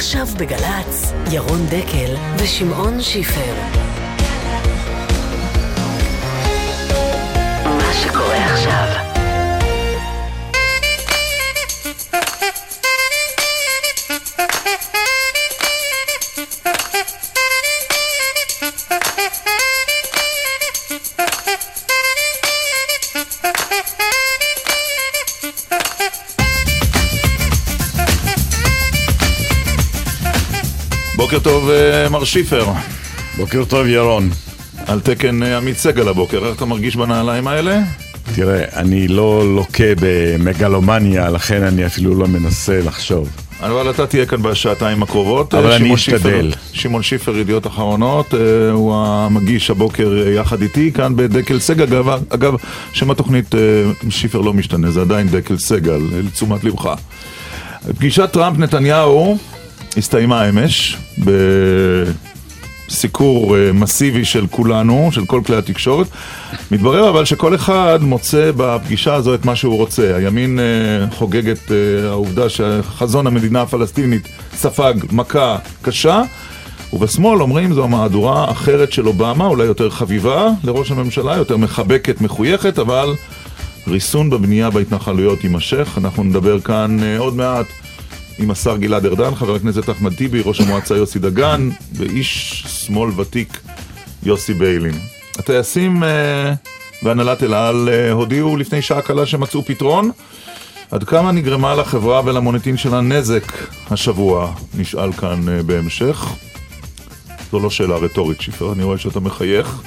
עכשיו בגל"צ, ירון דקל ושמעון שיפר. מה שקורה עכשיו בוקר טוב, אה, מר שיפר. בוקר טוב, ירון. על תקן אה, עמית סגל הבוקר, איך אתה מרגיש בנעליים האלה? תראה, אני לא לוקה במגלומניה, לכן אני אפילו לא מנסה לחשוב. אבל אתה תהיה כאן בשעתיים הקרובות. אבל אני אשתדל. שמעון שיפר, ידיעות אחרונות, אה, הוא המגיש הבוקר יחד איתי, כאן בדקל סגל. אגב, אגב שם התוכנית שיפר לא משתנה, זה עדיין דקל סגל, לתשומת לבך. פגישת טראמפ-נתניהו הסתיימה אמש בסיקור אה, מסיבי של כולנו, של כל כלי התקשורת. מתברר אבל שכל אחד מוצא בפגישה הזו את מה שהוא רוצה. הימין אה, חוגג את אה, העובדה שחזון המדינה הפלסטינית ספג מכה קשה. ובשמאל אומרים זו המהדורה אחרת של אובמה, אולי יותר חביבה לראש הממשלה, יותר מחבקת, מחויכת, אבל ריסון בבנייה בהתנחלויות יימשך. אנחנו נדבר כאן עוד מעט עם השר גלעד ארדן, חבר הכנסת אחמד טיבי, ראש המועצה יוסי דגן, ואיש שמאל ותיק יוסי ביילין. הטייסים אה, והנהלת אל על אה, הודיעו לפני שעה קלה שמצאו פתרון. עד כמה נגרמה לחברה ולמוניטין שלה נזק השבוע, נשאל כאן אה, בהמשך. זו לא שאלה רטורית, שיפר, אני רואה שאתה מחייך.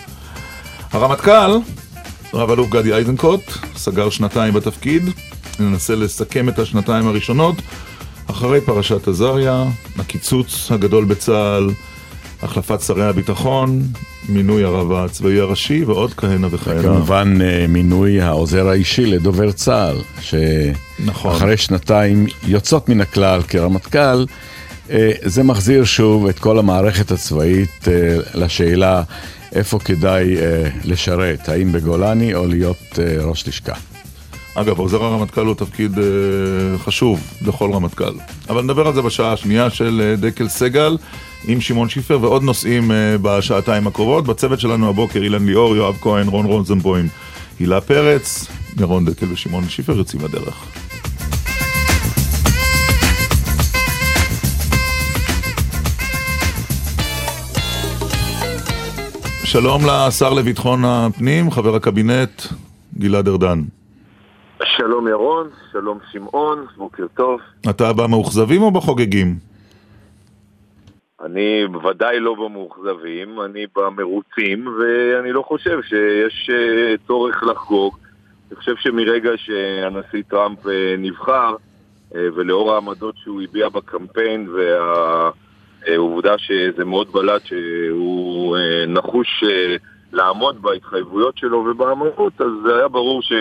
הרמטכ"ל, רב-אלוף גדי איזנקוט, סגר שנתיים בתפקיד. ננסה לסכם את השנתיים הראשונות. אחרי פרשת עזריה, הקיצוץ הגדול בצה"ל, החלפת שרי הביטחון, מינוי הרב הצבאי הראשי ועוד כהנה וכהנה. כמובן אה, מינוי העוזר האישי לדובר צה"ל, שאחרי נכון. שנתיים יוצאות מן הכלל כרמטכ"ל, אה, זה מחזיר שוב את כל המערכת הצבאית אה, לשאלה איפה כדאי לשרת, האם בגולני או להיות ראש לשכה. אגב, עוזר הרמטכ"ל הוא תפקיד אה, חשוב לכל רמטכ"ל. אבל נדבר על זה בשעה השנייה של אה, דקל סגל עם שמעון שיפר ועוד נושאים אה, בשעתיים הקרובות. בצוות שלנו הבוקר אילן ליאור, יואב כהן, רון רונזנבוים, הילה פרץ, ירון דקל ושמעון שיפר יוצאים לדרך. שלום לשר לביטחון הפנים, חבר הקבינט גלעד ארדן. שלום ירון, שלום שמעון, בוקר טוב. אתה במאוכזבים או בחוגגים? אני בוודאי לא במאוכזבים, אני במרוצים, ואני לא חושב שיש אה, צורך לחגוג. אני חושב שמרגע שהנשיא טראמפ אה, נבחר, אה, ולאור העמדות שהוא הביע בקמפיין, והעובדה שזה מאוד בלט שהוא נחוש לעמוד בהתחייבויות שלו ובאמרות, אז זה היה ברור ש...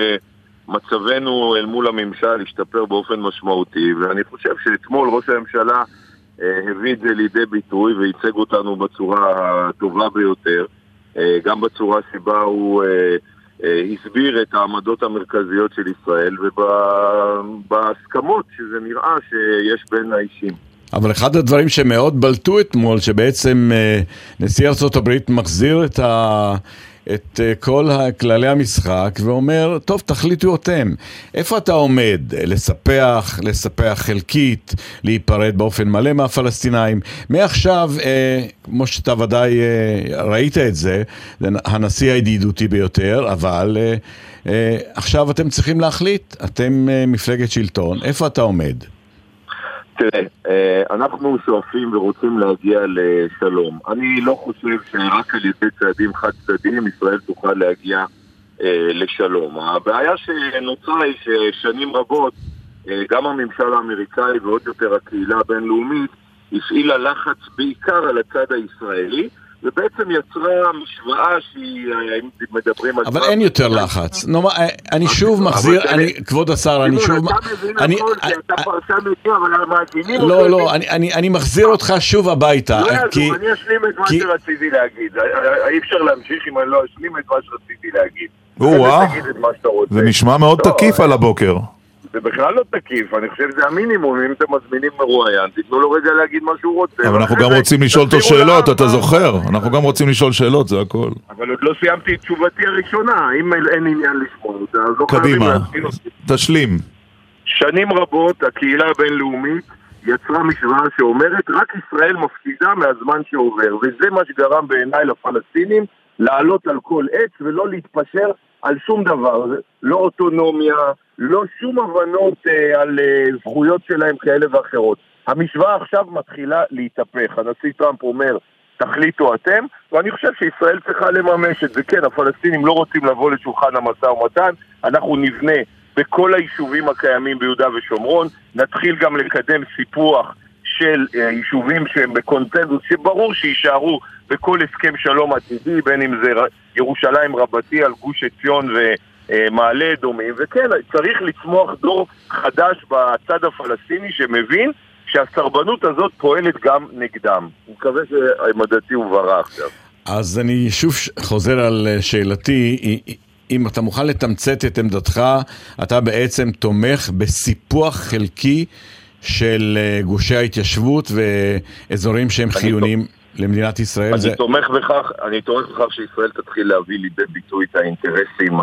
מצבנו אל מול הממשל השתפר באופן משמעותי, ואני חושב שאתמול ראש הממשלה אה, הביא את זה לידי ביטוי וייצג אותנו בצורה הטובה ביותר, אה, גם בצורה שבה הוא אה, הסביר את העמדות המרכזיות של ישראל ובהסכמות שזה נראה שיש בין האישים. אבל אחד הדברים שמאוד בלטו אתמול, שבעצם נשיא ארה"ב מחזיר את ה... את אה, כל כללי המשחק ואומר, טוב, תחליטו אתם. איפה אתה עומד? לספח, לספח חלקית, להיפרד באופן מלא מהפלסטינאים? מעכשיו, אה, כמו שאתה ודאי אה, ראית את זה, הנשיא הידידותי ביותר, אבל אה, אה, עכשיו אתם צריכים להחליט, אתם אה, מפלגת שלטון, איפה אתה עומד? תראה, אה, אנחנו שואפים ורוצים להגיע לשלום. אני לא חושב שרק על ידי צעדים חד צדדיים ישראל תוכל להגיע אה, לשלום. הבעיה שנוצרה היא ששנים רבות אה, גם הממשל האמריקאי ועוד יותר הקהילה הבינלאומית הפעילה לחץ בעיקר על הצד הישראלי ובעצם יצרה משוואה שהיא, אם מדברים על... אבל אין יותר לחץ. נו, אה, אני שוב מחזיר, אני, כבוד השר, אני שוב... אתה מבין הכל, כי אתה פרשן מבין, אבל המאזינים... לא, לא, אני מחזיר אותך שוב הביתה. לא יעזור, אני אשלים את מה שרציתי להגיד. אי אפשר להמשיך אם אני לא אשלים את מה שרציתי להגיד. או-אה, זה נשמע מאוד לא, תקיף על הבוקר. זה בכלל לא תקיף, אני חושב שזה המינימום, אם אתם מזמינים מרואיין, תיתנו לו רגע להגיד מה שהוא רוצה. אבל אנחנו גם רוצים לשאול אותו שאלות, אתה זוכר? אנחנו גם רוצים לשאול שאלות, זה הכל. אבל עוד לא סיימתי את תשובתי הראשונה, אם אין עניין לשמוע אותה, אז לא חייבים להזמין אותי. תשלים. שנים רבות הקהילה הבינלאומית יצרה משוואה שאומרת רק ישראל מפסידה מהזמן שעובר וזה מה שגרם בעיניי לפלסטינים לעלות על כל עץ ולא להתפשר על שום דבר, לא אוטונומיה, לא שום הבנות אה, על אה, זכויות שלהם כאלה ואחרות. המשוואה עכשיו מתחילה להתהפך, הנשיא טראמפ אומר תחליטו אתם, ואני חושב שישראל צריכה לממש את זה. כן, הפלסטינים לא רוצים לבוא לשולחן המשא ומתן, אנחנו נבנה בכל היישובים הקיימים ביהודה ושומרון, נתחיל גם לקדם סיפוח של אה, יישובים שהם בקונצנזוס, שברור שיישארו בכל הסכם שלום עתידי, בין אם זה ירושלים רבתי על גוש עציון ומעלה אדומים, וכן, צריך לצמוח דור חדש בצד הפלסטיני שמבין שהסרבנות הזאת פועלת גם נגדם. אני מקווה שמדעתי הובהרה עכשיו. אז אני שוב חוזר על אה, שאלתי, אם אתה מוכן לתמצת את עמדתך, אתה בעצם תומך בסיפוח חלקי של אה, גושי ההתיישבות ואזורים שהם חיוניים למדינת ישראל. אני זה... תומך בכך, אני תומך בכך שישראל תתחיל להביא לידי ביטוי את האינטרסים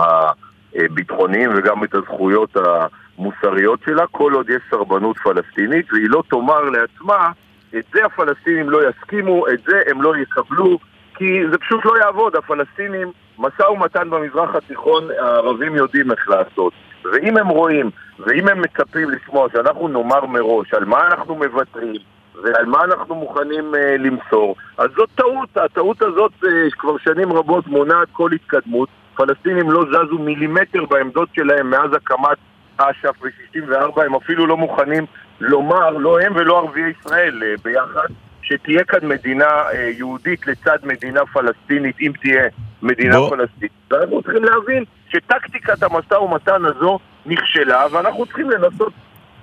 הביטחוניים וגם את הזכויות המוסריות שלה, כל עוד יש סרבנות פלסטינית, והיא לא תאמר לעצמה, את זה הפלסטינים לא יסכימו, את זה הם לא יקבלו, כי זה פשוט לא יעבוד, הפלסטינים, משא ומתן במזרח התיכון, הערבים יודעים איך לעשות. ואם הם רואים, ואם הם מצפים לשמוע שאנחנו נאמר מראש על מה אנחנו מוותרים, ועל מה אנחנו מוכנים אה, למסור, אז זאת טעות. הטעות הזאת אה, כבר שנים רבות מונעת כל התקדמות. פלסטינים לא זזו מילימטר בעמדות שלהם מאז הקמת אש"ף ב-64, הם אפילו לא מוכנים לומר, לא הם ולא ערביי ישראל אה, ביחד, שתהיה כאן מדינה אה, יהודית לצד מדינה פלסטינית, אם תהיה מדינה בוא- פלסטינית. ואנחנו צריכים להבין שטקטיקת המשא ומתן הזו נכשלה, ואנחנו צריכים לנסות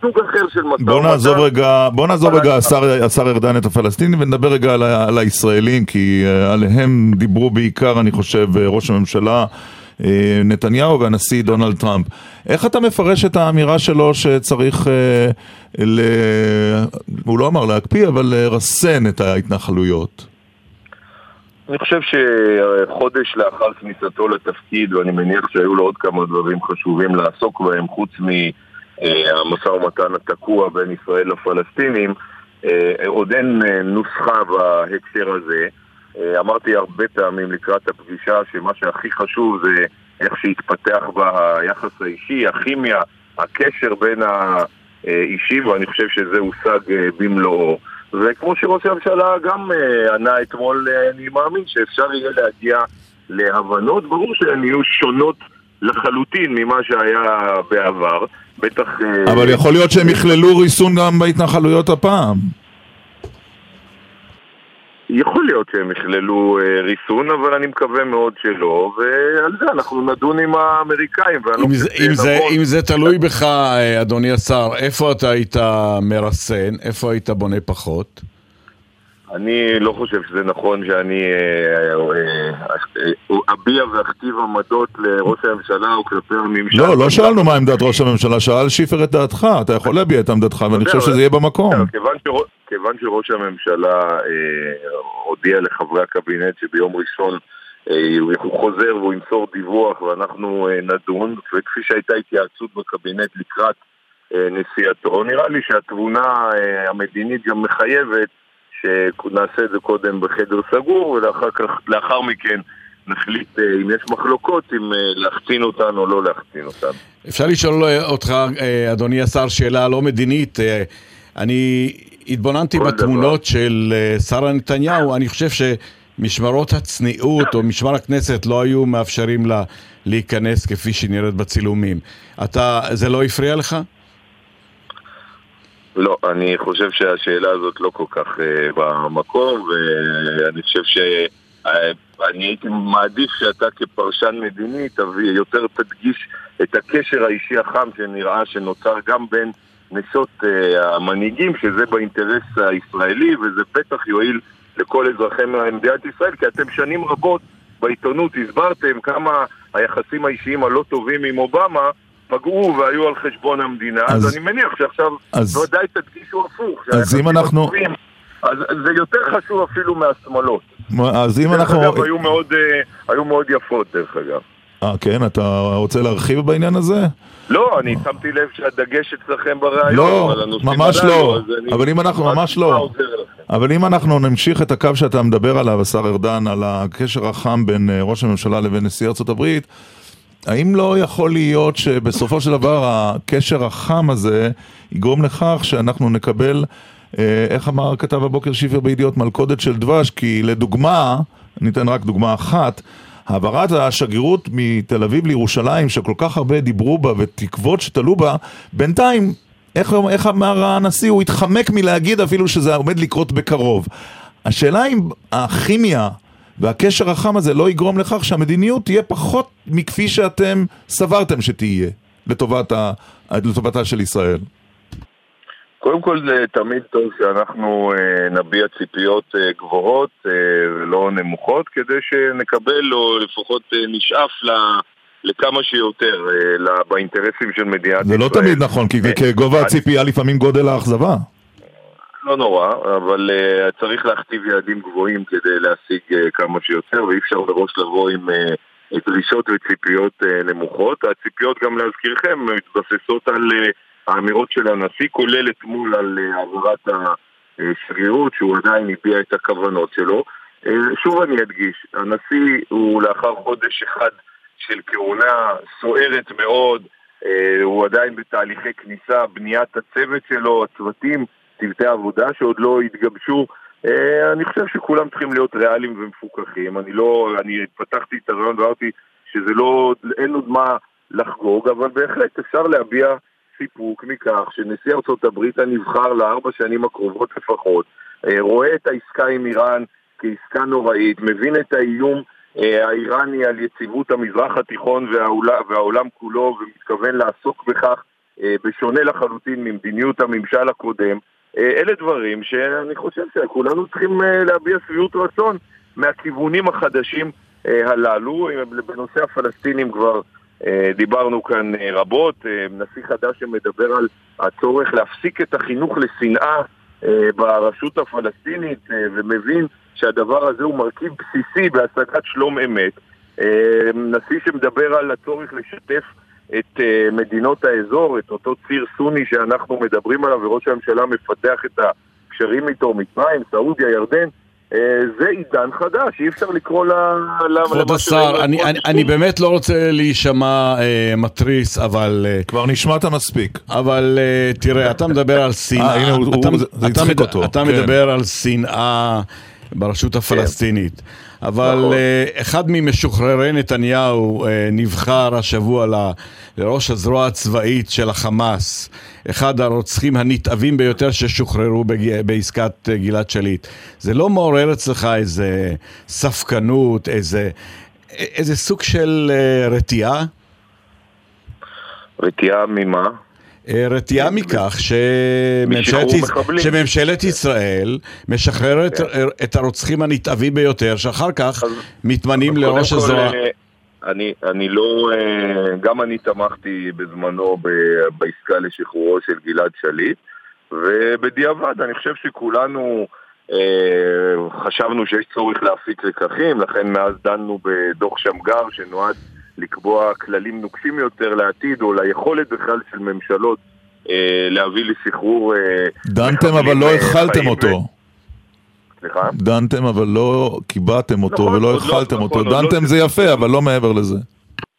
סוג אחר של משא ומתן. בוא נעזוב רגע, בוא נעזוב רגע השר, ארדן את הפלסטינים ונדבר רגע על, על הישראלים כי אה, עליהם דיברו בעיקר אני חושב אה, ראש הממשלה אה, נתניהו והנשיא דונלד טראמפ. איך אתה מפרש את האמירה שלו שצריך, אה, ל... הוא לא אמר להקפיא אבל לרסן את ההתנחלויות? אני חושב שחודש לאחר כניסתו לתפקיד, ואני מניח שהיו לו עוד כמה דברים חשובים לעסוק בהם, חוץ מהמשא ומתן התקוע בין ישראל לפלסטינים, אה, עוד אין אה, נוסחה בהקשר הזה. אה, אמרתי הרבה פעמים לקראת הפגישה שמה שהכי חשוב זה איך שהתפתח בה היחס האישי, הכימיה, הקשר בין האישים, ואני חושב שזה הושג אה, במלואו. וכמו שראש הממשלה גם אה, ענה אתמול, אה, אני מאמין שאפשר יהיה להגיע להבנות. ברור שהן יהיו שונות לחלוטין ממה שהיה בעבר. בטח... אה, אבל יכול להיות שהם יכללו ריסון גם בהתנחלויות הפעם. יכול להיות שהם יכללו אה, ריסון, אבל אני מקווה מאוד שלא, ועל זה אנחנו נדון עם האמריקאים. ואני לא אם זה, אם, זה, שנכון- אם זה תלוי בך, אה, אדוני השר, איפה אתה היית מרסן? איפה היית בונה פחות? אני לא חושב שזה נכון שאני אה, אה, אה, אביע ואכתיב עמדות לראש הממשלה או כלפי הממשל. לא, לא שאלנו מה עמדת ראש הממשלה, שאל שיפר את דעתך, אתה יכול להביע את עמדתך ואני חושב שזה יהיה במקום. כיוון, שרא, כיוון שראש הממשלה הודיע לחברי הקבינט שביום ראשון הוא חוזר והוא ימסור דיווח ואנחנו נדון, וכפי שהייתה התייעצות בקבינט לקראת נסיעתו, נראה לי שהתבונה המדינית גם מחייבת שנעשה את זה קודם בחדר סגור ולאחר כך, לאחר מכן נחליט אה, אם יש מחלוקות, אם אה, להחצין אותן או לא להחצין אותן. אפשר לשאול אה, אותך, אדוני השר, שאלה לא מדינית. אני התבוננתי בתמונות של אה, שרה נתניהו, אני חושב שמשמרות הצניעות או משמר הכנסת לא היו מאפשרים לה להיכנס כפי שהיא נראית בצילומים. אתה, זה לא הפריע לך? לא, אני חושב שהשאלה הזאת לא כל כך uh, במקום, ואני חושב שאני הייתי מעדיף שאתה כפרשן מדיני תביא, יותר תדגיש את הקשר האישי החם שנראה שנוצר גם בין נשות uh, המנהיגים, שזה באינטרס הישראלי, וזה בטח יועיל לכל אזרחי מדינת ישראל, כי אתם שנים רבות בעיתונות הסברתם כמה היחסים האישיים הלא טובים עם אובמה פגעו והיו על חשבון המדינה, אז, אז אני מניח שעכשיו אז, ודאי תדגישו הפוך. אז אם אנחנו... עצורים, אז זה יותר חשוב אפילו מהשמאלות. אז אם אנחנו... דרך אגב, היו מאוד, אה, היו מאוד יפות, דרך אגב. אה, כן? אתה רוצה להרחיב בעניין הזה? לא, אני שמתי לב שהדגש אצלכם בריאיון, לא, ממש לא, אבל אם אנחנו, ממש לא. אבל אם אנחנו נמשיך את הקו שאתה מדבר עליו, השר ארדן, על הקשר החם בין אה, ראש הממשלה לבין נשיא ארצות הברית, האם לא יכול להיות שבסופו של דבר הקשר החם הזה יגרום לכך שאנחנו נקבל, אה, איך אמר כתב הבוקר שיפר בידיעות, מלכודת של דבש? כי לדוגמה, אני אתן רק דוגמה אחת, העברת השגרירות מתל אביב לירושלים, שכל כך הרבה דיברו בה ותקוות שתלו בה, בינתיים, איך, איך אמר הנשיא, הוא התחמק מלהגיד אפילו שזה עומד לקרות בקרוב. השאלה אם הכימיה והקשר החם הזה לא יגרום לכך שהמדיניות תהיה פחות מכפי שאתם סברתם שתהיה לטובת ה, לטובתה של ישראל. קודם כל זה תמיד טוב שאנחנו אה, נביע ציפיות אה, גבוהות אה, ולא נמוכות כדי שנקבל או לפחות אה, נשאף ל... לכמה שיותר אה, באינטרסים של מדינת ישראל. זה לא תמיד נכון, כי אה, כגובה הציפייה לפעמים גודל האכזבה. לא נורא, אבל uh, צריך להכתיב יעדים גבוהים כדי להשיג uh, כמה שיותר, ואי אפשר מראש לבוא עם uh, דרישות וציפיות uh, נמוכות. הציפיות, גם להזכירכם, מתבססות על uh, האמירות של הנשיא, כולל אתמול על uh, העברת השגרירות, שהוא עדיין הביע את הכוונות שלו. Uh, שוב אני אדגיש, הנשיא הוא לאחר חודש אחד של כהונה סוערת מאוד, uh, הוא עדיין בתהליכי כניסה, בניית הצוות שלו, הצוותים. צוותי עבודה שעוד לא התגבשו. אה, אני חושב שכולם צריכים להיות ריאליים ומפוקחים. אני לא, אני פתחתי את הרעיון ואמרתי שזה לא, אין עוד מה לחגוג, אבל בהחלט אפשר להביע סיפוק מכך שנשיא ארצות הברית הנבחר לארבע שנים הקרובות לפחות, אה, רואה את העסקה עם איראן כעסקה נוראית, מבין את האיום אה, האיראני על יציבות המזרח התיכון והעולם, והעולם כולו ומתכוון לעסוק בכך בשונה לחלוטין ממדיניות הממשל הקודם. אה, אלה דברים שאני חושב שכולנו צריכים אה, להביע שביעות רצון מהכיוונים החדשים אה, הללו. בנושא הפלסטינים כבר דיברנו כאן רבות, נשיא חדש שמדבר על הצורך להפסיק את החינוך לשנאה ברשות הפלסטינית ומבין שהדבר הזה הוא מרכיב בסיסי בהשגת שלום אמת. נשיא שמדבר על הצורך לשתף את uh, מדינות האזור, את אותו ציר סוני שאנחנו מדברים עליו, וראש הממשלה מפתח את הקשרים איתו, מצרים, סעודיה, ירדן. Uh, זה עידן חדש, אי אפשר לקרוא ל... כבוד השר, אני, אני, אני באמת לא רוצה להישמע uh, מתריס, אבל... Uh, כבר נשמעת מספיק. אבל uh, תראה, אתה מדבר על שנאה... הנה, הוא, אתה, הוא, זה הצחיק אותו. אתה כן. מדבר על שנאה ברשות כן. הפלסטינית. כן. אבל נכון. uh, אחד ממשוחררי נתניהו uh, נבחר השבוע לראש הזרוע הצבאית של החמאס, אחד הרוצחים הנתעבים ביותר ששוחררו בג... בעסקת uh, גלעד שליט. זה לא מעורר אצלך איזה ספקנות, איזה, איזה סוג של רתיעה? רתיעה ממה? אה, רתיעה מכך שממשלת, שממשלת ישראל משחררת כן. את הרוצחים הנתעבים ביותר, שאחר כך מתמנים לראש הזרוע. אה, אני, אני לא, אה, גם אני תמכתי בזמנו בעסקה לשחרורו של גלעד שליט, ובדיעבד אני חושב שכולנו חשבנו שיש צורך להפיק לקחים, לכן מאז דנו בדוח שמגר שנועד לקבוע כללים נוקשים יותר לעתיד, או ליכולת בכלל של ממשלות אה, להביא לשחרור... אה, דנתם אבל לא הכלתם אותו. סליחה? דנתם אבל לא קיבעתם אותו נכון, ולא הכלתם לא, אותו. נכון, דנתם לא זה יפה, אבל לא מעבר לזה.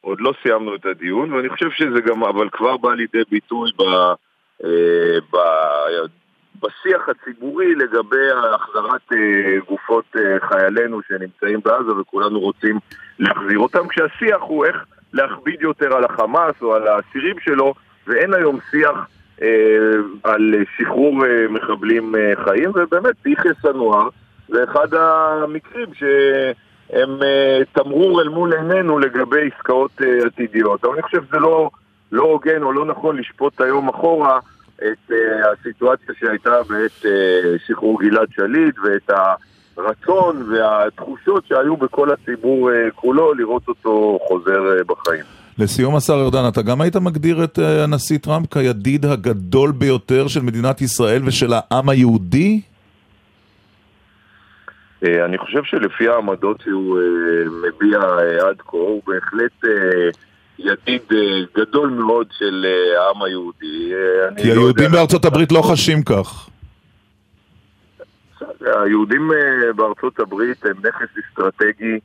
עוד לא סיימנו את הדיון, ואני חושב שזה גם, אבל כבר בא לידי ביטוי ב... אה, ב... בשיח הציבורי לגבי החזרת אה, גופות אה, חיילינו שנמצאים בעזה וכולנו רוצים להחזיר אותם, כשהשיח הוא איך להכביד יותר על החמאס או על האסירים שלו, ואין היום שיח אה, על שחרור אה, מחבלים אה, חיים, ובאמת יחיא סנואר זה אחד המקרים שהם אה, תמרור אל מול עינינו לגבי עסקאות אה, עתידיות. אבל אני חושב שזה לא, לא הוגן או לא נכון לשפוט היום אחורה את uh, הסיטואציה שהייתה בעת uh, שחרור גלעד שליט ואת הרצון והתחושות שהיו בכל הציבור uh, כולו לראות אותו חוזר uh, בחיים. לסיום, השר ארדן, אתה גם היית מגדיר את הנשיא טראמפ כידיד הגדול ביותר של מדינת ישראל ושל העם היהודי? אני חושב שלפי העמדות שהוא מביע עד כה, הוא בהחלט ידיד אה, גדול מאוד של אה, העם היהודי. אה, כי לא היהודים בארצות הברית לא חשים כך. היהודים בארצות הברית הם נכס אסטרטגי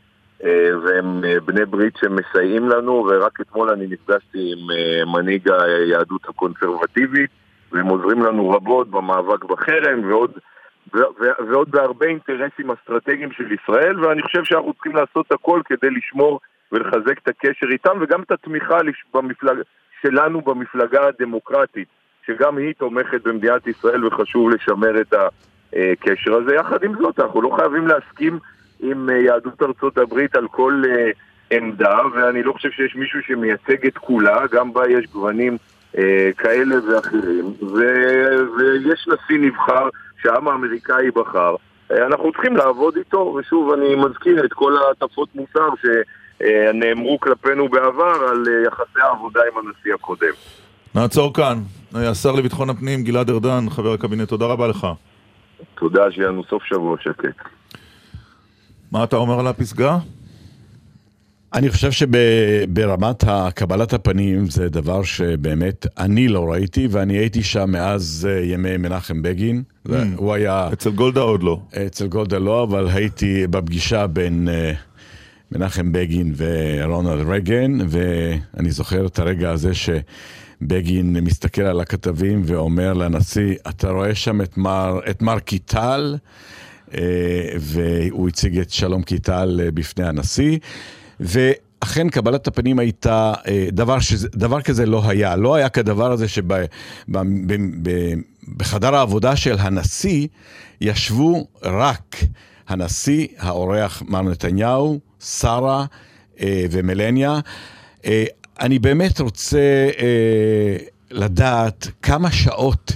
והם בני ברית שמסייעים לנו ורק אתמול אני נפגשתי עם מנהיג היהדות הקונסרבטיבית והם עוזרים לנו רבות במאבק בחרם ועוד, ועוד בהרבה אינטרסים אסטרטגיים של ישראל ואני חושב שאנחנו צריכים לעשות הכל כדי לשמור ולחזק את הקשר איתם וגם את התמיכה במפלג... שלנו במפלגה הדמוקרטית שגם היא תומכת במדינת ישראל וחשוב לשמר את הקשר הזה. יחד עם זאת, אנחנו לא חייבים להסכים עם אה, יהדות ארצות הברית על כל אה, עמדה, ואני לא חושב שיש מישהו שמייצג את כולה, גם בה יש גוונים אה, כאלה ואחרים, ו- ויש נשיא נבחר שהעם האמריקאי בחר. אנחנו צריכים לעבוד איתו, ושוב, אני מזכיר את כל ההטפות מוסר שנאמרו כלפינו בעבר על אה, יחסי העבודה עם הנשיא הקודם. נעצור כאן. אה, השר לביטחון הפנים גלעד ארדן, חבר הקבינט, תודה רבה לך. תודה, שיהיה לנו סוף שבוע שקט. מה אתה אומר על הפסגה? אני חושב שברמת קבלת הפנים זה דבר שבאמת אני לא ראיתי, ואני הייתי שם מאז אה, ימי מנחם בגין. זה- הוא היה... אצל גולדה עוד לא. אצל גולדה לא, אבל הייתי בפגישה בין אה, מנחם בגין ורונלד רייגן, ואני זוכר את הרגע הזה שבגין מסתכל על הכתבים ואומר לנשיא, אתה רואה שם את מר, את מר קיטל? אה, והוא הציג את שלום קיטל אה, בפני הנשיא. ואכן קבלת הפנים הייתה אה, דבר, שזה, דבר כזה לא היה. לא היה כדבר הזה שבחדר העבודה של הנשיא ישבו רק הנשיא, האורח מר נתניהו, שרה אה, ומלניה. אה, אני באמת רוצה אה, לדעת כמה שעות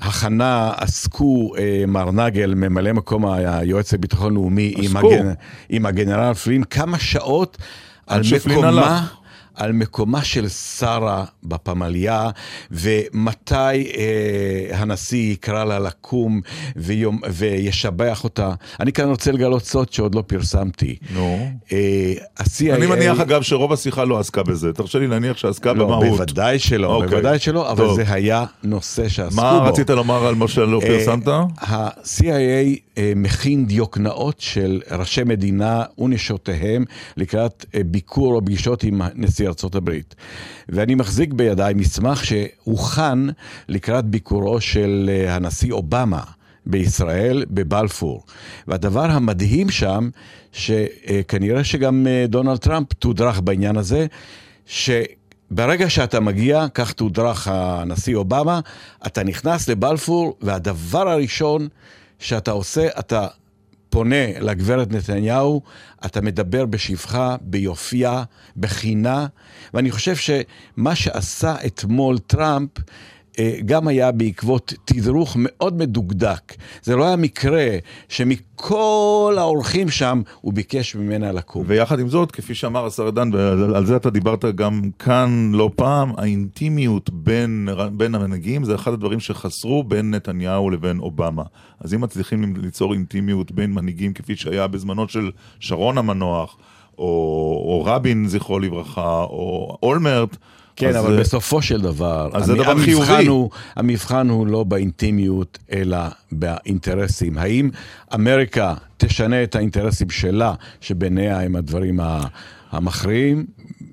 הכנה עסקו אה, מר נגל, ממלא מקום היועץ לביטחון לאומי, עם. הגנ... עם הגנרל פלין, כמה שעות על מקומה. על מקומה של שרה בפמליה, ומתי אה, הנשיא יקרא לה לקום ויום, וישבח אותה. אני כאן רוצה לגלות סוד שעוד לא פרסמתי. נו. אה, ה-CIA... אני מניח אגב שרוב השיחה לא עסקה בזה. תרשה לי להניח שעסקה לא, במהות. בוודאי שלא, אוקיי. בוודאי שלא, אבל טוב. זה היה נושא שעסקו בו. מה רצית לומר על מה שלא אה, פרסמת? ה-CIA אה, מכין דיוקנאות של ראשי מדינה ונשותיהם לקראת אה, ביקור או פגישות עם נשיא ארצות הברית. ואני מחזיק בידיי מסמך שהוכן לקראת ביקורו של אה, הנשיא אובמה. בישראל, בבלפור. והדבר המדהים שם, שכנראה שגם אה, דונלד טראמפ תודרך בעניין הזה, שברגע שאתה מגיע, כך תודרך הנשיא אובמה, אתה נכנס לבלפור, והדבר הראשון שאתה עושה, אתה פונה לגברת נתניהו, אתה מדבר בשבחה, ביופייה, בחינה, ואני חושב שמה שעשה אתמול טראמפ, גם היה בעקבות תדרוך מאוד מדוקדק. זה לא היה מקרה שמכל האורחים שם הוא ביקש ממנה לקום. ויחד עם זאת, כפי שאמר השר ארדן, ועל זה אתה דיברת גם כאן לא פעם, האינטימיות בין, בין המנהיגים זה אחד הדברים שחסרו בין נתניהו לבין אובמה. אז אם מצליחים ליצור אינטימיות בין מנהיגים כפי שהיה בזמנו של שרון המנוח, או, או רבין זכרו לברכה, או אולמרט, כן, אבל אה, בסופו של דבר, אז זה דבר המבחן חיובי. הוא, המבחן הוא לא באינטימיות, אלא באינטרסים. האם אמריקה תשנה את האינטרסים שלה, שבעיניה הם הדברים ה- המכריעים,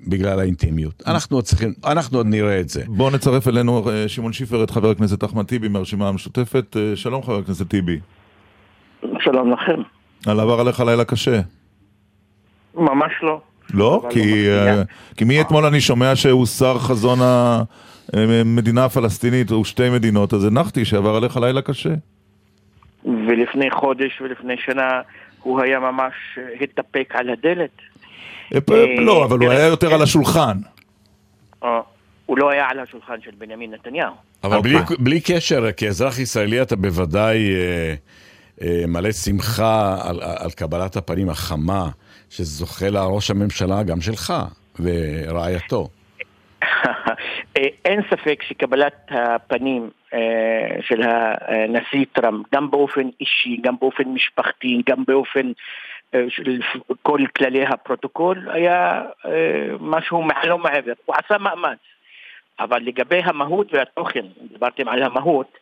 בגלל האינטימיות? אנחנו עוד צריכים, אנחנו עוד נראה את זה. בואו נצרף אלינו אה, שמעון שיפר את חבר הכנסת אחמד טיבי מהרשימה המשותפת. אה, שלום חבר הכנסת טיבי. שלום לכם. על עבר עליך לילה קשה. ממש לא. לא? כי, לא אה. כי מאתמול אני שומע שהוסר חזון המדינה הפלסטינית, או שתי מדינות, אז הנחתי שעבר עליך לילה קשה. ולפני חודש ולפני שנה הוא היה ממש אה, התדפק על הדלת. אה, אה, לא, אבל הוא היה יותר. על השולחן. אה, הוא לא היה על השולחן של בנימין נתניהו. אבל בלי, אוקיי. בלי קשר, כאזרח ישראלי אתה בוודאי אה, אה, מלא שמחה על, על קבלת הפנים החמה שזוכה לה ראש הממשלה, גם שלך. ורעייתו. אין ספק שקבלת הפנים אה, של הנשיא טראמפ, גם באופן אישי, גם באופן משפחתי, גם באופן אה, של כל כללי הפרוטוקול, היה אה, משהו מעל ומעבר. הוא עשה מאמץ. אבל לגבי המהות והתוכן, דיברתם על המהות,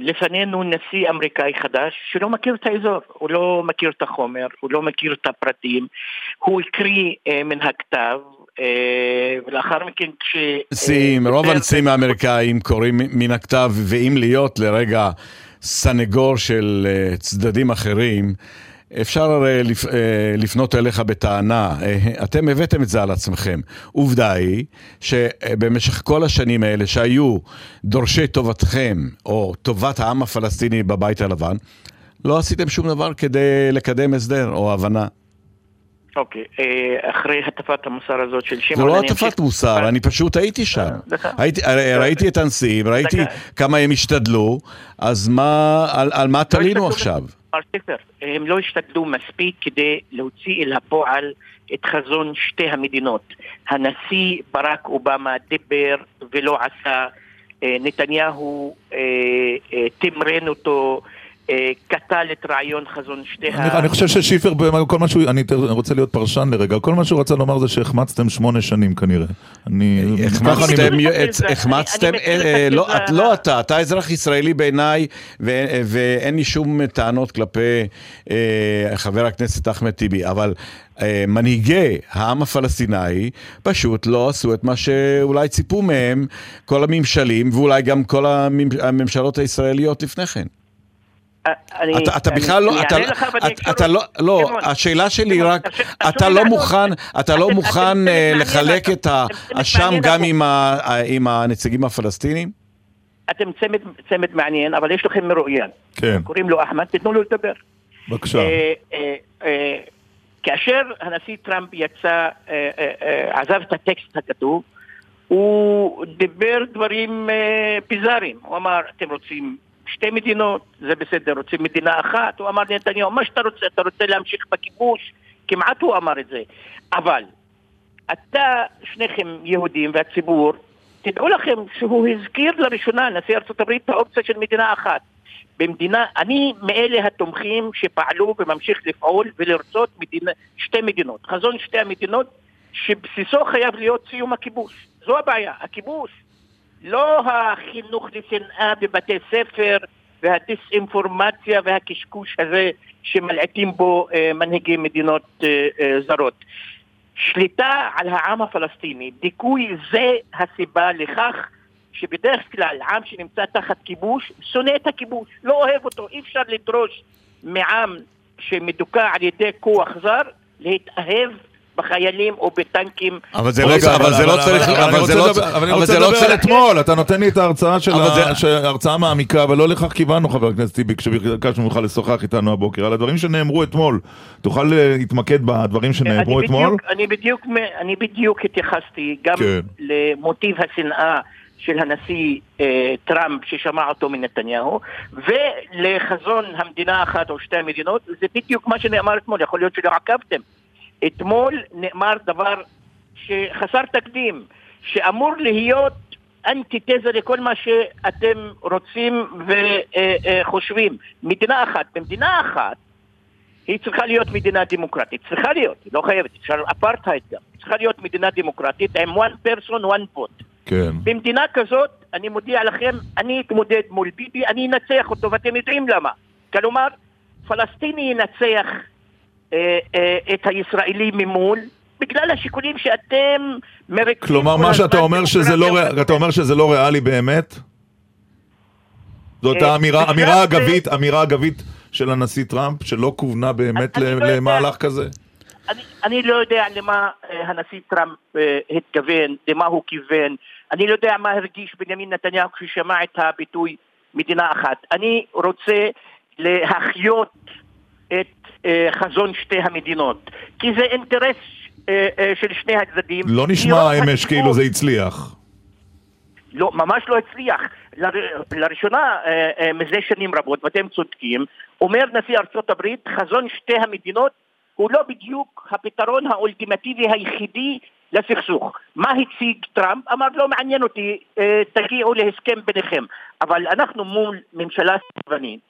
לפנינו נשיא אמריקאי חדש שלא מכיר את האזור, הוא לא מכיר את החומר, הוא לא מכיר את הפרטים, הוא הקריא מן הכתב, אה, ולאחר מכן כש... נשיאים, רוב הנשיאים האמריקאים קוראים מן הכתב, ואם להיות לרגע סנגור של אה, צדדים אחרים, אפשר הרי אה, לפנות אליך בטענה, אתם הבאתם את זה על עצמכם. עובדה היא שבמשך כל השנים האלה שהיו דורשי טובתכם, או טובת העם הפלסטיני בבית הלבן, לא עשיתם שום דבר כדי לקדם הסדר או הבנה. אוקיי, אה, אחרי הטפת המוסר הזאת של שמעון... זה לא הטפת מוסר, אני פשוט הייתי שם. אה, ראיתי את הנשיאים, ראיתי כמה הם השתדלו, אז על מה לא תלינו עכשיו? מר ספר, הם לא השתדלו מספיק כדי להוציא אל הפועל את חזון שתי המדינות. הנשיא ברק אובמה דיבר ולא עשה, אה, נתניהו תמרן אותו, קטל את רעיון חזון שתי ה... אני חושב ששיפר, כל מה שהוא, אני רוצה להיות פרשן לרגע, כל מה שהוא רצה לומר זה שהחמצתם שמונה שנים כנראה. אני... החמצתם, החמצתם, אה, לא, אתה, אתה אזרח ישראלי בעיניי, ואין לי שום טענות כלפי אה, חבר הכנסת אחמד טיבי, אבל... אה, מנהיגי העם הפלסטיני פשוט לא עשו את מה שאולי ציפו מהם כל הממשלים ואולי גם כל הממשלות הישראליות לפני כן. אתה בכלל לא, אתה לא, לא, השאלה שלי רק, אתה לא מוכן, אתה לא מוכן אה, לחלק את האשם גם עם הנציגים הפלסטינים? אתם צמד מעניין, אבל יש לכם מרואיין. כן. קוראים לו אחמד, תיתנו לו לדבר. בבקשה. אה, אה, כאשר הנשיא טראמפ יצא, עזב את הטקסט הכתוב, הוא דיבר דברים ביזאריים. הוא אמר, אתם רוצים שתי מדינות, זה בסדר, רוצים מדינה אחת, הוא אמר לנתניהו, מה שאתה רוצה, אתה רוצה להמשיך בכיבוש, כמעט הוא אמר את זה. אבל אתה, שניכם יהודים והציבור, תדעו לכם שהוא הזכיר לראשונה, נשיא ארה"ב, את האופציה של מדינה אחת. במדינה, אני מאלה התומכים שפעלו וממשיך לפעול ולרצות מדינה, שתי מדינות. חזון שתי המדינות שבסיסו חייב להיות סיום הכיבוש. זו הבעיה, הכיבוש. לא החינוך לשנאה בבתי ספר והדיסאינפורמציה והקשקוש הזה שמלעיטים בו אה, מנהיגי מדינות אה, אה, זרות. שליטה על העם הפלסטיני, דיכוי זה הסיבה לכך שבדרך כלל עם שנמצא תחת כיבוש שונא את הכיבוש, לא אוהב אותו, אי אפשר לדרוש מעם שמדוכא על ידי כוח זר להתאהב בחיילים או בטנקים. אבל זה לא, אבל זה לא צריך, אבל זה לא, אבל אני רוצה לדבר אתמול, אתה נותן לי את ההרצאה של ההרצאה מעמיקה, אבל לא לכך כיוונו חבר הכנסת טיבי, כשביקשנו ממך לשוחח איתנו הבוקר, על הדברים שנאמרו אתמול. תוכל להתמקד בדברים שנאמרו אתמול? אני בדיוק התייחסתי גם כן. למוטיב השנאה. של הנשיא אה, טראמפ ששמע אותו מנתניהו ולחזון המדינה האחת או שתי המדינות זה בדיוק מה שנאמר אתמול יכול להיות שלא עקבתם אתמול נאמר דבר שחסר תקדים, שאמור להיות אנטיתזה לכל מה שאתם רוצים וחושבים. מדינה אחת. במדינה אחת היא צריכה להיות מדינה דמוקרטית. צריכה להיות, היא לא חייבת, אפשר אפרטהייד גם. צריכה להיות מדינה דמוקרטית עם one person, one vote. כן. במדינה כזאת, אני מודיע לכם, אני אתמודד מול ביבי, אני אנצח אותו, ואתם יודעים למה. כלומר, פלסטיני ינצח את הישראלי ממול, בגלל השיקולים שאתם מרקים... כלומר, מה שאתה אומר שזה לא, אתה אומר שזה לא ריאלי באמת? זאת האמירה, אה, אמירה אגבית, אמירה אגבית של הנשיא טראמפ, שלא כוונה באמת לא למהלך כזה? אני לא יודע למה הנשיא טראמפ התכוון, למה הוא כיוון. אני לא יודע מה הרגיש בנימין נתניהו כששמע את הביטוי מדינה אחת. אני רוצה להחיות את אה, חזון שתי המדינות, כי זה אינטרס אה, אה, של שני הצדדים. לא נשמע אמש כאילו זה הצליח. לא, ממש לא הצליח. ל, לראשונה מזה שנים רבות, ואתם צודקים, אומר נשיא ארצות הברית, חזון שתי המדינות הוא לא בדיוק הפתרון האולטימטיבי היחידי לסכסוך. מה הציג טראמפ? אמר לא מעניין אותי, אה, תגיעו להסכם ביניכם. אבל אנחנו מול ממשלה סרבנית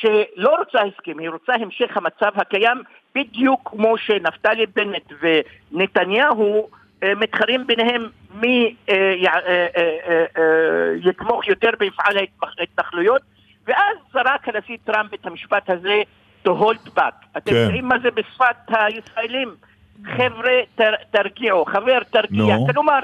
שלא רוצה הסכם, היא רוצה המשך המצב הקיים בדיוק כמו שנפתלי בנט ונתניהו אה, מתחרים ביניהם מי אה, יתמוך יותר במפעל ההתנחלויות ואז זרק הנשיא טראמפ את המשפט הזה to hold back. אתם כן. יודעים מה זה בשפת הישראלים? חבר'ה, תר, תרגיעו, חבר, תרגיע. No. כלומר,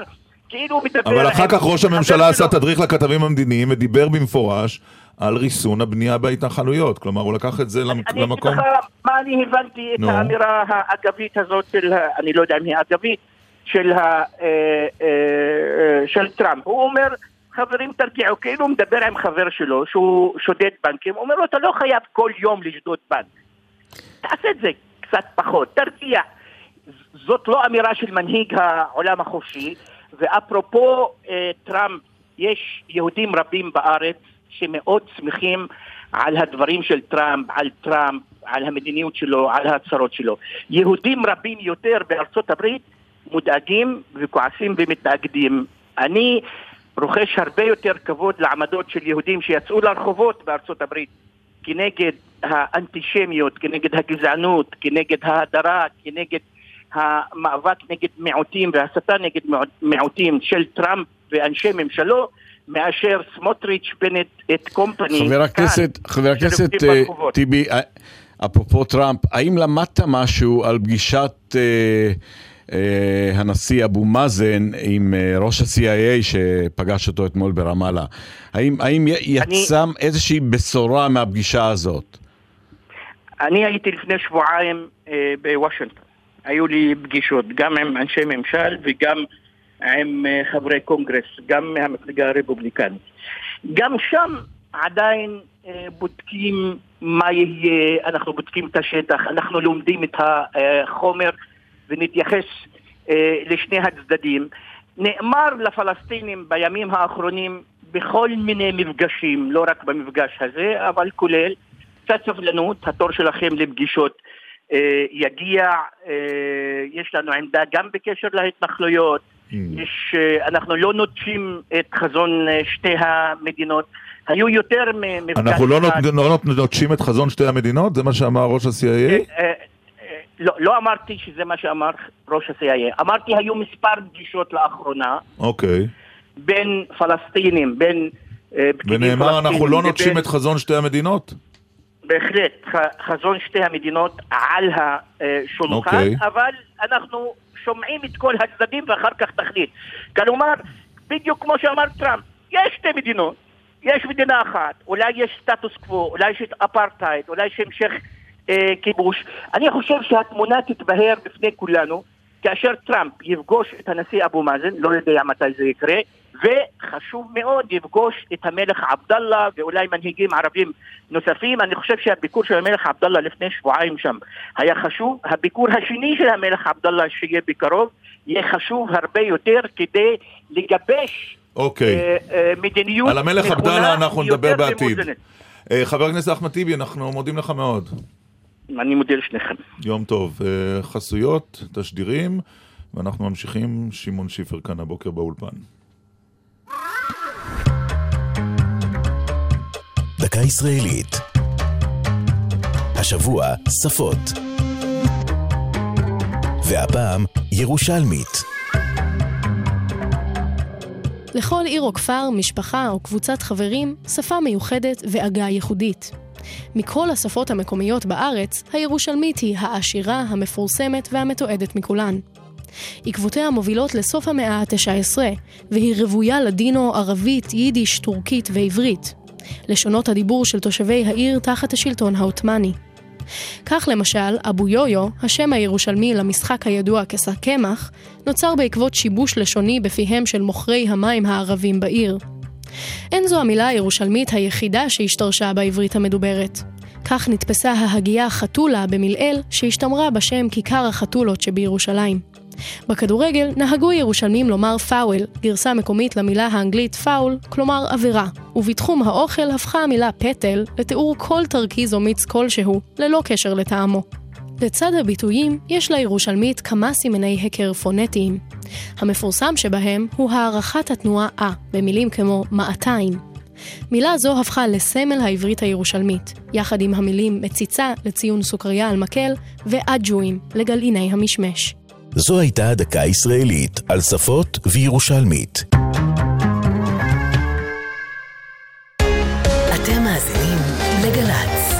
כאילו הוא מדבר... אבל אחר כך ראש הממשלה עשה תדריך לכתבים המדיניים ודיבר במפורש על ריסון הבנייה בהתנחלויות. כלומר, הוא לקח את זה למקום... אני אגיד לך מה אני הבנתי את. האמירה האגבית הזאת של, אני לא יודע אם היא אגבית, של, ה, אה, אה, של טראמפ. הוא אומר, חברים תרגיעו, כאילו הוא מדבר עם חבר שלו שהוא שודד בנקים, הוא אומר לו, אתה לא חייב כל יום לשדוד בנק. תעשה את זה קצת פחות, תרגיע. זאת לא אמירה של מנהיג העולם החופשי, ואפרופו אה, טראמפ, יש יהודים רבים בארץ שמאוד שמחים על הדברים של טראמפ, על טראמפ, על המדיניות שלו, על ההצהרות שלו. יהודים רבים יותר בארצות הברית מודאגים וכועסים ומתנגדים. אני רוכש הרבה יותר כבוד לעמדות של יהודים שיצאו לרחובות בארצות הברית כנגד האנטישמיות, כנגד הגזענות, כנגד ההדרה, כנגד המאבק נגד מיעוטים והסתה נגד מיעוטים של טראמפ ואנשי ממשלו מאשר סמוטריץ', בנט, את קומפני. חבר הכנסת, כאן, חבר הכנסת אה, טיבי, אה, אפרופו טראמפ, האם למדת משהו על פגישת... אה, אה, הנשיא אבו מאזן עם אה, ראש ה-CIA שפגש אותו אתמול ברמאללה. האם, האם יצא אני... איזושהי בשורה מהפגישה הזאת? אני הייתי לפני שבועיים אה, בוושינגטון. היו לי פגישות גם עם אנשי ממשל וגם עם אה, חברי קונגרס, גם מהמפלגה הרפובליקנית. גם שם עדיין אה, בודקים מה יהיה, אנחנו בודקים את השטח, אנחנו לומדים את החומר. ונתייחס אה, לשני הצדדים. נאמר לפלסטינים בימים האחרונים בכל מיני מפגשים, לא רק במפגש הזה, אבל כולל, קצת סבלנות, התור שלכם לפגישות יגיע, אה, יש לנו עמדה גם בקשר להתנחלויות. יש, אה, אנחנו לא נוטשים את חזון אה, שתי המדינות. היו יותר ממפגש... אנחנו לא, נות, לא נוטשים את חזון שתי המדינות? זה מה שאמר ראש ה-CIA? אה, אה, לא, לא אמרתי שזה מה שאמר ראש ה-CIA, אמרתי היו מספר פגישות לאחרונה. אוקיי. בין פלסטינים, בין אה. ונאמר אנחנו לא נוטשים את חזון שתי המדינות? בהחלט, חזון שתי המדינות על השולחן, okay. אוקיי. אבל אנחנו שומעים את כל הצדדים ואחר כך תחליט. כלומר, בדיוק כמו שאמר טראמפ, יש שתי מדינות, יש מדינה אחת, אולי יש סטטוס קוו, אולי יש אפרטהייד, אולי יש המשך אה, כיבוש. אני חושב שהתמונה תתבהר בפני כולנו כאשר טראמפ יפגוש את הנשיא אבו מאזן, לא יודע מתי זה יקרה, וחשוב מאוד יפגוש את המלך עבדאללה ואולי מנהיגים ערבים נוספים. אני חושב שהביקור של המלך עבדאללה לפני שבועיים שם היה חשוב. הביקור השני של המלך עבדאללה שיהיה בקרוב יהיה חשוב הרבה יותר כדי לגבש אוקיי. אה, אה, מדיניות על המלך עבדאללה אנחנו נדבר בעתיד. אה, חבר הכנסת אחמד טיבי, אנחנו מודים לך מאוד. אני מודה לשניכם. יום טוב. אה, חסויות, תשדירים, ואנחנו ממשיכים. שמעון שיפר כאן הבוקר באולפן. דקה ישראלית. השבוע שפות. והפעם ירושלמית. לכל עיר או כפר, משפחה או קבוצת חברים, שפה מיוחדת ועגה ייחודית. מכל השפות המקומיות בארץ, הירושלמית היא העשירה, המפורסמת והמתועדת מכולן. עקבותיה מובילות לסוף המאה ה-19, והיא רוויה לדינו ערבית, יידיש, טורקית ועברית. לשונות הדיבור של תושבי העיר תחת השלטון העות'מאני. כך למשל, אבו יויו, השם הירושלמי למשחק הידוע כשק קמח, נוצר בעקבות שיבוש לשוני בפיהם של מוכרי המים הערבים בעיר. אין זו המילה הירושלמית היחידה שהשתרשה בעברית המדוברת. כך נתפסה ההגייה חתולה במלעיל שהשתמרה בשם כיכר החתולות שבירושלים. בכדורגל נהגו ירושלמים לומר פאוול, גרסה מקומית למילה האנגלית פאול, כלומר עבירה, ובתחום האוכל הפכה המילה פטל לתיאור כל תרכיז או מיץ כלשהו, ללא קשר לטעמו. לצד הביטויים, יש לירושלמית כמה סימני היכר פונטיים. המפורסם שבהם הוא הערכת התנועה א, במילים כמו מעתיים. מילה זו הפכה לסמל העברית הירושלמית, יחד עם המילים מציצה לציון סוכריה על מקל ואג'ואים לגלעיני המשמש. זו הייתה דקה ישראלית על שפות וירושלמית. אתם מאזינים לגל"צ.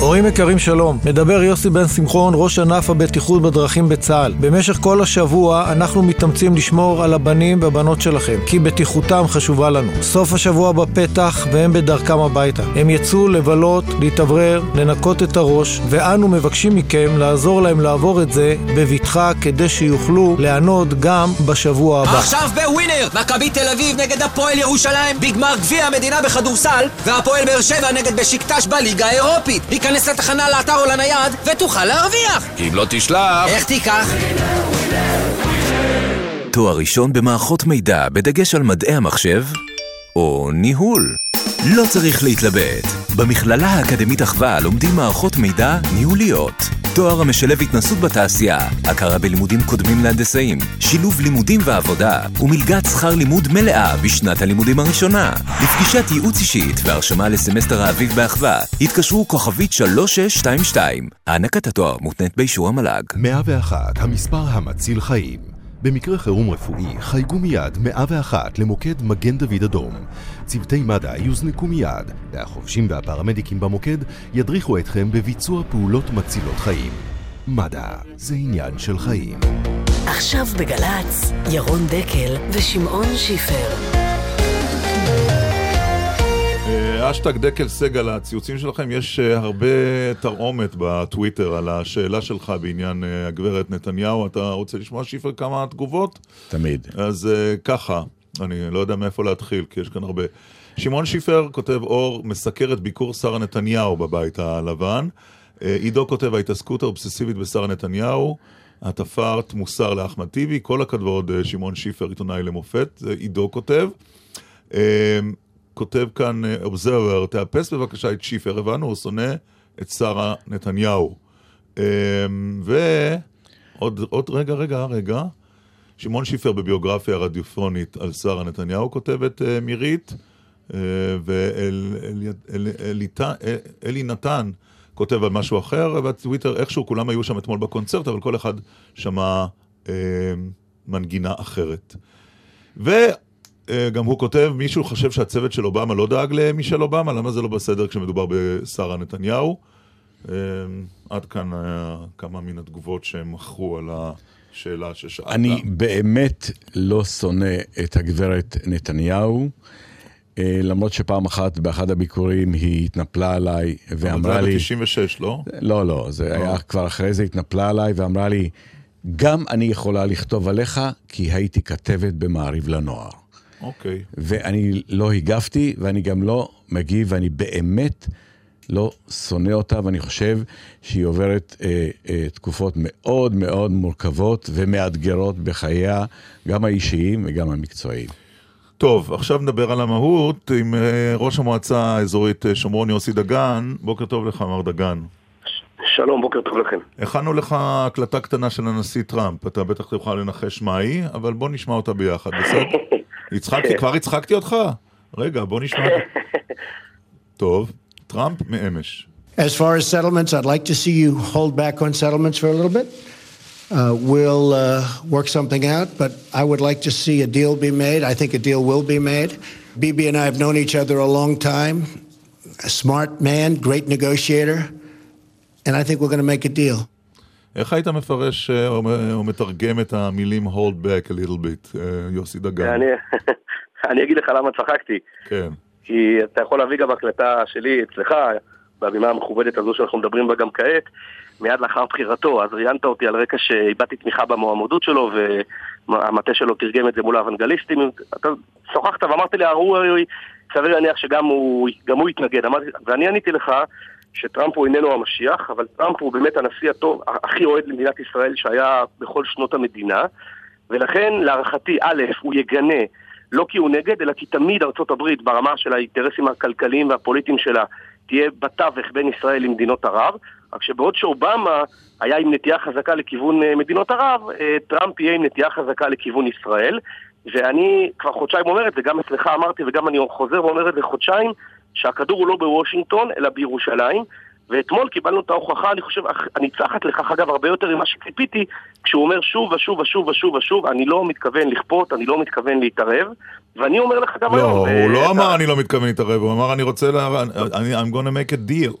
הורים יקרים שלום, מדבר יוסי בן שמחון, ראש ענף הבטיחות בדרכים בצה"ל. במשך כל השבוע אנחנו מתאמצים לשמור על הבנים והבנות שלכם, כי בטיחותם חשובה לנו. סוף השבוע בפתח והם בדרכם הביתה. הם יצאו לבלות, להתאוורר, לנקות את הראש, ואנו מבקשים מכם לעזור להם לעבור את זה בבטחה כדי שיוכלו ליהנות גם בשבוע הבא. עכשיו בווינר, מכבי תל אביב נגד הפועל ירושלים בגמר גביע המדינה בכדורסל והפועל באר שבע נגד בשיקטש בליגה האירופית היכנס לתחנה לאתר או לנייד ותוכל להרוויח אם לא תשלח... איך תיקח? תואר ראשון במערכות מידע בדגש על מדעי המחשב או ניהול. לא צריך להתלבט. במכללה האקדמית אחווה לומדים מערכות מידע ניהוליות. תואר המשלב התנסות בתעשייה, הכרה בלימודים קודמים להנדסאים, שילוב לימודים ועבודה, ומלגת שכר לימוד מלאה בשנת הלימודים הראשונה. לפגישת ייעוץ אישית והרשמה לסמסטר האביב באחווה, התקשרו כוכבית 3622. הענקת התואר מותנית באישור המל"ג. 101, המספר המציל חיים. במקרה חירום רפואי, חייגו מיד 101 למוקד מגן דוד אדום. צוותי מד"א יוזנקו מיד, והחובשים והפרמדיקים במוקד ידריכו אתכם בביצוע פעולות מצילות חיים. מד"א זה עניין של חיים. עכשיו בגל"צ, ירון דקל ושמעון שיפר. אה, אשטג דקל סגל, הציוצים שלכם, יש אה, הרבה תרעומת בטוויטר על השאלה שלך בעניין אה, הגברת נתניהו. אתה רוצה לשמוע, שיפר, כמה תגובות? תמיד. אז אה, ככה, אני לא יודע מאיפה להתחיל, כי יש כאן הרבה. שמעון שיפר כותב אור, מסקר את ביקור שרה נתניהו בבית הלבן. עידו כותב, ההתעסקות האובססיבית בשרה נתניהו. הטפת מוסר לאחמד טיבי, כל הכבוד אה, שמעון שיפר, עיתונאי למופת, עידו כותב. אה, כותב כאן אובזרבר, תאפס בבקשה את שיפר, הבנו, הוא שונא את שרה נתניהו. אה, ועוד עוד רגע, רגע, רגע. שמעון שיפר בביוגרפיה הרדיופונית על שרה נתניהו כותבת אה, מירית, אה, ואלי נתן כותב על משהו אחר, ובטוויטר איכשהו כולם היו שם אתמול בקונצרט, אבל כל אחד שמע אה, מנגינה אחרת. וגם הוא כותב, מישהו חושב שהצוות של אובמה לא דאג למישל אובמה, למה זה לא בסדר כשמדובר בשרה נתניהו? אה, עד כאן אה, כמה מן התגובות שהם מכרו על השאלה ששאלת. אני באמת לא שונא את הגברת נתניהו. אה, למרות שפעם אחת באחד הביקורים היא התנפלה עליי ואמרה לי... אבל זה היה ב-96, לא? לא, לא, זה היה כבר אחרי זה התנפלה עליי ואמרה לי, גם אני יכולה לכתוב עליך, כי הייתי כתבת במעריב לנוער. אוקיי. ואני לא הגבתי, ואני גם לא מגיב, ואני באמת לא שונא אותה, ואני חושב שהיא עוברת אה, אה, תקופות מאוד מאוד מורכבות ומאתגרות בחייה, גם האישיים וגם המקצועיים. טוב, עכשיו נדבר על המהות עם אה, ראש המועצה האזורית אה, שומרון יוסי דגן. בוקר טוב לך, מר דגן. שלום, בוקר טוב לכם. הכנו לך הקלטה קטנה של הנשיא טראמפ, אתה בטח תוכל לנחש מה היא, אבל בוא נשמע אותה ביחד, בסדר? הצחקתי, כבר הצחקתי אותך? רגע, בוא נשמע. טוב, טראמפ מאמש. As far as settlements, I'd like to see you hold back on settlements for a little bit. Uh, we'll uh, work something out, but I would like to see a deal be made. I think a deal will be made. Bibi and I have known each other a long time. A smart man, great negotiator, and I think we're going to make a deal. איך היית מפרש אה, או או מתרגם את המילים hold back a little bit, אה, יוסי דגן? אני, אני אגיד לך למה צחקתי. כן. כי אתה יכול להביא גם הקלטה שלי אצלך, בבימה המכובדת הזו שאנחנו מדברים בה גם כעת, מיד לאחר בחירתו. אז ראיינת אותי על רקע שאיבדתי תמיכה במועמדות שלו, והמטה שלו תרגם את זה מול האוונגליסטים. אתה שוחחת ואמרת לי, הראוי, סביר להניח שגם הוא, הוא יתנגד. ואני עניתי לך שטראמפ הוא איננו המשיח, אבל טראמפ הוא באמת הנשיא הטוב, הכי אוהד למדינת ישראל שהיה בכל שנות המדינה, ולכן להערכתי, א', הוא יגנה, לא כי הוא נגד, אלא כי תמיד ארצות הברית, ברמה של האינטרסים הכלכליים והפוליטיים שלה, תהיה בתווך בין ישראל למדינות ערב, רק שבעוד שאובמה היה עם נטייה חזקה לכיוון אה, מדינות ערב, אה, טראמפ יהיה עם נטייה חזקה לכיוון ישראל. ואני כבר חודשיים אומר את זה, גם אצלך אמרתי וגם אני חוזר ואומר את זה חודשיים, שהכדור הוא לא בוושינגטון, אלא בירושלים. ואתמול קיבלנו את ההוכחה, אני חושב, הניצחת לכך אגב הרבה יותר ממה שציפיתי, כשהוא אומר שוב ושוב ושוב ושוב ושוב, אני לא מתכוון לכפות, אני לא מתכוון להתערב, ואני אומר לך גם לא, היום... לא, הוא לא אמר אני לא מתכוון להתערב, הוא אמר אני רוצה, לה... אני, I'm gonna make a deal.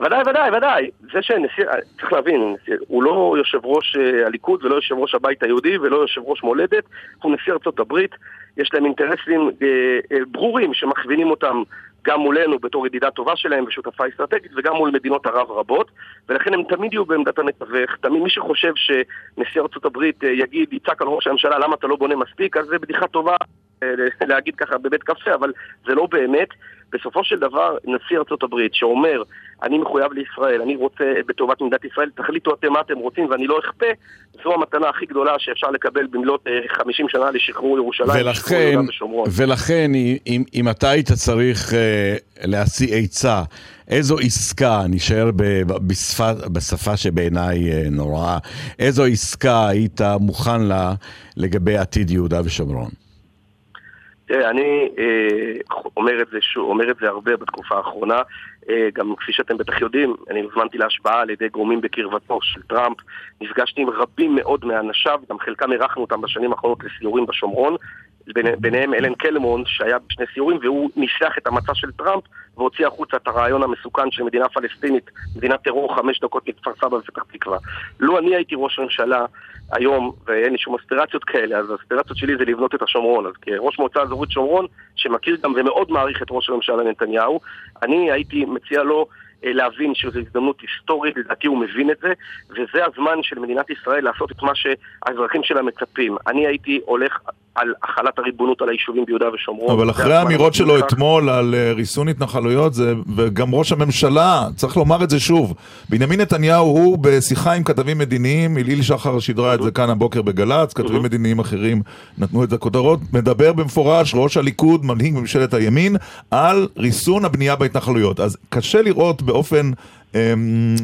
ודאי, ודאי, ודאי. זה שנשיא, צריך להבין, הוא לא יושב ראש אה, הליכוד ולא יושב ראש הבית היהודי ולא יושב ראש מולדת, הוא נשיא ארצות הברית, יש להם אינטרסים אה, אה, ברורים שמכווינים אותם גם מולנו בתור ידידה טובה שלהם ושותפה אסטרטגית וגם מול מדינות ערב רבות ולכן הם תמיד יהיו בעמדת המתווך, תמיד מי שחושב שנשיא הברית אה, יגיד, יצעק על ראש הממשלה למה אתה לא בונה מספיק, אז זה בדיחה טובה אה, להגיד ככה בבית קפה, אבל זה לא באמת. בסופו של דבר, נשיא ארצות הברית שאומר, אני מחויב לישראל, אני רוצה בטובת מדינת ישראל, תחליטו אתם מה אתם רוצים ואני לא אכפה, זו המתנה הכי גדולה שאפשר לקבל במלאת 50 אה, שנה לשחרור ירושלים, ולכן, ולכן אם, אם אתה היית צריך uh, להשיא עצה, איזו עסקה, נשאר בשפה, בשפה שבעיניי uh, נוראה, איזו עסקה היית מוכן לה לגבי עתיד יהודה ושומרון? תראה, אני אה, אומר, את זה שוב, אומר את זה הרבה בתקופה האחרונה, אה, גם כפי שאתם בטח יודעים, אני הוזמנתי להשבעה על ידי גורמים בקרבתו של טראמפ, נפגשתי עם רבים מאוד מאנשיו, גם חלקם אירחנו אותם בשנים האחרונות לסיורים בשומרון, ביניהם אלן קלמון שהיה בשני סיורים והוא ניסח את המצע של טראמפ והוציא החוצה את הרעיון המסוכן של מדינה פלסטינית, מדינת טרור חמש דקות מכפר סבא ופתח תקווה. לו אני הייתי ראש ממשלה היום, ואין לי שום אספירציות כאלה, אז האספירציות שלי זה לבנות את השומרון. אז כראש מועצה אזורית שומרון, שמכיר גם ומאוד מעריך את ראש הממשלה נתניהו, אני הייתי מציע לו להבין שזו הזדמנות היסטורית, לדעתי הוא מבין את זה, וזה הזמן של מדינת ישראל לעשות את מה שהאזרחים שלה מצפים. אני הייתי הולך על החלת הריבונות על היישובים ביהודה ושומרון. אבל אחרי האמירות שלו אתמול על אה, ריסון התנחלויות, זה, וגם ראש הממשלה, צריך לומר את זה שוב, בנימין נתניהו הוא בשיחה עם כתבים מדיניים, אליל שחר שידרה את זה כאן הבוקר בגל"צ, כתבים מדיניים אחרים נתנו את הכותרות, מדבר במפורש ראש הליכוד, מנהיג ממשלת הימין, על ריסון הבנייה בהתנחלויות. אז קשה לראות באופן אמ,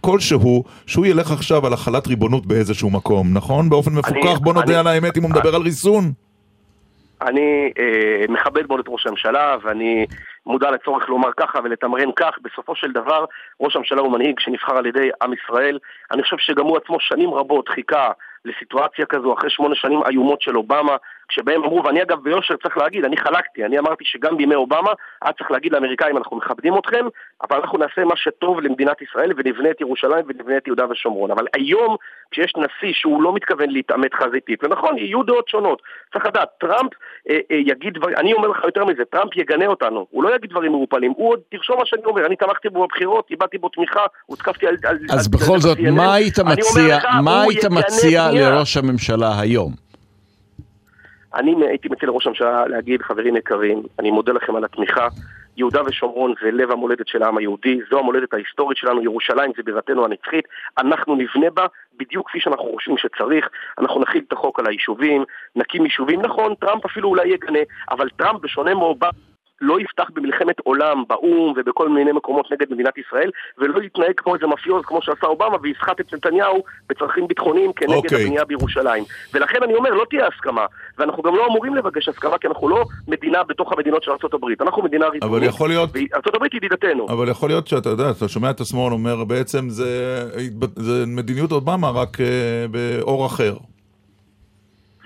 כלשהו, שהוא ילך עכשיו על החלת ריבונות באיזשהו מקום, נכון? באופן מפוקח, בוא נודה על האמת אם הוא מדבר על ריסון. אני אה, מכבד מאוד את ראש הממשלה, ואני מודע לצורך לומר ככה ולתמרן כך. בסופו של דבר, ראש הממשלה הוא מנהיג שנבחר על ידי עם ישראל. אני חושב שגם הוא עצמו שנים רבות חיכה לסיטואציה כזו אחרי שמונה שנים איומות של אובמה, כשבהם אמרו, ואני אגב ביושר צריך להגיד, אני חלקתי, אני אמרתי שגם בימי אובמה היה צריך להגיד לאמריקאים אנחנו מכבדים אתכם, אבל אנחנו נעשה מה שטוב למדינת ישראל ונבנה את ירושלים ונבנה את יהודה ושומרון. אבל היום, כשיש נשיא שהוא לא מתכוון להתעמת חזיתית, ונכון, יהיו דעות שונות, צריך לדעת, טראמפ אה, אה, יגיד דברים, אני אומר לך יותר מזה, טראמפ יגנה אותנו, הוא לא יגיד דברים מעורפלים, הוא עוד, תרשום מה שאני אומר, אני תמכתי בו בבחירות, איבדתי בו תמיכה, הותקפתי על... אז על, בכל על זאת, מה היית מציע, מה היית מציע לראש הממשלה היום? אני הייתי מציע לראש הממשלה להגיד, חברים יקרים, אני מודה לכם על התמיכה. יהודה ושומרון זה לב המולדת של העם היהודי, זו המולדת ההיסטורית שלנו, ירושלים זה בירתנו הנצחית, אנחנו נבנה בה בדיוק כפי שאנחנו חושבים שצריך, אנחנו נכיל את החוק על היישובים, נקים יישובים, נכון, טראמפ אפילו אולי יגנה, אבל טראמפ בשונה מאובמה לא יפתח במלחמת עולם באו"ם ובכל מיני מקומות נגד מדינת ישראל, ולא יתנהג כמו איזה מאפיוז כמו שעשה אובמה ויסחט את נתניהו בצרכים ביטחוניים כנגד okay. אוקיי. הבנייה בירושלים. ולכן אני אומר, לא תהיה הסכמה, ואנחנו גם לא אמורים לבקש הסכמה, כי אנחנו לא מדינה בתוך המדינות של ארה"ב, אנחנו מדינה ריבונית, להיות... וארה"ב ידידתנו. אבל יכול להיות שאתה יודע, אתה שומע את השמאל אומר, בעצם זה, זה מדיניות אובמה רק uh, באור אחר.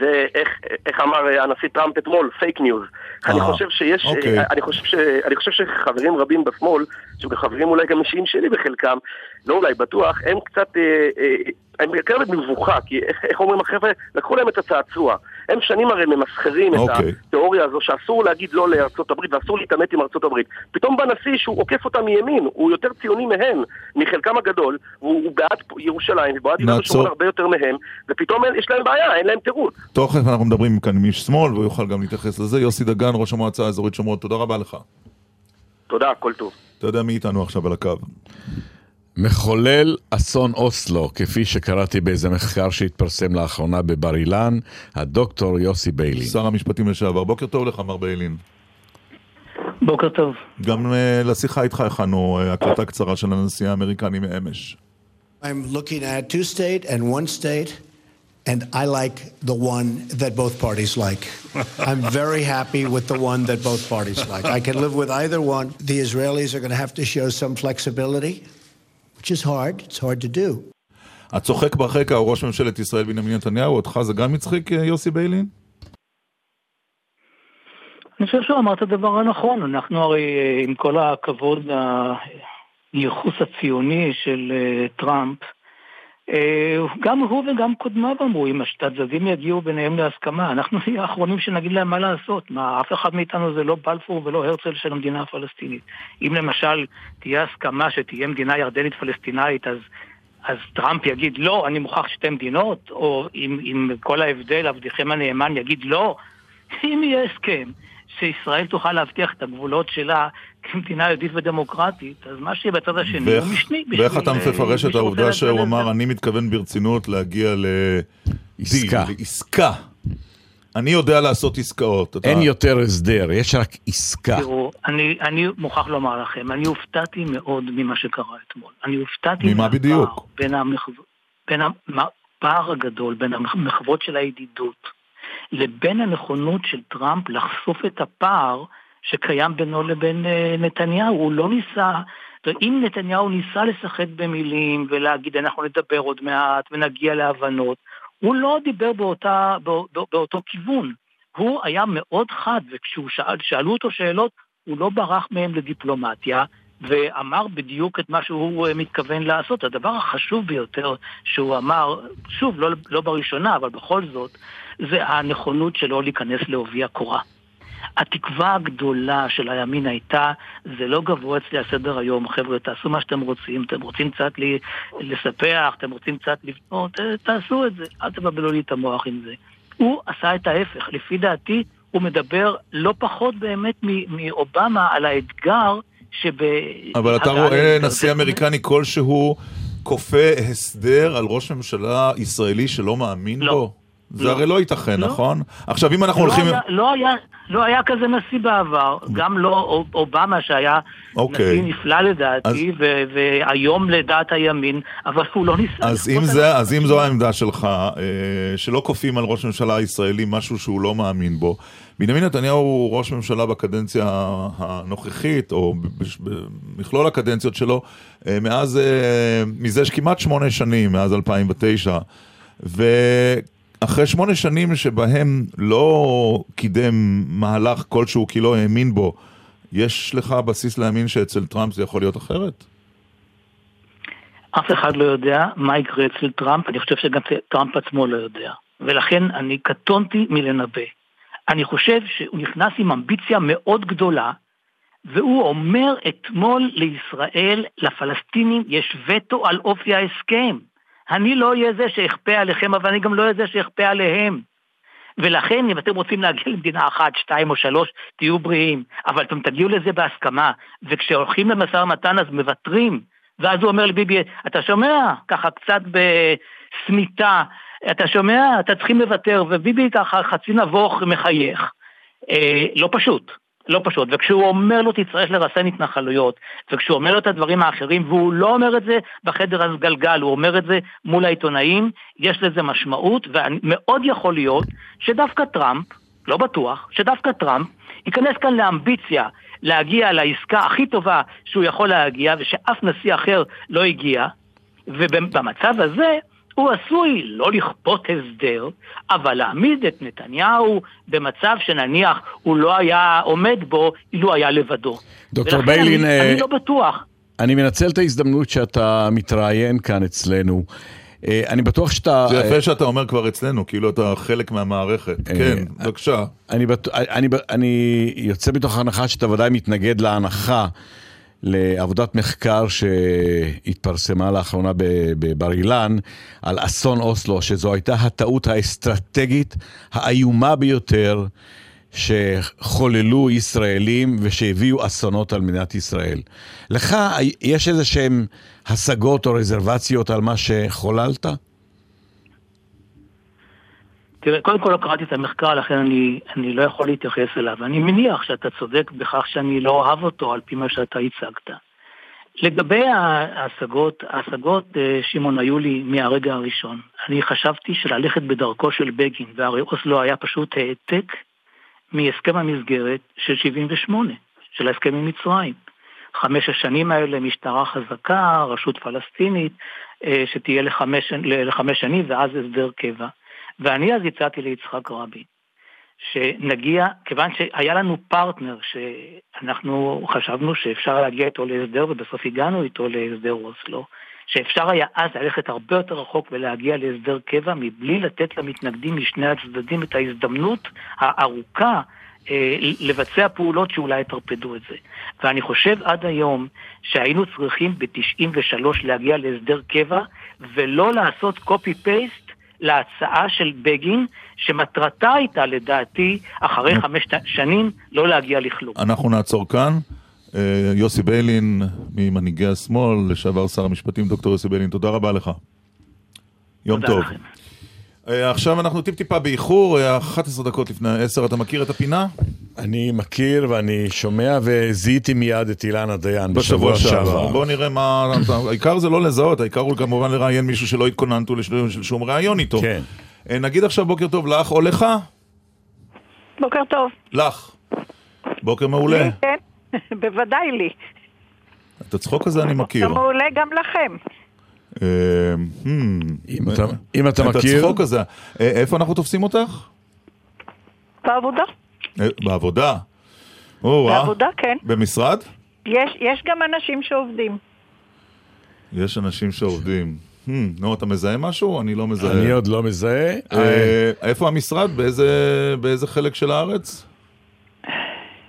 זה איך, איך אמר הנשיא טראמפ אתמול, fake news. אני חושב שיש, אוקיי. אני חושב ש... אני חושב שחברים רבים בשמאל, שהם חברים אולי גם אישיים שלי בחלקם, לא אולי, בטוח, הם קצת, אה, אה, הם יותר במבוכה, כי איך, איך אומרים החבר'ה, לקחו להם את הצעצוע. הם שנים הרי ממסחרים אוקיי. את התיאוריה הזו שאסור להגיד לא לארצות הברית ואסור להתעמת עם ארצות הברית. פתאום בא נשיא שהוא עוקף אותם מימין, הוא יותר ציוני מהם, מחלקם הגדול, והוא בעד ירושלים ובעד יהודה ושומרון הרבה יותר מהם, ופתאום יש להם בעיה, אין להם תירוץ. תכף אנחנו מדברים כאן עם איש שמאל, והוא יוכל גם להתייחס לזה. יוסי דגן, ראש המועצה האזורית שומרון, תודה רבה לך. תודה, הכל טוב. אתה יודע מי איתנו עכשיו על הקו. מחולל אסון אוסלו, כפי שקראתי באיזה מחקר שהתפרסם לאחרונה בבר אילן, הדוקטור יוסי ביילין. שר המשפטים לשעבר. בוקר טוב לך, מר ביילין. בוקר טוב. גם uh, לשיחה איתך הכנו uh, הקלטה קצרה של הנשיא האמריקני מאמש. I'm looking at two state and one state, and I like the one that both parties like. I'm very happy with the one that both parties like. I can live with either one. The Israelis are going to have to show some flexibility, which is hard. It's hard to do. הצוחק ברקע הוא ראש ממשלת ישראל בנימין נתניהו, אותך זה גם הצחיק, יוסי ביילין? אני חושב שהוא אמר את הדבר הנכון. אנחנו הרי, עם כל הכבוד, הייחוס הציוני של טראמפ, גם הוא וגם קודמיו אמרו, אם הצדדים יגיעו ביניהם להסכמה, אנחנו נהיה האחרונים שנגיד להם מה לעשות. מה, אף אחד מאיתנו זה לא בלפור ולא הרצל של המדינה הפלסטינית. אם למשל תהיה הסכמה שתהיה מדינה ירדנית פלסטינאית, אז אז טראמפ יגיד לא, אני מוכרח שתי מדינות, או עם, עם כל ההבדל, עבדיכם הנאמן יגיד לא. אם יהיה הסכם שישראל תוכל להבטיח את הגבולות שלה כמדינה יהודית ודמוקרטית, אז מה שיהיה בצד השני ואיך, הוא משני. ואיך אתה מפרש את העובדה שהוא אמר, אני מתכוון ברצינות להגיע לעסקה. לעסקה. אני יודע לעשות עסקאות. אין אתה... יותר הסדר, יש רק עסקה. תראו, אני, אני מוכרח לומר לכם, אני הופתעתי מאוד ממה שקרה אתמול. אני הופתעתי... ממה בדיוק? בין, המחו... בין הפער הגדול, בין המחוות של הידידות, לבין הנכונות של טראמפ לחשוף את הפער שקיים בינו לבין נתניהו. הוא לא ניסה... אם נתניהו ניסה לשחק במילים ולהגיד אנחנו נדבר עוד מעט ונגיע להבנות, הוא לא דיבר באותה, בא, באותו כיוון. הוא היה מאוד חד, וכששאלו אותו שאלות, הוא לא ברח מהם לדיפלומטיה, ואמר בדיוק את מה שהוא מתכוון לעשות. הדבר החשוב ביותר שהוא אמר, שוב, לא, לא בראשונה, אבל בכל זאת, זה הנכונות שלו להיכנס לעובי הקורה. התקווה הגדולה של הימין הייתה, זה לא גבוה אצלי על סדר היום, חבר'ה, תעשו מה שאתם רוצים, אתם רוצים קצת לספח, אתם רוצים קצת לבנות, תעשו את זה, אל תבלבלו לי את המוח עם זה. הוא עשה את ההפך, לפי דעתי הוא מדבר לא פחות באמת מאובמה על האתגר שב... אבל אתה רואה נשיא אמריקני כלשהו כופה הסדר על ראש ממשלה ישראלי שלא מאמין לא. בו? זה לא. הרי לא ייתכן, לא. נכון? עכשיו, אם אנחנו לא הולכים... היה, לא, היה, לא היה כזה נשיא בעבר, גם לא אובמה שהיה אוקיי. נשיא נפלא לדעתי, אז- ו- והיום לדעת הימין, אבל הוא לא ניסה... אז אם, זה, אז אם זו העמדה שלך, אה, שלא כופים על ראש ממשלה ישראלי משהו שהוא לא מאמין בו, בנימין נתניהו הוא ראש ממשלה בקדנציה הנוכחית, או במכלול הקדנציות שלו, אה, מאז, אה, מזה כמעט שמונה שנים, מאז 2009, ואחרי שמונה שנים שבהם לא קידם מהלך כלשהו כי לא האמין בו, יש לך בסיס להאמין שאצל טראמפ זה יכול להיות אחרת? אף אחד לא יודע מה יקרה אצל טראמפ, אני חושב שגם טראמפ עצמו לא יודע. ולכן אני קטונתי מלנבא. אני חושב שהוא נכנס עם אמביציה מאוד גדולה, והוא אומר אתמול לישראל, לפלסטינים, יש וטו על אופי ההסכם. אני לא אהיה זה שאכפה עליכם, אבל אני גם לא אהיה זה שאכפה עליהם. ולכן, אם אתם רוצים להגיע למדינה אחת, שתיים או שלוש, תהיו בריאים. אבל אתם תגיעו לזה בהסכמה, וכשהולכים למשא ומתן אז מוותרים. ואז הוא אומר לביבי, אתה שומע? ככה קצת בסמיתה, אתה שומע? אתה צריכים לוותר, וביבי ככה חצי נבוך מחייך. אה, לא פשוט. לא פשוט, וכשהוא אומר לו תצטרך לרסן התנחלויות, וכשהוא אומר לו את הדברים האחרים, והוא לא אומר את זה בחדר הגלגל, הוא אומר את זה מול העיתונאים, יש לזה משמעות, ומאוד יכול להיות שדווקא טראמפ, לא בטוח, שדווקא טראמפ ייכנס כאן לאמביציה להגיע לעסקה הכי טובה שהוא יכול להגיע, ושאף נשיא אחר לא הגיע, ובמצב הזה, הוא עשוי לא לכפות הסדר, אבל להעמיד את נתניהו במצב שנניח הוא לא היה עומד בו אילו היה לבדו. דוקטור ביילין, אני, אה, אני לא בטוח. אני מנצל את ההזדמנות שאתה מתראיין כאן אצלנו. אה, אני בטוח שאתה... זה אה, יפה שאתה אומר כבר אצלנו, כאילו אתה חלק מהמערכת. כן, בבקשה. אני, בט... אני, אני יוצא מתוך הנחה שאתה ודאי מתנגד להנחה לעבודת מחקר שהתפרסמה לאחרונה בבר אילן על אסון אוסלו, שזו הייתה הטעות האסטרטגית האיומה ביותר שחוללו ישראלים ושהביאו אסונות על מדינת ישראל. לך יש איזה שהם השגות או רזרבציות על מה שחוללת? תראה, קודם כל לא קראתי את המחקר, לכן אני, אני לא יכול להתייחס אליו. אני מניח שאתה צודק בכך שאני לא אוהב אותו על פי מה שאתה הצגת. לגבי ההשגות, ההשגות, אה, שמעון, היו לי מהרגע הראשון. אני חשבתי שללכת בדרכו של בגין, והרי אוסלו היה פשוט העתק מהסכם המסגרת של 78, של ההסכם עם מצרים. חמש השנים האלה, משטרה חזקה, רשות פלסטינית, אה, שתהיה לחמש, לחמש שנים ואז הסדר קבע. ואני אז הצעתי ליצחק רבין, שנגיע, כיוון שהיה לנו פרטנר שאנחנו חשבנו שאפשר להגיע איתו להסדר ובסוף הגענו איתו להסדר אוסלו, שאפשר היה אז ללכת הרבה יותר רחוק ולהגיע להסדר קבע מבלי לתת למתנגדים משני הצדדים את ההזדמנות הארוכה אה, לבצע פעולות שאולי יטרפדו את זה. ואני חושב עד היום שהיינו צריכים ב-93 להגיע להסדר קבע ולא לעשות copy-paste להצעה של בגין, שמטרתה הייתה לדעתי, אחרי חמש שנים, לא להגיע לכלום. אנחנו נעצור כאן. אה, יוסי ביילין, ממנהיגי השמאל, לשעבר שר המשפטים, דוקטור יוסי ביילין, תודה רבה לך. יום טוב. לכם. אה, עכשיו אנחנו טיפ-טיפה באיחור, 11 אה, דקות לפני 10, אתה מכיר את הפינה? אני מכיר ואני שומע וזיהיתי מיד את אילנה דיין בשבוע שעבר. בוא נראה מה, העיקר זה לא לזהות, העיקר הוא כמובן לראיין מישהו שלא התכוננתו לשום ראיון איתו. כן. אה, נגיד עכשיו בוקר טוב לך או לך? בוקר טוב. לך. בוקר מעולה. כן, בוודאי לי. את הצחוק הזה אני מכיר. מעולה גם לכם. אה, אם אתה מכיר... את הצחוק הזה. אה, איפה אנחנו תופסים אותך? בעבודה. אה, בעבודה? בעבודה, כן. במשרד? יש גם אנשים שעובדים. יש אנשים שעובדים. נו, אתה מזהה משהו? אני לא מזהה. אני עוד לא מזהה. איפה המשרד? באיזה חלק של הארץ?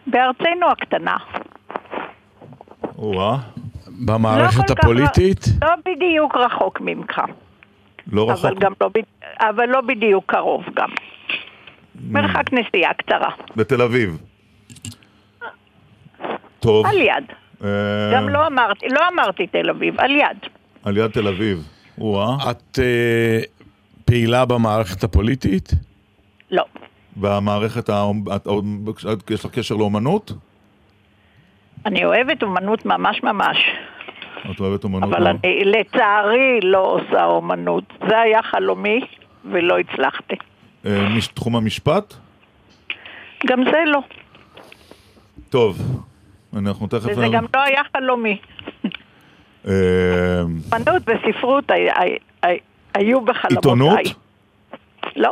בארצנו הקטנה. או-אה. במערכת לא הפוליטית? לא בדיוק רחוק ממך. לא רחוק? אבל, לא, אבל לא בדיוק קרוב גם. מרחק נסיעה קצרה. בתל אביב. טוב. על יד. אה, גם לא אמרתי, לא אמרתי תל אביב, על יד. על יד תל אביב. או-אה. את אה, פעילה במערכת הפוליטית? לא. במערכת, יש לך קשר לאומנות? אני אוהבת אומנות ממש ממש. את אוהבת אומנות? אבל אני לצערי לא עושה אומנות. זה היה חלומי ולא הצלחתי. אה, תחום המשפט? גם זה לא. טוב, אנחנו תכף... וזה גם לא היה חלומי. אה, אומנות וספרות היו בחלומותיי. עיתונות? לא.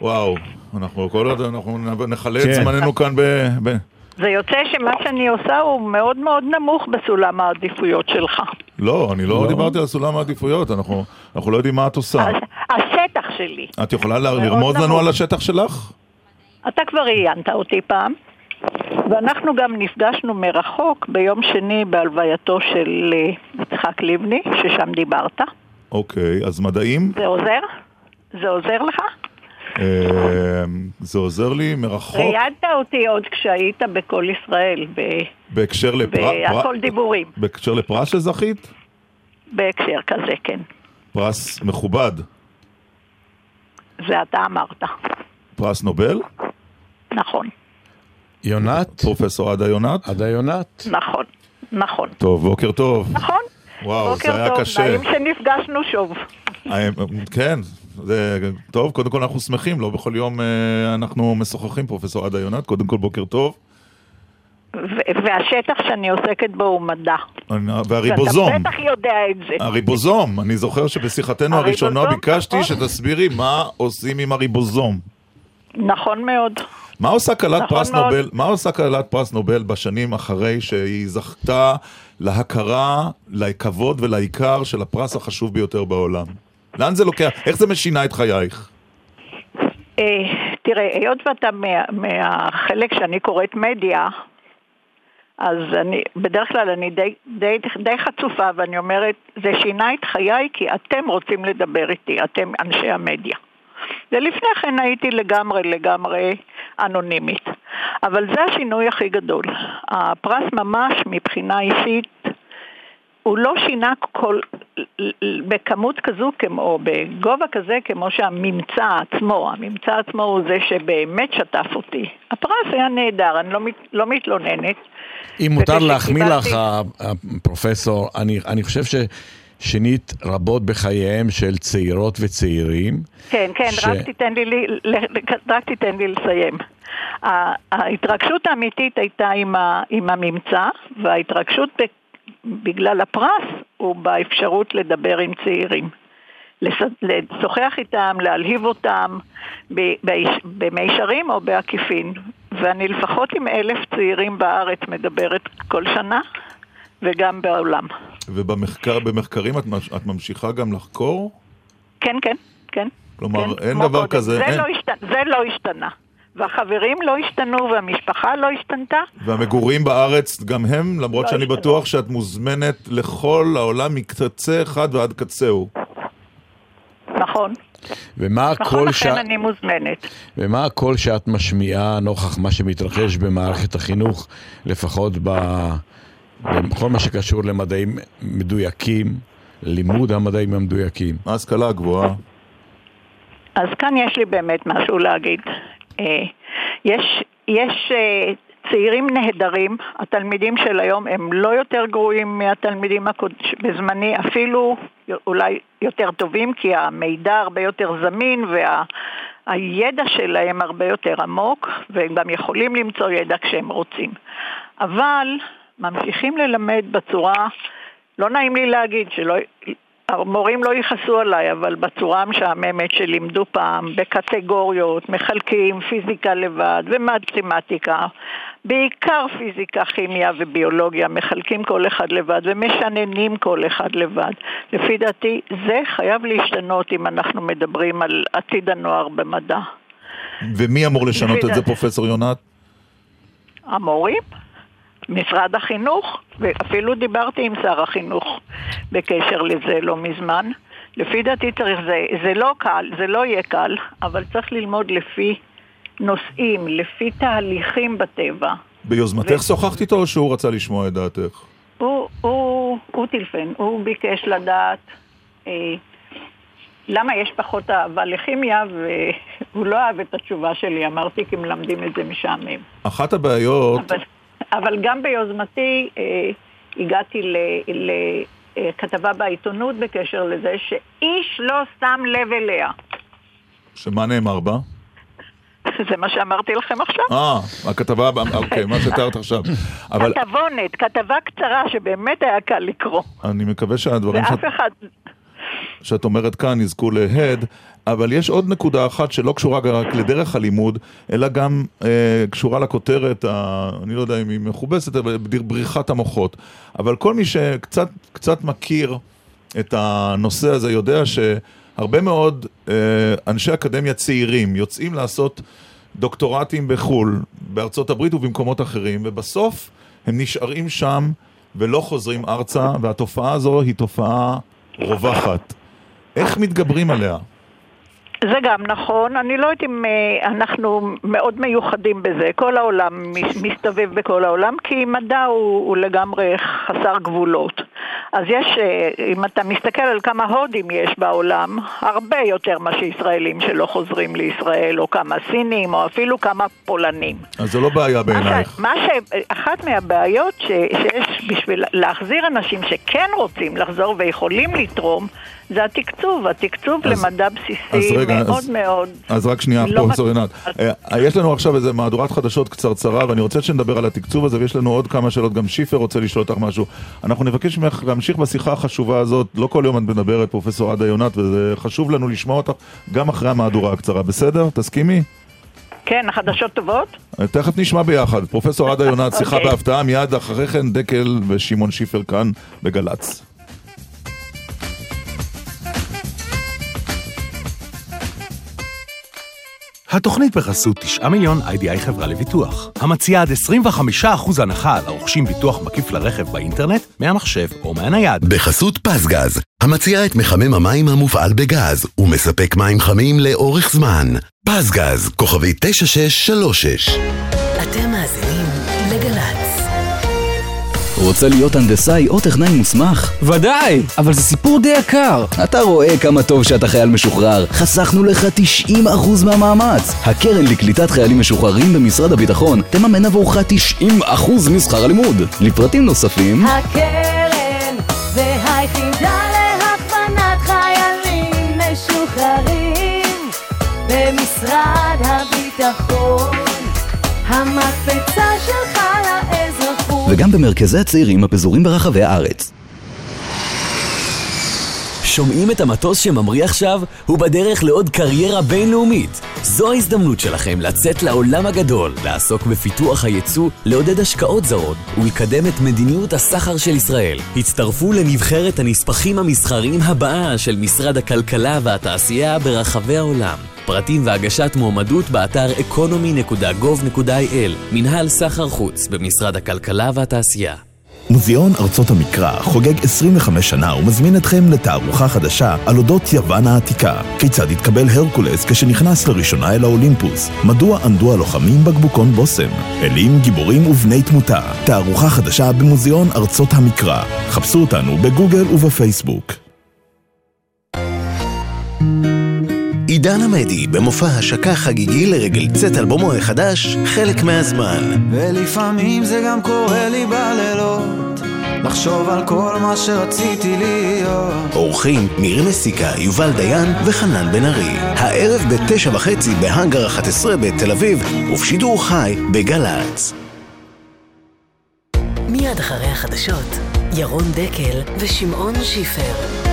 וואו, אנחנו כל עוד אנחנו נכלה את כן. זמננו כאן ב... זה יוצא שמה שאני עושה הוא מאוד מאוד נמוך בסולם העדיפויות שלך. לא, אני לא, לא. דיברתי על סולם העדיפויות, אנחנו, אנחנו לא יודעים מה את עושה. השטח שלי. את יכולה לרמוז לנו על השטח שלך? אתה כבר ראיינת אותי פעם, ואנחנו גם נפגשנו מרחוק ביום שני בהלווייתו של אה, יצחק לבני, ששם דיברת. אוקיי, אז מדעים? זה עוזר? זה עוזר לך? אמ, זה עוזר לי מרחוק. ראיינת אותי עוד כשהיית בכל ישראל. בהקשר לפרס? בהכל דיבורים. בהקשר לפרס שזכית? בהקשר כזה, כן. פרס מכובד. זה אתה אמרת. פרס נובל? נכון. יונת? פרופסור עדה יונת? עדה יונת? נכון, נכון. טוב, בוקר טוב. נכון. וואו, זה היה קשה. בוקר טוב, נעים שנפגשנו שוב. כן, זה טוב, קודם כל אנחנו שמחים, לא בכל יום אה, אנחנו משוחחים, פרופסור עדה יונת, קודם כל בוקר טוב. והשטח שאני עוסקת בו הוא מדע. והריבוזום. ואתה בטח יודע את זה. הריבוזום, אני זוכר שבשיחתנו הראשונה ביקשתי נכון. שתסבירי מה עושים עם הריבוזום. נכון מאוד. מה עושה כלת נכון פרס מאוד. נובל, מה עושה כלת פרס נובל בשנים אחרי שהיא זכתה להכרה, לכבוד ולעיקר של הפרס החשוב ביותר בעולם? לאן זה לוקח? איך זה משינה את חייך? אה, תראה, היות ואתה מהחלק שאני קוראת מדיה, אז אני, בדרך כלל אני די, די, די חצופה ואני אומרת, זה שינה את חיי כי אתם רוצים לדבר איתי, אתם אנשי המדיה. ולפני כן הייתי לגמרי לגמרי אנונימית. אבל זה השינוי הכי גדול. הפרס ממש מבחינה אישית, הוא לא שינה כל, בכמות כזו, כמו, בגובה כזה, כמו שהממצא עצמו, הממצא עצמו הוא זה שבאמת שטף אותי. הפרס היה נהדר, אני לא, מת, לא מתלוננת. אם מותר להחמיא לך, פרופסור, אני, אני חושב ששינית רבות בחייהם של צעירות וצעירים. כן, כן, ש... רק, תיתן לי, רק תיתן לי לסיים. ההתרגשות האמיתית הייתה עם, ה, עם הממצא, וההתרגשות בגלל הפרס הוא באפשרות לדבר עם צעירים. לשוחח איתם, להלהיב אותם במישרים או בעקיפין. ואני לפחות עם אלף צעירים בארץ מדברת כל שנה, וגם בעולם. ובמחקרים את, את ממשיכה גם לחקור? כן, כן, כן. כלומר, כן, אין דבר קודם. כזה... זה, אין... לא השתנה, זה לא השתנה. והחברים לא השתנו והמשפחה לא השתנתה. והמגורים בארץ גם הם, למרות לא שאני השתנו. בטוח שאת מוזמנת לכל העולם מקצה אחד ועד קצהו. נכון. ומה נכון, הקול לכן שאת... אני מוזמנת. ומה הקול שאת משמיעה נוכח מה שמתרחש במערכת החינוך, לפחות ב... בכל מה שקשור למדעים מדויקים, לימוד המדעים המדויקים? ההשכלה הגבוהה. אז כאן יש לי באמת משהו להגיד. אה, יש, יש אה, צעירים נהדרים, התלמידים של היום הם לא יותר גרועים מהתלמידים הקוד... בזמני, אפילו אולי יותר טובים, כי המידע הרבה יותר זמין והידע וה... שלהם הרבה יותר עמוק, והם גם יכולים למצוא ידע כשהם רוצים. אבל ממשיכים ללמד בצורה, לא נעים לי להגיד, שלא... המורים לא יכעסו עליי, אבל בצורה המשעממת שלימדו פעם, בקטגוריות, מחלקים פיזיקה לבד ומתמטיקה, בעיקר פיזיקה, כימיה וביולוגיה, מחלקים כל אחד לבד ומשננים כל אחד לבד. לפי דעתי, זה חייב להשתנות אם אנחנו מדברים על עתיד הנוער במדע. ומי אמור לשנות את זה, פרופסור יונת? המורים. משרד החינוך, ואפילו דיברתי עם שר החינוך בקשר לזה לא מזמן. לפי דעתי צריך, זה, זה לא קל, זה לא יהיה קל, אבל צריך ללמוד לפי נושאים, לפי תהליכים בטבע. ביוזמתך ו... שוחחת איתו או שהוא רצה לשמוע את דעתך? הוא, הוא, הוא טילפן, הוא ביקש לדעת אה, למה יש פחות אהבה לכימיה, והוא לא אהב את התשובה שלי, אמרתי כי מלמדים את זה משעמם. אחת הבעיות... אבל... אבל גם ביוזמתי אה, הגעתי לכתבה בעיתונות בקשר לזה שאיש לא שם לב אליה. שמה נאמר בה? זה מה שאמרתי לכם עכשיו. אה, הכתבה, אוקיי, מה שתיארת עכשיו. אבל... כתבונת, כתבה קצרה שבאמת היה קל לקרוא. אני מקווה שהדברים ואף שאת... אחד... שאת אומרת כאן יזכו להד, אבל יש עוד נקודה אחת שלא קשורה רק לדרך הלימוד, אלא גם אה, קשורה לכותרת, ה, אני לא יודע אם היא מכובסת, אבל בריחת המוחות. אבל כל מי שקצת קצת מכיר את הנושא הזה יודע שהרבה מאוד אה, אנשי אקדמיה צעירים יוצאים לעשות דוקטורטים בחו"ל, בארצות הברית ובמקומות אחרים, ובסוף הם נשארים שם ולא חוזרים ארצה, והתופעה הזו היא תופעה רווחת. איך מתגברים עליה? זה גם נכון, אני לא יודעת אם uh, אנחנו מאוד מיוחדים בזה, כל העולם מסתובב בכל העולם, כי מדע הוא, הוא לגמרי חסר גבולות. אז יש, uh, אם אתה מסתכל על כמה הודים יש בעולם, הרבה יותר מאשר ישראלים שלא חוזרים לישראל, או כמה סינים, או אפילו כמה פולנים. אז זו לא בעיה בעינייך. מה ש... אחת מהבעיות ש, שיש בשביל להחזיר אנשים שכן רוצים לחזור ויכולים לתרום, זה התקצוב, התקצוב אז, למדע בסיסי אז רגע, מאוד אז, מאוד. אז רק שנייה, לא פרופסור עינת. אז... אה, יש לנו עכשיו איזה מהדורת חדשות קצרצרה, ואני רוצה שנדבר על התקצוב הזה, ויש לנו עוד כמה שאלות, גם שיפר רוצה לשאול אותך משהו. אנחנו נבקש ממך להמשיך בשיחה החשובה הזאת, לא כל יום את מדברת, פרופסור עדה יונת, וזה חשוב לנו לשמוע אותך גם אחרי המהדורה הקצרה, בסדר? תסכימי? כן, החדשות טובות? תכף נשמע ביחד. פרופסור עדה יונת, שיחה okay. בהפתעה, מיד אחרי כן דקל ושמעון שיפר כאן בגל"צ. התוכנית בחסות 9 מיליון איי-די-איי חברה לביטוח, המציעה עד 25% הנחה על הרוכשים ביטוח מקיף לרכב באינטרנט, מהמחשב או מהנייד. בחסות פסגז, המציעה את מחמם המים המופעל בגז, ומספק מים חמים לאורך זמן. פסגז, כוכבי 9636. אתם מאזינים לגל"צ. רוצה להיות הנדסאי או טכנאי מוסמך? ודאי, אבל זה סיפור די יקר. אתה רואה כמה טוב שאתה חייל משוחרר. חסכנו לך 90% מהמאמץ. הקרן לקליטת חיילים משוחררים במשרד הביטחון תממן עבורך 90% משכר הלימוד. לפרטים נוספים... הקרן והיחידה להכוונת חיילים משוחררים במשרד הביטחון המקפצה שלך וגם במרכזי הצעירים הפזורים ברחבי הארץ. שומעים את המטוס שממריא עכשיו? הוא בדרך לעוד קריירה בינלאומית. זו ההזדמנות שלכם לצאת לעולם הגדול, לעסוק בפיתוח הייצוא, לעודד השקעות זרות ולקדם את מדיניות הסחר של ישראל. הצטרפו לנבחרת הנספחים המסחריים הבאה של משרד הכלכלה והתעשייה ברחבי העולם. פרטים והגשת מועמדות באתר economy.gov.il מנהל סחר חוץ במשרד הכלכלה והתעשייה. מוזיאון ארצות המקרא חוגג 25 שנה ומזמין אתכם לתערוכה חדשה על אודות יוון העתיקה. כיצד התקבל הרקולס כשנכנס לראשונה אל האולימפוס? מדוע עמדו הלוחמים בגבוקון בושם? אלים, גיבורים ובני תמותה. תערוכה חדשה במוזיאון ארצות המקרא. חפשו אותנו בגוגל ובפייסבוק. עידן עמדי במופע השקה חגיגי לרגל צאת אלבומו החדש, חלק מהזמן. ולפעמים זה גם קורה לי בלילות לחשוב על כל מה שרציתי להיות אורחים מירי מסיקה, יובל דיין וחנן בן ארי. הערב בתשע וחצי בהאנגר 11 בתל אביב, ובשידור חי בגל"צ. מיד אחרי החדשות, ירון דקל ושמעון שיפר.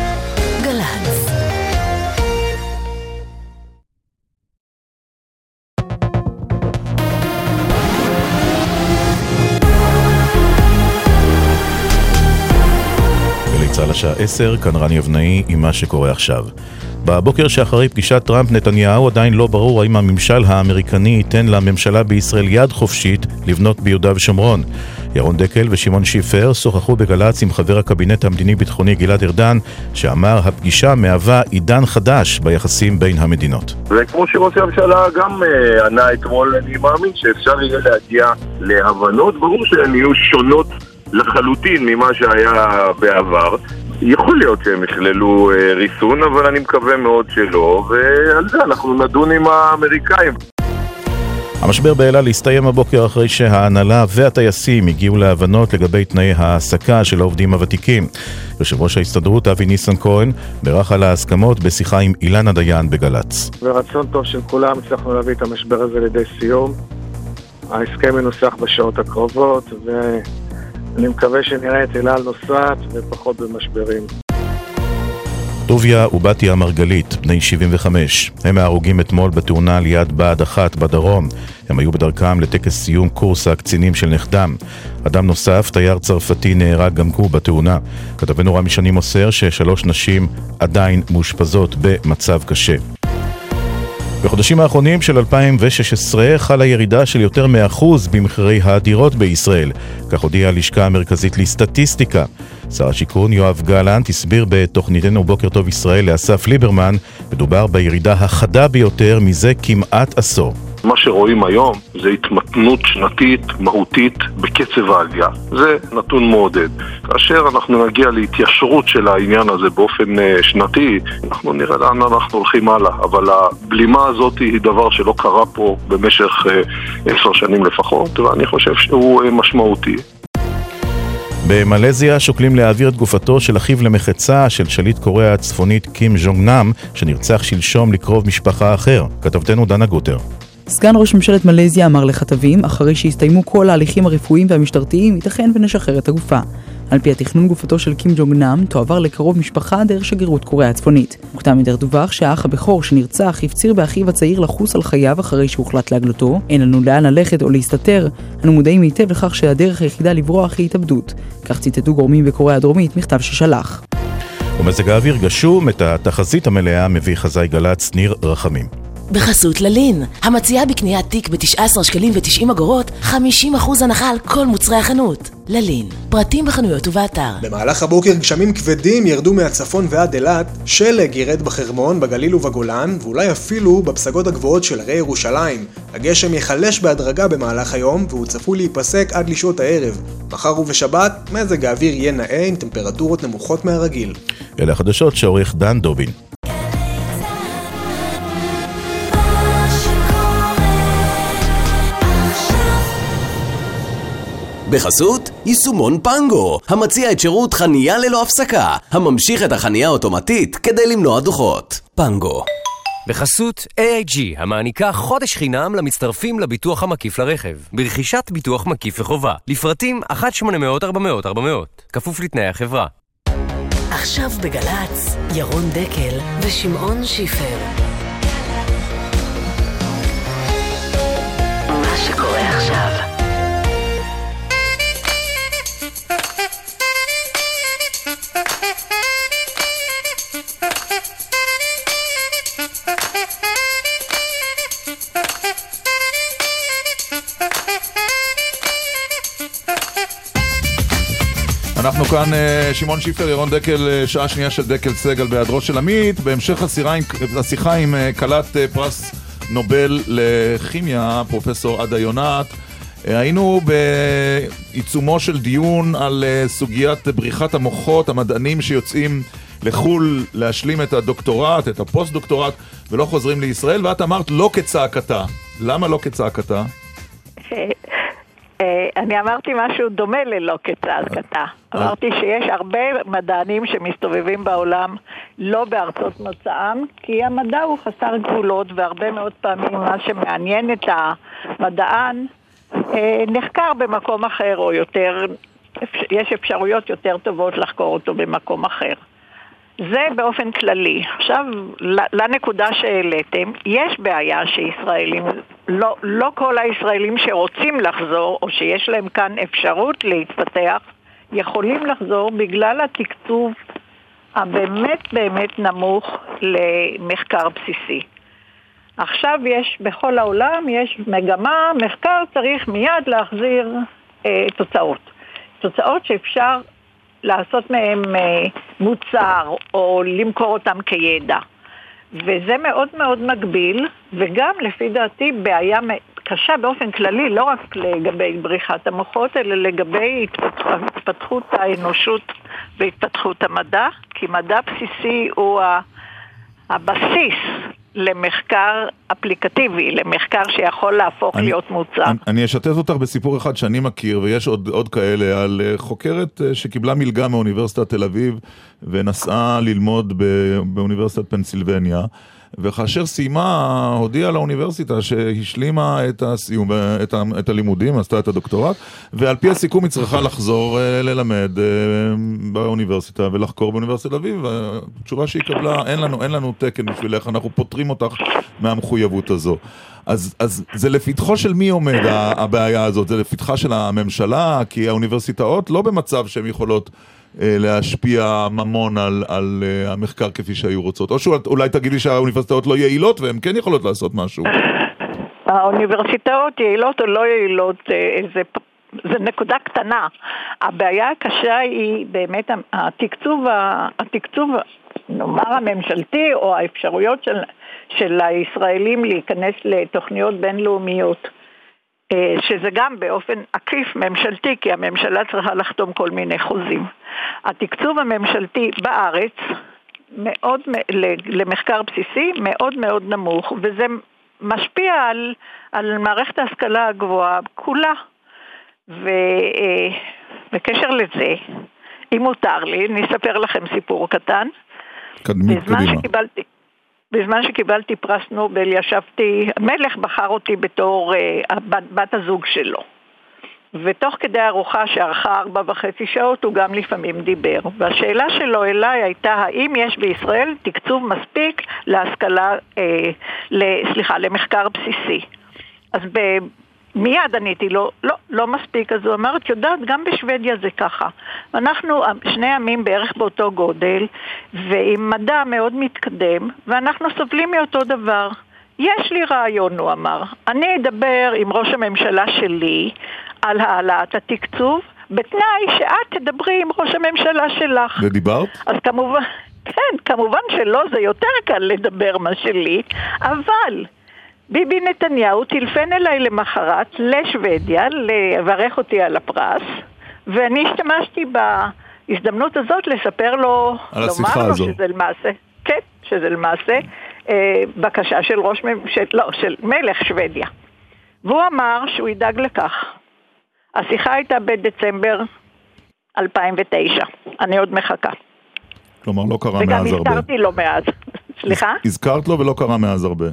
צה"ל השעה 10, כאן רני אבנאי עם מה שקורה עכשיו. בבוקר שאחרי פגישת טראמפ-נתניהו עדיין לא ברור האם הממשל האמריקני ייתן לממשלה בישראל יד חופשית לבנות ביהודה ושומרון. ירון דקל ושמעון שיפר שוחחו בגל"צ עם חבר הקבינט המדיני-ביטחוני גלעד ארדן, שאמר הפגישה מהווה עידן חדש ביחסים בין המדינות. וכמו שראש הממשלה גם uh, ענה אתמול, אני מאמין שאפשר יהיה להגיע להבנות. ברור שהן יהיו שונות לחלוטין ממה שהיה בעבר. יכול להיות שהם יכללו אה, ריסון, אבל אני מקווה מאוד שלא, ועל זה אנחנו נדון עם האמריקאים. המשבר באלעל הסתיים הבוקר אחרי שההנהלה והטייסים הגיעו להבנות לגבי תנאי ההעסקה של העובדים הוותיקים. יושב ראש ההסתדרות אבי ניסנקורן בירך על ההסכמות בשיחה עם אילנה דיין בגל"צ. ברצון טוב של כולם הצלחנו להביא את המשבר הזה לידי סיום. ההסכם מנוסח בשעות הקרובות, ו... אני מקווה שנראה את אלעל נוסעת ופחות במשברים. טוביה ובתיה מרגלית, בני 75. הם ההרוגים אתמול בתאונה ליד בה"ד אחת בדרום. הם היו בדרכם לטקס סיום קורס הקצינים של נכדם. אדם נוסף, תייר צרפתי, נהרג גם הוא בתאונה. כתבנו רמי שני מוסר ששלוש נשים עדיין מאושפזות במצב קשה. בחודשים האחרונים של 2016 חלה ירידה של יותר מ-1% במחירי הדירות בישראל, כך הודיעה הלשכה המרכזית לסטטיסטיקה. שר השיכון יואב גלנט הסביר בתוכניתנו בוקר טוב ישראל לאסף ליברמן, מדובר בירידה החדה ביותר מזה כמעט עשור. מה שרואים היום זה התמתנות שנתית מהותית בקצב העלייה. זה נתון מעודד. כאשר אנחנו נגיע להתיישרות של העניין הזה באופן uh, שנתי, אנחנו נראה לאן אנחנו הולכים הלאה. אבל הבלימה הזאת היא דבר שלא קרה פה במשך uh, עשר שנים לפחות, ואני חושב שהוא uh, משמעותי. במלזיה שוקלים להעביר את גופתו של אחיו למחצה של שליט קוריאה הצפונית קים ז'ונג נאם, שנרצח שלשום לקרוב משפחה אחר. כתבתנו דנה גוטר. סגן ראש ממשלת מלזיה אמר לכתבים, אחרי שהסתיימו כל ההליכים הרפואיים והמשטרתיים, ייתכן ונשחרר את הגופה. על פי התכנון גופתו של קים ג'ונג נאם תועבר לקרוב משפחה דרך שגרירות קוריאה הצפונית. מוקדם יותר דווח שהאח הבכור שנרצח הפציר באחיו הצעיר לחוס על חייו אחרי שהוחלט להגלותו. אין לנו לאן ללכת או להסתתר, אנו מודעים היטב לכך שהדרך היחידה לברוח היא התאבדות. כך ציטטו גורמים בקוריאה הדרומית מכתב ששלח. ומזג האוויר גשום, את התחזית המלאה מביא חזאי גל"צ ניר רחמים. בחסות ללין, המציעה בקניית תיק ב-19 שקלים ו-90 אגורות, 50% הנחה על כל מוצרי החנות. ללין, פרטים בחנויות ובאתר. במהלך הבוקר גשמים כבדים ירדו מהצפון ועד אילת, שלג ירד בחרמון, בגליל ובגולן, ואולי אפילו בפסגות הגבוהות של הרי ירושלים. הגשם ייחלש בהדרגה במהלך היום, והוא צפוי להיפסק עד לשעות הערב. מחר ובשבת, מזג האוויר יהיה נאה עם טמפרטורות נמוכות מהרגיל. אלה החדשות שעורך דן דובין. בחסות יישומון פנגו, המציע את שירות חנייה ללא הפסקה, הממשיך את החנייה האוטומטית כדי למנוע דוחות. פנגו. בחסות AIG, המעניקה חודש חינם למצטרפים לביטוח המקיף לרכב, ברכישת ביטוח מקיף וחובה, לפרטים 1-800-400-400, כפוף לתנאי החברה. עכשיו בגל"צ, ירון דקל ושמעון שיפר. אנחנו כאן, אה, שמעון שיפר, ירון דקל, אה, שעה שנייה של דקל סגל בהיעדרו של עמית. בהמשך השיחה עם, השיחה עם אה, כלת פרס נובל לכימיה, פרופסור עדה יונת. היינו בעיצומו של דיון על סוגיית בריחת המוחות, המדענים שיוצאים לחו"ל להשלים את הדוקטורט, את הפוסט-דוקטורט, ולא חוזרים לישראל, ואת אמרת לא כצעקתה. למה לא כצעקתה? אני אמרתי משהו דומה ללא כצעקתה. אמרתי שיש הרבה מדענים שמסתובבים בעולם לא בארצות מוצאם, כי המדע הוא חסר גבולות, והרבה מאוד פעמים מה שמעניין את המדען אה, נחקר במקום אחר, או יותר, יש אפשרויות יותר טובות לחקור אותו במקום אחר. זה באופן כללי. עכשיו, לנקודה שהעליתם, יש בעיה שישראלים, לא, לא כל הישראלים שרוצים לחזור, או שיש להם כאן אפשרות להתפתח, יכולים לחזור בגלל התקצוב הבאמת באמת נמוך למחקר בסיסי. עכשיו יש, בכל העולם יש מגמה, מחקר צריך מיד להחזיר אה, תוצאות. תוצאות שאפשר לעשות מהם אה, מוצר או למכור אותם כידע. וזה מאוד מאוד מגביל, וגם לפי דעתי בעיה קשה באופן כללי, לא רק לגבי בריחת המוחות, אלא לגבי התפתחות האנושות והתפתחות המדע, כי מדע בסיסי הוא הבסיס למחקר אפליקטיבי, למחקר שיכול להפוך אני, להיות מוצר. אני, אני אשתף אותך בסיפור אחד שאני מכיר, ויש עוד, עוד כאלה, על אה, חוקרת אה, שקיבלה מלגה מאוניברסיטת תל אביב ונסעה ללמוד באוניברסיטת פנסילבניה. וכאשר סיימה, הודיעה לאוניברסיטה שהשלימה את הסיום, את, ה, את הלימודים, עשתה את הדוקטורט, ועל פי הסיכום היא צריכה לחזור uh, ללמד uh, באוניברסיטה ולחקור באוניברסיטת אביב, והתשובה שהיא קבלה, אין לנו, אין לנו תקן בשבילך, אנחנו פוטרים אותך מהמחויבות הזו. אז, אז זה לפתחו של מי עומד הבעיה הזאת? זה לפתחה של הממשלה? כי האוניברסיטאות לא במצב שהן יכולות... אה, להשפיע ממון על, על uh, המחקר כפי שהיו רוצות. או שאולי תגידי שהאוניברסיטאות לא יעילות והן כן יכולות לעשות משהו. האוניברסיטאות יעילות או לא יעילות, אה, זה, זה נקודה קטנה. הבעיה הקשה היא באמת התקצוב, התקצוב נאמר הממשלתי או האפשרויות של, של הישראלים להיכנס לתוכניות בינלאומיות. אה, שזה גם באופן עקיף ממשלתי, כי הממשלה צריכה לחתום כל מיני חוזים. התקצוב הממשלתי בארץ מאוד, למחקר בסיסי מאוד מאוד נמוך, וזה משפיע על, על מערכת ההשכלה הגבוהה כולה. ובקשר אה, לזה, אם מותר לי, אני אספר לכם סיפור קטן. קדמי, קדימה. שקיבלתי, בזמן שקיבלתי פרס נובל ישבתי, המלך בחר אותי בתור uh, בת, בת הזוג שלו. ותוך כדי ארוחה שארכה ארבע וחצי שעות הוא גם לפעמים דיבר. והשאלה שלו אליי הייתה האם יש בישראל תקצוב מספיק להשכלה, אה, סליחה, למחקר בסיסי. אז מיד עניתי לו, לא, לא מספיק. אז הוא אמר, את יודעת, גם בשוודיה זה ככה. אנחנו שני עמים בערך באותו גודל, ועם מדע מאוד מתקדם, ואנחנו סובלים מאותו דבר. יש לי רעיון, הוא אמר. אני אדבר עם ראש הממשלה שלי על העלאת התקצוב, בתנאי שאת תדברי עם ראש הממשלה שלך. ודיברת? אז כמובן, כן, כמובן שלא, זה יותר קל לדבר מה שלי, אבל ביבי נתניהו טילפן אליי למחרת לשוודיה לברך אותי על הפרס, ואני השתמשתי בהזדמנות הזאת לספר לו, על השיחה לומר לו הזו. שזה למעשה, כן, שזה למעשה אה, בקשה של ראש, מ- של, לא, של מלך שוודיה. והוא אמר שהוא ידאג לכך. השיחה הייתה בדצמבר 2009, אני עוד מחכה. כלומר, לא קרה וגם מאז הרבה. הזכרתי לו מאז. סליחה? הזכרת לו ולא קרה מאז הרבה.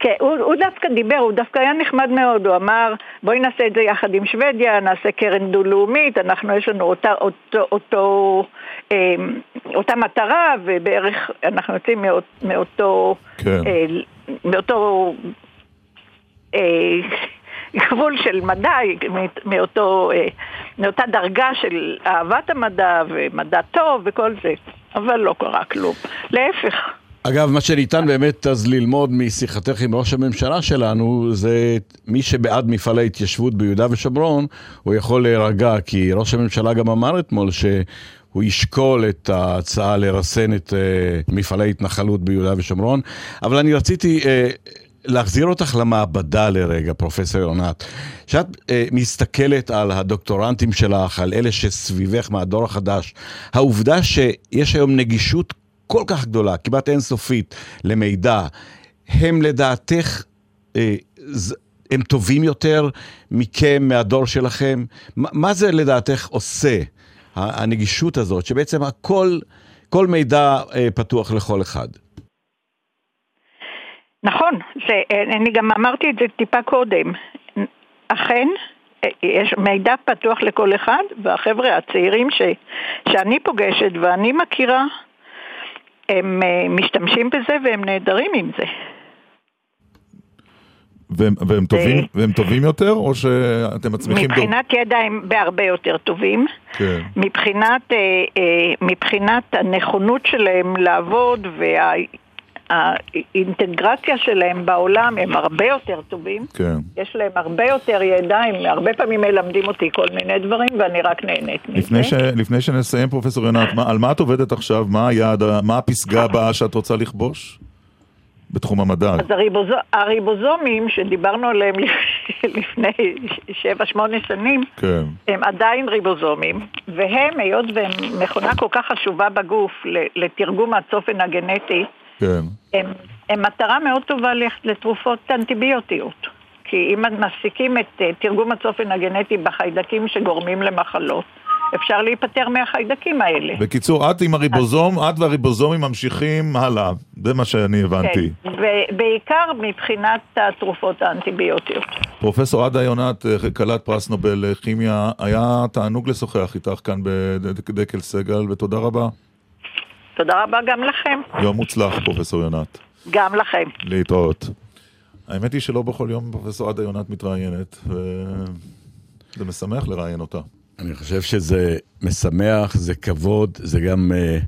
כן, הוא, הוא דווקא דיבר, הוא דווקא היה נחמד מאוד, הוא אמר בואי נעשה את זה יחד עם שוודיה, נעשה קרן דו-לאומית, אנחנו יש לנו אותה, אותו, אותו, אה, אותה מטרה ובערך אנחנו יוצאים מאות, מאותו, כן. אה, מאותו אה, גבול של מדע, מאותו, אה, מאותה דרגה של אהבת המדע ומדע טוב וכל זה, אבל לא קרה כלום, להפך. אגב, מה שניתן באמת אז ללמוד משיחתך עם ראש הממשלה שלנו, זה מי שבעד מפעלי התיישבות ביהודה ושומרון, הוא יכול להירגע, כי ראש הממשלה גם אמר אתמול שהוא ישקול את ההצעה לרסן את uh, מפעלי התנחלות ביהודה ושומרון. אבל אני רציתי... Uh, להחזיר אותך למעבדה לרגע, פרופסור יונת. כשאת אה, מסתכלת על הדוקטורנטים שלך, על אלה שסביבך מהדור החדש, העובדה שיש היום נגישות כל כך גדולה, כמעט אינסופית, למידע, הם לדעתך, אה, הם טובים יותר מכם, מהדור שלכם? מה, זה לדעתך עושה, הנגישות הזאת, שבעצם הכל, כל מידע אה, פתוח לכל אחד? נכון, זה, אני גם אמרתי את זה טיפה קודם. אכן, יש מידע פתוח לכל אחד, והחבר'ה הצעירים ש, שאני פוגשת ואני מכירה, הם אה, משתמשים בזה והם נהדרים עם זה. והם, והם, טובים, והם טובים יותר, או שאתם מצמיחים... דור- מבחינת ידע הם בהרבה יותר טובים. כן. מבחינת, אה, אה, מבחינת הנכונות שלהם לעבוד והאינטגרציה שלהם בעולם הם הרבה יותר טובים. כן. יש להם הרבה יותר ידע, הם הרבה פעמים מלמדים אותי כל מיני דברים ואני רק נהנית מזה. לפני, ש, לפני שנסיים, פרופסור יונת, מה, על מה את עובדת עכשיו? מה היעד, מה הפסגה הבאה שאת רוצה לכבוש? בתחום המדע. אז הריבוז... הריבוזומים שדיברנו עליהם לפני שבע, שמונה שנים, כן. הם עדיין ריבוזומים, והם, היות והם מכונה כל כך חשובה בגוף לתרגום הצופן הגנטי, כן. הם, הם מטרה מאוד טובה לתרופות אנטיביוטיות. כי אם מפסיקים את אה, תרגום הצופן הגנטי בחיידקים שגורמים למחלות, אפשר להיפטר מהחיידקים האלה. בקיצור, את עם הריבוזום, את והריבוזומים ממשיכים הלאה. זה מה שאני הבנתי. כן, ובעיקר מבחינת התרופות האנטיביוטיות. פרופסור עדה יונת, אה, כלת פרס נובל לכימיה, היה תענוג לשוחח איתך כאן בדקל סגל, ותודה רבה. תודה רבה גם לכם, יום מוצלח, פרופסור יונת. גם לכם. להתראות. האמת היא שלא בכל יום פרופסור עדה יונת מתראיינת, וזה משמח לראיין אותה. אני חושב שזה משמח, זה כבוד, זה גם uh,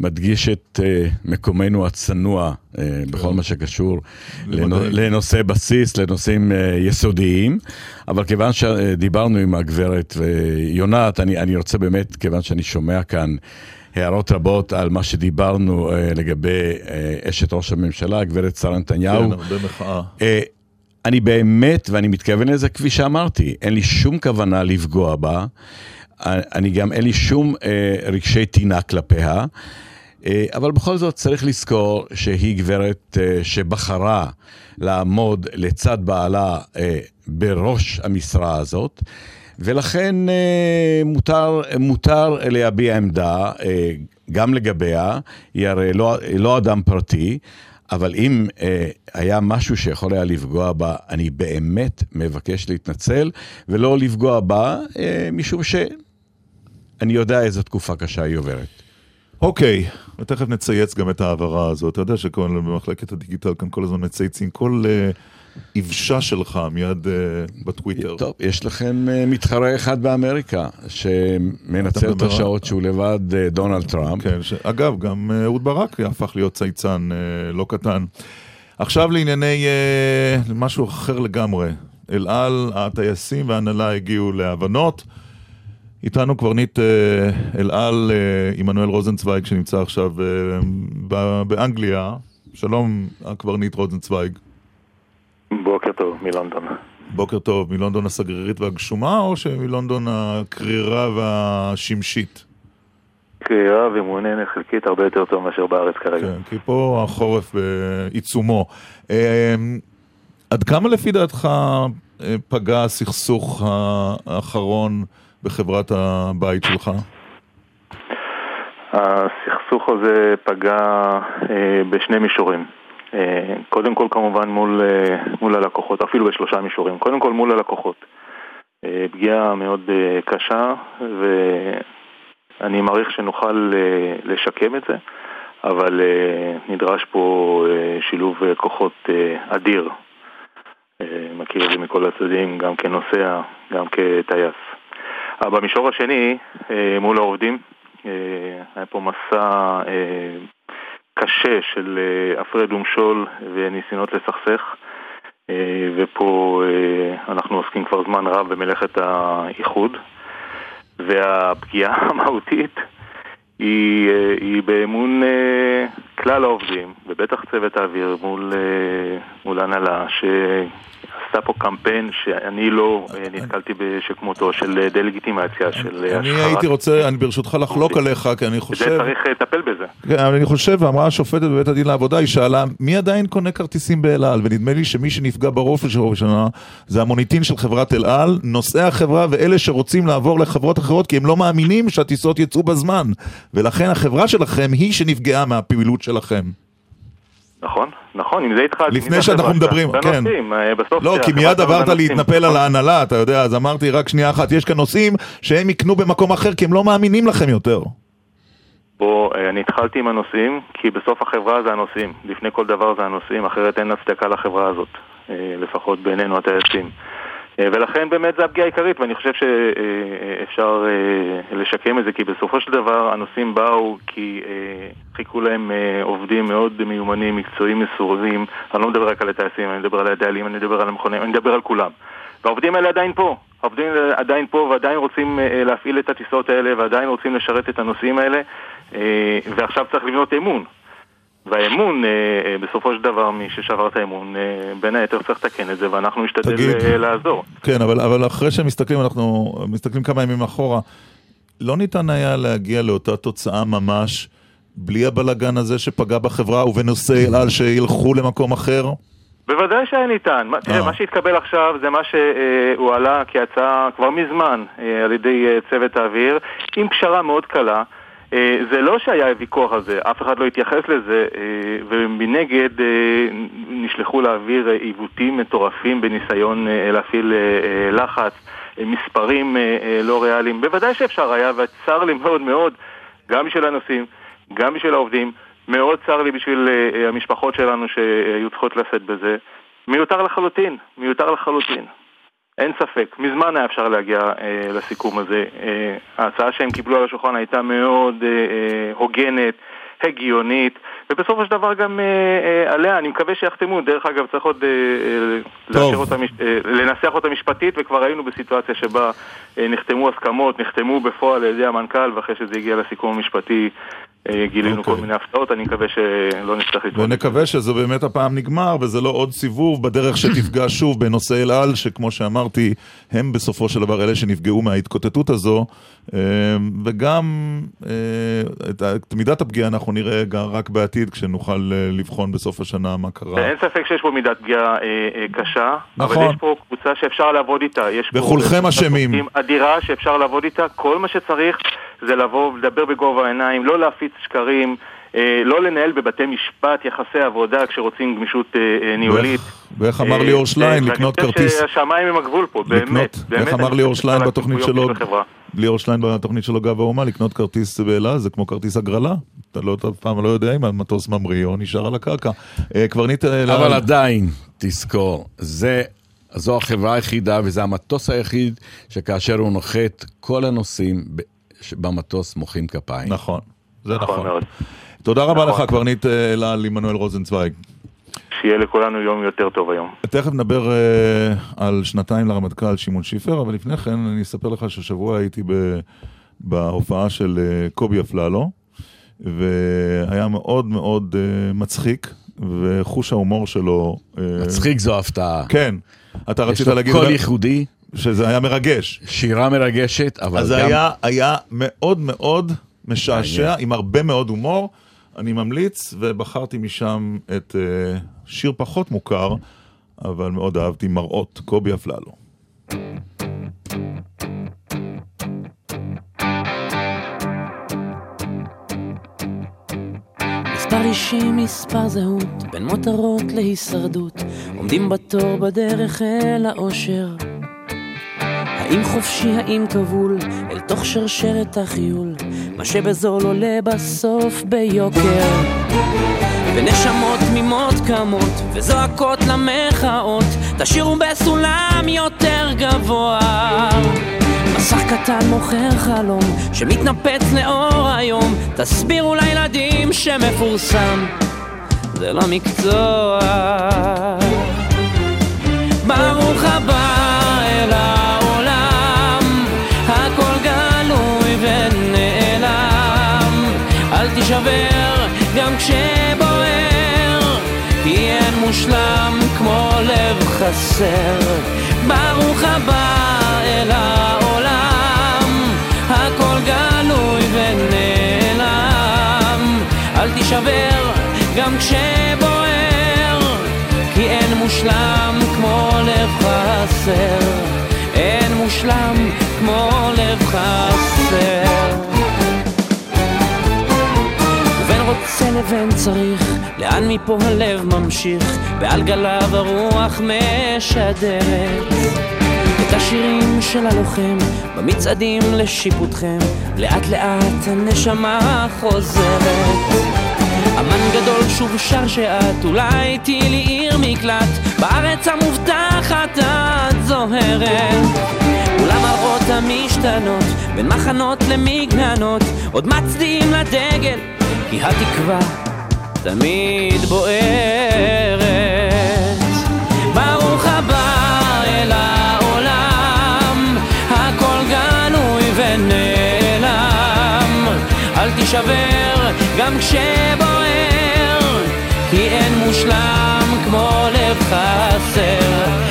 מדגיש את uh, מקומנו הצנוע uh, בכל מה שקשור לנו, לנושא בסיס, לנושאים uh, יסודיים. אבל כיוון שדיברנו עם הגברת ויונת, אני, אני רוצה באמת, כיוון שאני שומע כאן הערות רבות על מה שדיברנו uh, לגבי uh, אשת ראש הממשלה, הגברת שרה נתניהו. כן, הרבה מחאה. Uh, אני באמת, ואני מתכוון לזה כפי שאמרתי, אין לי שום כוונה לפגוע בה, אני גם אין לי שום אה, רגשי טינה כלפיה, אה, אבל בכל זאת צריך לזכור שהיא גברת אה, שבחרה לעמוד לצד בעלה אה, בראש המשרה הזאת. ולכן אה, מותר, מותר להביע עמדה אה, גם לגביה, היא הרי לא, לא אדם פרטי, אבל אם אה, היה משהו שיכול היה לפגוע בה, אני באמת מבקש להתנצל, ולא לפגוע בה, אה, משום שאני יודע איזו תקופה קשה היא עוברת. אוקיי, ותכף נצייץ גם את ההעברה הזאת. אתה יודע שכל במחלקת הדיגיטל כאן כל הזמן מצייצים כל uh, יבשה שלך מיד uh, בטוויטר. טוב, יש לכם uh, מתחרה אחד באמריקה, שמנצל את השעות שהוא לבד, uh, דונלד טראמפ. כן, ש... אגב, גם אהוד ברק הפך להיות צייצן uh, לא קטן. עכשיו לענייני אה, משהו אחר לגמרי. אל על, הטייסים וההנהלה הגיעו להבנות. איתנו קברניט אל על, עמנואל רוזנצוויג, שנמצא עכשיו באנגליה. שלום, הקברניט רוזנצוויג. בוקר טוב, מלונדון. בוקר טוב, מלונדון הסגרירית והגשומה, או שמלונדון הקרירה והשמשית? קרירה ומעוננת חלקית הרבה יותר טוב מאשר בארץ כרגע. כן, כי פה החורף בעיצומו. אה, עד כמה לפי דעתך אה, פגע הסכסוך האחרון בחברת הבית שלך? הסכסוך הזה פגע אה, בשני מישורים. אה, קודם כל כמובן מול, אה, מול הלקוחות, אפילו בשלושה מישורים. קודם כל מול הלקוחות. אה, פגיעה מאוד קשה, ואני מעריך שנוכל לשקם את זה, אבל נדרש פה שילוב כוחות אדיר. מכיר את זה מכל הצדדים, גם כנוסע, גם כטייס. במישור השני, מול העובדים, היה פה מסע קשה של אה, הפרד ומשול וניסיונות לסכסך, אה, ופה אה, אנחנו עוסקים כבר זמן רב במלאכת האיחוד, והפגיעה המהותית היא, היא באמון כלל העובדים, ובטח צוות האוויר מול, מול ההנהלה, שעשתה פה קמפיין שאני לא אה, נתקלתי בשכמותו, של אה, דה-לגיטימציה, של אה, אני הייתי רוצה, אני ברשותך לחלוק עליך, כי אני זה חושב... צריך אה, לטפל בזה. כן, אני חושב, ואמרה השופטת בבית הדין לעבודה, היא שאלה, מי עדיין קונה כרטיסים באל על? ונדמה לי שמי שנפגע בראש ובראשונה זה המוניטין של חברת אל על, נושאי החברה ואלה שרוצים לעבור לחברות אחרות, כי הם לא מאמינים שהטיסות יצאו בזמן. ולכן החברה שלכם היא שנפגעה מהפעילות שלכם. נכון, נכון, עם זה התחלתי. לפני שאנחנו? מדברים, כן. בנושאים, אה, בסוף לא, כי מיד עברת. להתנפל על ההנהלה, אתה יודע, אז אמרתי רק שנייה אחת, יש כאן נושאים שהם יקנו במקום אחר, כי הם לא מאמינים לכם יותר. בוא, אה, אני התחלתי עם הנושאים, כי בסוף החברה זה הנושאים. לפני כל דבר זה הנושאים, אחרת אין הצדקה לחברה הזאת, אה, לפחות בעינינו הטייסים. אה, ולכן באמת זה הפגיעה העיקרית, ואני חושב שאפשר לשקם את זה, כי בסופו של דבר הנושאים באו כי אה, חיכו להם אה, עובדים מאוד מיומנים, מקצועיים, מסורבים. אני לא מדבר רק על הטייסים, אני מדבר על הדיילים, אני מדבר על המכונים, אני מדבר על כולם. והעובדים האלה עדיין פה. העובדים עדיין פה ועדיין רוצים אה, להפעיל את הטיסות האלה ועדיין רוצים לשרת את הנושאים האלה אה, ועכשיו צריך לבנות אמון. והאמון, אה, אה, בסופו של דבר, מי ששבר את האמון, אה, בין היתר צריך לתקן את זה ואנחנו נשתדל תגיד. לעזור. כן, אבל, אבל אחרי שמסתכלים, אנחנו מסתכלים כמה ימים אחורה, לא ניתן היה להגיע לאותה תוצאה ממש בלי הבלגן הזה שפגע בחברה ובנושאי אל על שילכו למקום אחר? בוודאי שהיה ניתן. מה- תראה, מה שהתקבל עכשיו זה מה שהועלה כהצעה כבר מזמן על ידי צוות האוויר, עם פשרה מאוד קלה. אה, זה לא שהיה ויכוח על זה, אף אחד לא התייחס לזה, אה, ומנגד אה, נשלחו לאוויר עיוותים מטורפים בניסיון להפעיל לחץ, מספרים לא ריאליים. בוודאי שאפשר היה, וצר לי מאוד מאוד, גם בשביל הנוסעים, גם בשביל העובדים, מאוד צר לי בשביל המשפחות שלנו שהיו צריכות לשאת בזה. מיותר לחלוטין, מיותר לחלוטין. אין ספק, מזמן היה אפשר להגיע אה, לסיכום הזה. אה, ההצעה שהם קיבלו על השולחן הייתה מאוד אה, אה, הוגנת, הגיונית, ובסופו של דבר גם אה, אה, עליה, אני מקווה שיחתמו, דרך אגב צריך עוד אה, אה, אותה, אה, לנסח אותה משפטית, וכבר היינו בסיטואציה שבה אה, נחתמו הסכמות, נחתמו בפועל על ידי המנכ"ל, ואחרי שזה הגיע לסיכום המשפטי אה, גילינו כל מיני הפתעות, אני מקווה שלא נצטרך להתמודד. ונקווה שזה באמת הפעם נגמר, וזה לא עוד סיבוב בדרך שתפגע שוב בנושא אל על, שכמו שאמרתי, הם בסופו של דבר אלה שנפגעו מההתקוטטות הזו, וגם את מידת הפגיעה אנחנו נראה גם רק בעתיד, כשנוכל אה, לבחון בסוף השנה מה קרה. אין ספק שיש פה מידת פגיעה אה, אה, קשה, נכון. אבל יש פה קבוצה שאפשר לעבוד איתה. יש וכולכם אשמים. אדירה שאפשר לעבוד איתה, כל מה שצריך זה לבוא ולדבר בגובה העיניים, לא להפיץ שקרים, לא לנהל בבתי משפט יחסי עבודה כשרוצים גמישות אה, אה, ניהולית. ואיך אמר אה, ליאור שליין, אה, לקנות כרטיס... שהשמיים הם הגבול פה, באמת. איך אמר ליאור שליין בתוכנית שלו. ליאור שליין בתוכנית שלו גב האומה, לקנות כרטיס באל על זה כמו כרטיס הגרלה. אתה לא, אף פעם לא יודע אם המטוס ממריא או נשאר על הקרקע. אה, קברניט אל על... אבל עדיין, תזכור, זה, זו החברה היחידה וזה המטוס היחיד שכאשר הוא נוחת, כל הנוסעים במטוס מוחאים כפיים. נכון, זה נכון. תודה רבה לך, קברניט אה, אל על עמנואל רוזנצוויג. שיהיה לכולנו יום יותר טוב היום. תכף נדבר uh, על שנתיים לרמטכ"ל שמעון שיפר, אבל לפני כן אני אספר לך שהשבוע הייתי ב, בהופעה של uh, קובי אפללו, והיה מאוד מאוד uh, מצחיק, וחוש ההומור שלו... Uh, מצחיק זו הפתעה. כן. אתה רצית להגיד... יש לו קול ייחודי. שזה היה מרגש. שירה מרגשת, אבל אז גם... אז היה, היה מאוד מאוד משעשע, עם הרבה מאוד הומור. אני ממליץ, ובחרתי משם את uh, שיר פחות מוכר, אבל מאוד אהבתי, מראות, קובי אפללו. מספר אישי, מספר זהות, בין מותרות להישרדות, עומדים בתור בדרך אל האושר. האם חופשי, האם כבול, אל תוך שרשרת החיול, מה שבזול עולה בסוף ביוקר. ונשמות תמימות קמות, וזועקות למחאות, תשאירו בסולם יותר גבוה. מסך קטן מוכר חלום, שמתנפץ לאור היום, תסבירו לילדים שמפורסם, זה לא מקצוע. ברוך הבא לב חסר. ברוך הבא אל העולם, הכל גלוי ונעלם, אל תישבר גם כשבוער, כי אין מושלם כמו לב חסר, אין מושלם כמו לב חסר. רוצה לבין צריך, לאן מפה הלב ממשיך, ועל גליו הרוח משדרת. את השירים של הלוחם, במצעדים לשיפוטכם, לאט לאט הנשמה חוזרת. אמן גדול שוב שר שאת, אולי תהיי לי עיר מקלט, בארץ המובטחת את זוהרת. אולם מראות המשתנות, בין מחנות למגננות, עוד מצדיעים לדגל, כי התקווה תמיד בוערת. ברוך הבא אל העולם, הכל גלוי ונעלם, אל תישבר גם כשבוער, כי אין מושלם כמו לב חסר.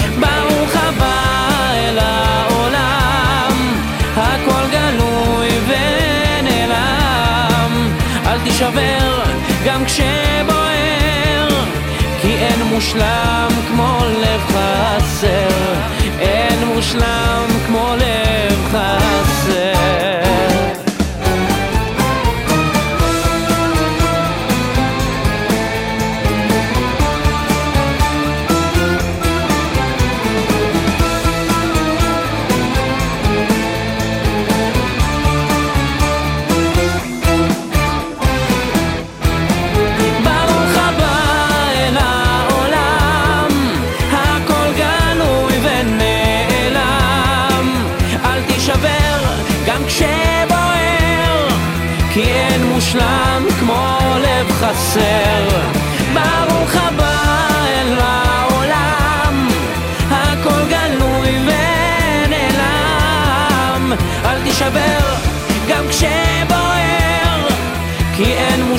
אל תישבר גם כשבוער, כי אין מושלם כמו לב חסר, אין מושלם כמו לב חסר.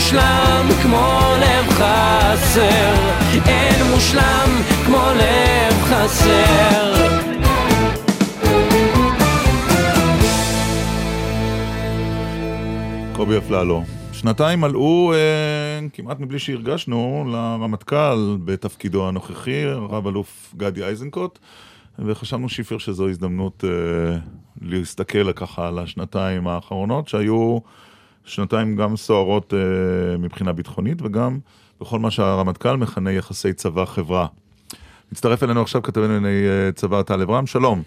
מושלם כמו לב חסר, אין מושלם כמו לב חסר. קובי אפללו. שנתיים מלאו, אה, כמעט מבלי שהרגשנו, לרמטכ"ל בתפקידו הנוכחי, רב אלוף גדי איזנקוט, וחשבנו שיפר שזו הזדמנות אה, להסתכל ככה על השנתיים האחרונות, שהיו שנתיים גם סוערות אה, מבחינה ביטחונית, וגם בכל מה שהרמטכ"ל מכנה יחסי צבא-חברה. מצטרף אלינו עכשיו כתבנו לענייני אה, צבא טל אברהם, שלום.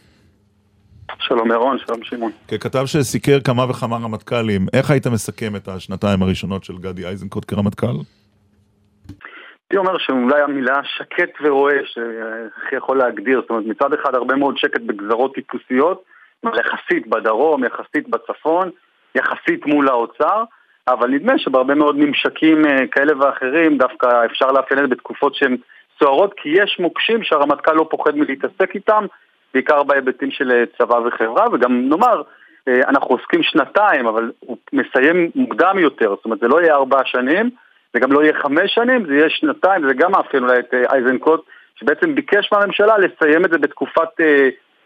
שלום ירון, שלום שמעון. ככתב שסיקר כמה וכמה רמטכ"לים, איך היית מסכם את השנתיים הראשונות של גדי איזנקוט כרמטכ"ל? הייתי אומר שאולי המילה שקט ורואה, שהכי יכול להגדיר, זאת אומרת מצד אחד הרבה מאוד שקט בגזרות טיפוסיות, יחסית בדרום, יחסית בצפון, יחסית מול האוצר, אבל נדמה שבהרבה מאוד ממשקים אה, כאלה ואחרים דווקא אפשר לאפיין את זה בתקופות שהן סוערות, כי יש מוקשים שהרמטכ"ל לא פוחד מלהתעסק איתם, בעיקר בהיבטים של אה, צבא וחברה, וגם נאמר, אה, אנחנו עוסקים שנתיים, אבל הוא מסיים מוקדם יותר, זאת אומרת זה לא יהיה ארבע שנים, זה גם לא יהיה חמש שנים, זה יהיה שנתיים, זה גם מאפיין אולי את אייזנקוט, שבעצם ביקש מהממשלה לסיים את זה בתקופת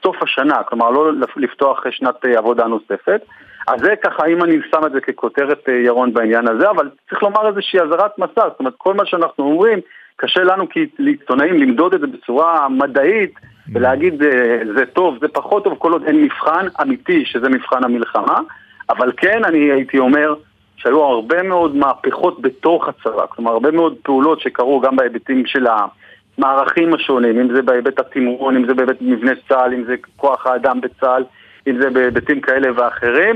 סוף השנה, כלומר לא לפתוח שנת עבודה נוספת. אז זה ככה, אם אני שם את זה ככותרת ירון בעניין הזה, אבל צריך לומר איזושהי אזהרת מסע, זאת אומרת כל מה שאנחנו אומרים, קשה לנו כעיתונאים למדוד את זה בצורה מדעית ולהגיד אה, זה טוב, זה פחות טוב, כל עוד אין מבחן אמיתי שזה מבחן המלחמה, אבל כן אני הייתי אומר שהיו הרבה מאוד מהפכות בתוך הצבא, כלומר הרבה מאוד פעולות שקרו גם בהיבטים של המערכים השונים, אם זה בהיבט התמרון, אם זה בהיבט מבנה צה"ל, אם זה כוח האדם בצה"ל, אם זה בהיבטים כאלה ואחרים,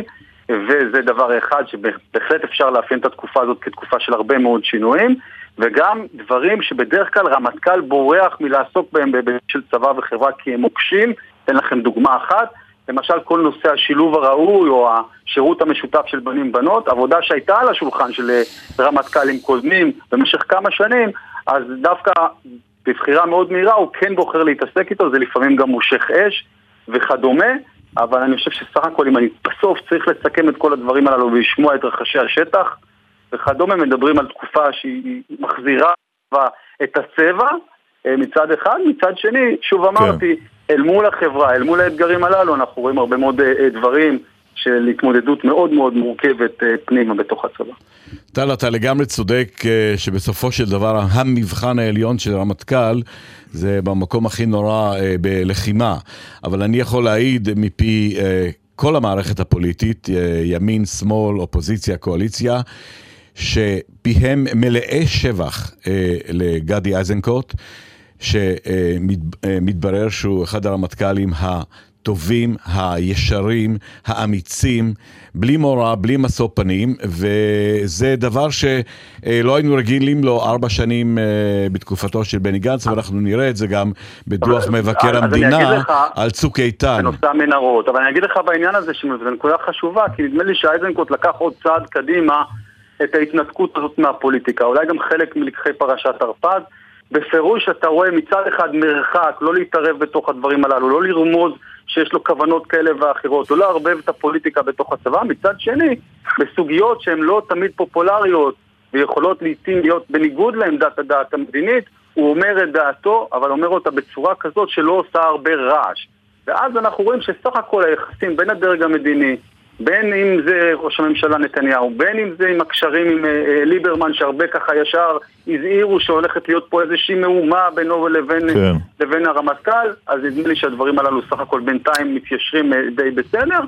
וזה דבר אחד שבהחלט אפשר לאפיין את התקופה הזאת כתקופה של הרבה מאוד שינויים. וגם דברים שבדרך כלל רמטכ"ל בורח מלעסוק בהם בהיבט של צבא וחברה כי הם מוקשים. אתן לכם דוגמה אחת, למשל כל נושא השילוב הראוי או השירות המשותף של בנים בנות, עבודה שהייתה על השולחן של אה, רמטכ"לים קודמים במשך כמה שנים, אז דווקא בבחירה מאוד מהירה הוא כן בוחר להתעסק איתו, זה לפעמים גם מושך אש וכדומה, אבל אני חושב שסך הכל אם אני בסוף צריך לסכם את כל הדברים הללו ולשמוע את רחשי השטח, וכדומה, מדברים על תקופה שהיא מחזירה את הצבע אה, מצד אחד, מצד שני, שוב אמרתי, כן. אל מול החברה, אל מול האתגרים הללו, אנחנו רואים הרבה מאוד אה, דברים של התמודדות מאוד מאוד מורכבת אה, פנימה בתוך הצבא. טל, אתה לגמרי צודק שבסופו של דבר המבחן העליון של הרמטכ"ל זה במקום הכי נורא בלחימה, אבל אני יכול להעיד מפי כל המערכת הפוליטית, ימין, שמאל, אופוזיציה, קואליציה, שפיהם מלאי שבח אה, לגדי איזנקוט, שמתברר שהוא אחד הרמטכ"לים הטובים, הישרים, האמיצים, בלי מורא, בלי משוא פנים, וזה דבר שלא היינו רגילים לו ארבע שנים אה, בתקופתו של בני גנץ, ואנחנו נראה את זה גם בדוח מבקר המדינה לך, על צוק איתן. בנושא המנהרות, אבל אני אגיד לך בעניין הזה, שזו נקודה חשובה, כי נדמה לי שאייזנקוט לקח עוד צעד קדימה. את ההתנתקות הזאת מהפוליטיקה, אולי גם חלק מלקחי פרשת הרפז. בפירוש אתה רואה מצד אחד מרחק, לא להתערב בתוך הדברים הללו, לא לרמוז שיש לו כוונות כאלה ואחרות, לא לערבב את הפוליטיקה בתוך הצבא, מצד שני, בסוגיות שהן לא תמיד פופולריות ויכולות לעיתים להיות בניגוד לעמדת הדעת המדינית, הוא אומר את דעתו, אבל אומר אותה בצורה כזאת שלא עושה הרבה רעש. ואז אנחנו רואים שסך הכל היחסים בין הדרג המדיני בין אם זה ראש הממשלה נתניהו, בין אם זה עם הקשרים עם uh, ליברמן, שהרבה ככה ישר הזהירו שהולכת להיות פה איזושהי מהומה בינו לבין, כן. לבין הרמטכ"ל, אז נדמה לי שהדברים הללו סך הכל בינתיים מתיישרים uh, די בסדר.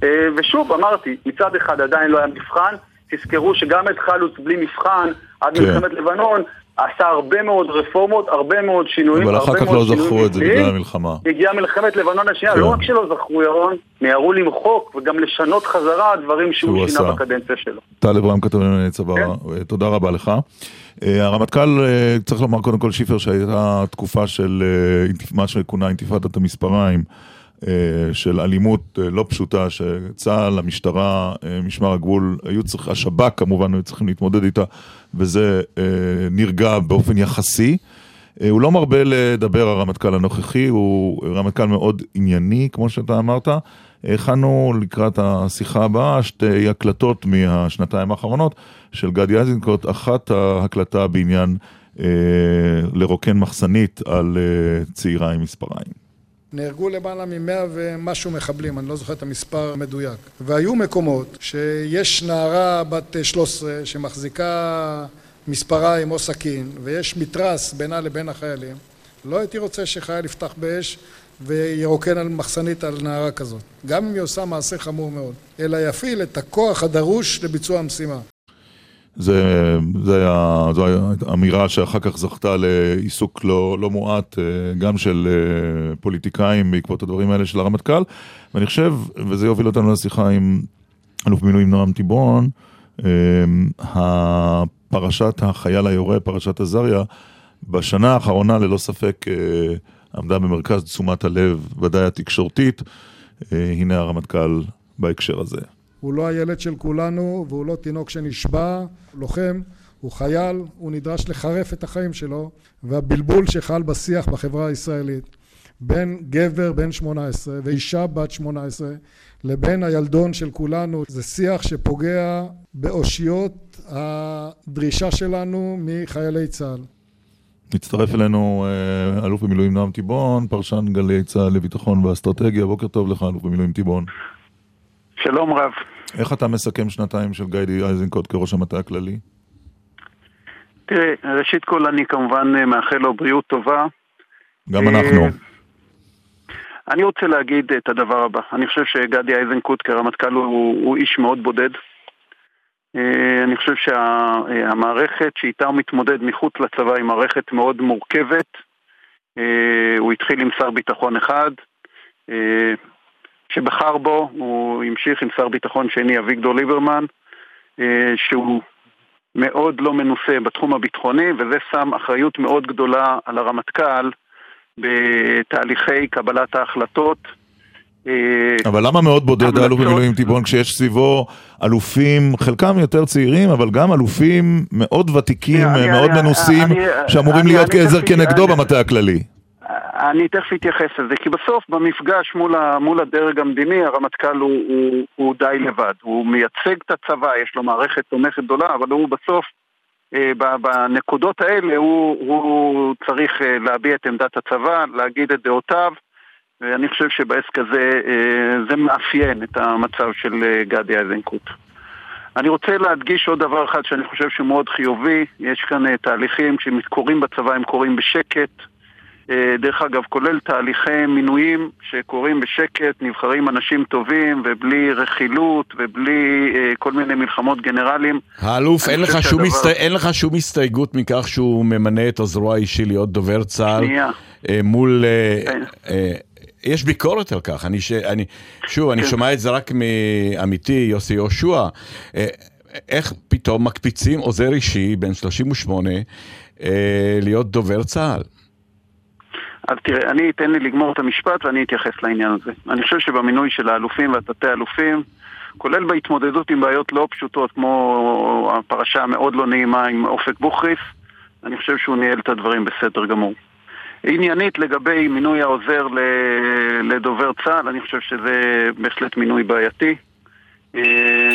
Uh, ושוב, אמרתי, מצד אחד עדיין לא היה מבחן, תזכרו שגם את חלוץ בלי מבחן, עד כן. מלחמת לבנון, עשה הרבה מאוד רפורמות, הרבה מאוד שינויים, אבל אחר כך לא זכרו את זה בגלל המלחמה. הגיעה מלחמת לבנון השנייה, כן. לא רק שלא זכרו ירון, מיהרו למחוק וגם לשנות חזרה דברים שהוא, שינה. בקדנציה שלו. טל אברהם כתב לענייני צבא, כן. תודה רבה לך. אה, הרמטכ"ל, אה, צריך לומר קודם כל שיפר שהייתה תקופה של אה, מה שכונה אינתיפאדת המספריים. של אלימות לא פשוטה שצה"ל, המשטרה, משמר הגבול, היו צריך, השב"כ כמובן היו צריכים להתמודד איתה וזה אה, נרגע באופן יחסי. אה, הוא לא מרבה לדבר, הרמטכ"ל הנוכחי, הוא רמטכ"ל מאוד ענייני, כמו שאתה אמרת. הכנו לקראת השיחה הבאה שתי הקלטות מהשנתיים האחרונות של גדי איזנקוט, אחת ההקלטה בעניין אה, לרוקן מחסנית על אה, צעירה עם מספריים. נהרגו למעלה ממאה ומשהו מחבלים, אני לא זוכר את המספר המדויק. והיו מקומות שיש נערה בת 13 שמחזיקה מספריים או סכין, ויש מתרס בינה לבין החיילים. לא הייתי רוצה שחייל יפתח באש וירוקן על מחסנית על נערה כזאת. גם אם היא עושה מעשה חמור מאוד. אלא יפעיל את הכוח הדרוש לביצוע המשימה. זה, זה היה, זו אמירה שאחר כך זכתה לעיסוק לא, לא מועט אה, גם של אה, פוליטיקאים בעקבות הדברים האלה של הרמטכ"ל ואני חושב, וזה יוביל אותנו לשיחה עם אלוף מילואים נועם תיבון, אה, פרשת החייל היורה, פרשת עזריה, בשנה האחרונה ללא ספק עמדה במרכז תשומת הלב, ודאי התקשורתית, הנה הרמטכ"ל בהקשר הזה. הוא לא הילד של כולנו והוא לא תינוק שנשבע, לוחם, הוא חייל, הוא נדרש לחרף את החיים שלו, והבלבול שחל בשיח בחברה הישראלית בין גבר בן 18 ואישה בת 18 לבין הילדון של כולנו זה שיח שפוגע באושיות הדרישה שלנו מחיילי צה"ל. מצטרף אלינו אה, אלוף במילואים נועם תיבון, פרשן גלי צה"ל לביטחון ואסטרטגיה. בוקר טוב לך, אלוף במילואים תיבון. שלום רב. איך אתה מסכם שנתיים של גיידי איזנקוט כראש המטה הכללי? תראה, ראשית כל אני כמובן אה, מאחל לו בריאות טובה. גם אנחנו. אני רוצה להגיד את הדבר הבא. אני חושב שגדי איזנקוט כרמטכ"ל הוא, הוא איש מאוד בודד. אה, אני חושב שהמערכת שאיתה הוא מתמודד מחוץ לצבא היא מערכת מאוד מורכבת. אה, הוא התחיל עם שר ביטחון אחד, אה, שבחר בו, הוא המשיך עם שר ביטחון שני אביגדור ליברמן, שהוא מאוד לא מנוסה בתחום הביטחוני, וזה שם אחריות מאוד גדולה על הרמטכ"ל בתהליכי קבלת ההחלטות. אה, אבל למה מאוד בודד האלוף במילואים טיבון כשיש סביבו אלופים, חלקם יותר צעירים, אבל גם אלופים מאוד ותיקים, מאוד מנוסים, שאמורים להיות כעזר כנגדו במטה הכללי? אני תכף אתייחס לזה, כי בסוף במפגש מול, ה, מול הדרג המדיני הרמטכ"ל הוא, הוא, הוא די לבד. הוא מייצג את הצבא, יש לו מערכת תומכת גדולה, אבל הוא בסוף אה, בנקודות האלה הוא, הוא צריך אה, להביע את עמדת הצבא, להגיד את דעותיו, ואני חושב שבעסק הזה אה, זה מאפיין את המצב של גדי איזנקוט. אני רוצה להדגיש עוד דבר אחד שאני חושב שהוא מאוד חיובי, יש כאן תהליכים שקורים בצבא, הם קורים בשקט, אה, דרך אגב, כולל תהליכי מינויים שקורים בשקט, נבחרים אנשים טובים ובלי רכילות ובלי אה, כל מיני מלחמות גנרלים. האלוף, אין לך, שהדבר... הסת... אין לך שום הסתייגות מכך שהוא ממנה את הזרוע האישי להיות דובר צה"ל אה, מול... אה, יש ביקורת על כך, אני, ש... אני... שוב, אני כן. שומע את זה רק מעמיתי יוסי יהושע, אה, איך פתאום מקפיצים עוזר אישי בן 38 אה, להיות דובר צה"ל? אז תראה, אני אתן לי לגמור את המשפט ואני אתייחס לעניין הזה. אני חושב שבמינוי של האלופים והתתי אלופים, כולל בהתמודדות עם בעיות לא פשוטות כמו הפרשה המאוד לא נעימה עם אופק בוכריס, אני חושב שהוא ניהל את הדברים בסדר גמור. עניינית לגבי מינוי העוזר לדובר צה"ל, אני חושב שזה בהחלט מינוי בעייתי. אה,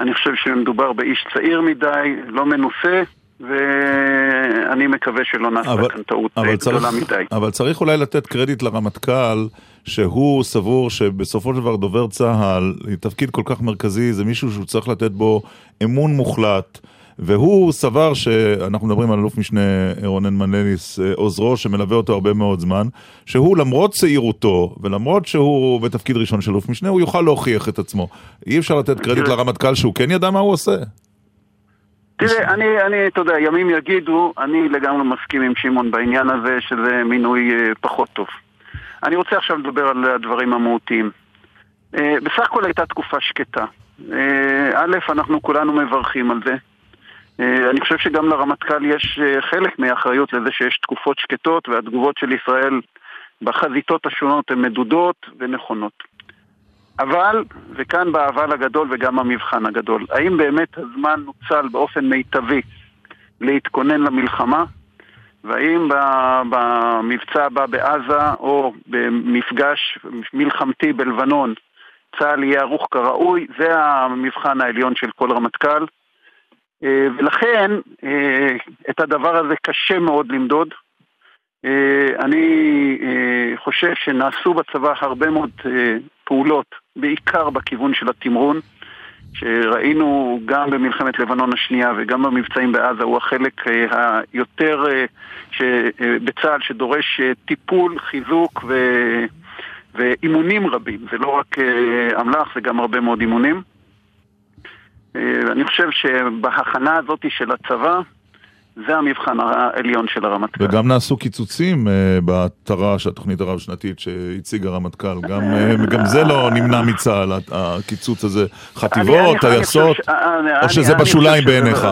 אני חושב שמדובר באיש צעיר מדי, לא מנוסה, ואני מקווה שלא נעשה כאן טעות אבל גדולה צריך, מדי. אבל צריך אולי לתת קרדיט לרמטכ"ל, שהוא סבור שבסופו של דבר דובר צה"ל, תפקיד כל כך מרכזי, זה מישהו שהוא צריך לתת בו אמון מוחלט. והוא סבר שאנחנו מדברים על אלוף משנה רונן מנליס, עוזרו שמלווה אותו הרבה מאוד זמן, שהוא למרות צעירותו ולמרות שהוא בתפקיד ראשון של אלוף משנה, הוא יוכל להוכיח את עצמו. אי אפשר לתת קרדיט לרמטכ"ל שהוא כן ידע מה הוא עושה. תראה, אני, אני, אתה יודע, ימים יגידו, אני לגמרי מסכים עם שמעון בעניין הזה, שזה מינוי אה, פחות טוב. אני רוצה עכשיו לדבר על הדברים המהותיים. אה, בסך הכל הייתה תקופה שקטה. אה, א', אנחנו כולנו מברכים על זה. אני חושב שגם לרמטכ"ל יש חלק מהאחריות לזה שיש תקופות שקטות והתגובות של ישראל בחזיתות השונות הן מדודות ונכונות. אבל, וכאן באבל הגדול וגם המבחן הגדול, האם באמת הזמן נוצל באופן מיטבי להתכונן למלחמה? והאם במבצע הבא בעזה או במפגש מלחמתי בלבנון צה"ל יהיה ערוך כראוי? זה המבחן העליון של כל רמטכ"ל. אה, ולכן אה, את הדבר הזה קשה מאוד למדוד. אה, אני חושב שנעשו בצבא הרבה מאוד פעולות, בעיקר בכיוון של התמרון, שראינו גם במלחמת לבנון השנייה וגם במבצעים בעזה, הוא החלק היותר בצה"ל שדורש טיפול, חיזוק ו... ואימונים רבים. זה לא רק אמל"ח, זה גם הרבה מאוד אימונים. אה, אני חושב שבהכנה הזאת של הצבא, זה המבחן העליון של הרמטכ"ל. וגם נעשו קיצוצים uh, בתר"ש, התוכנית הרב-שנתית שהציג הרמטכ"ל, גם, uh, גם זה לא נמנע מצה"ל, הקיצוץ הזה. חטיבות, טייסות, או שזה אני, בשוליים אני בעיניך?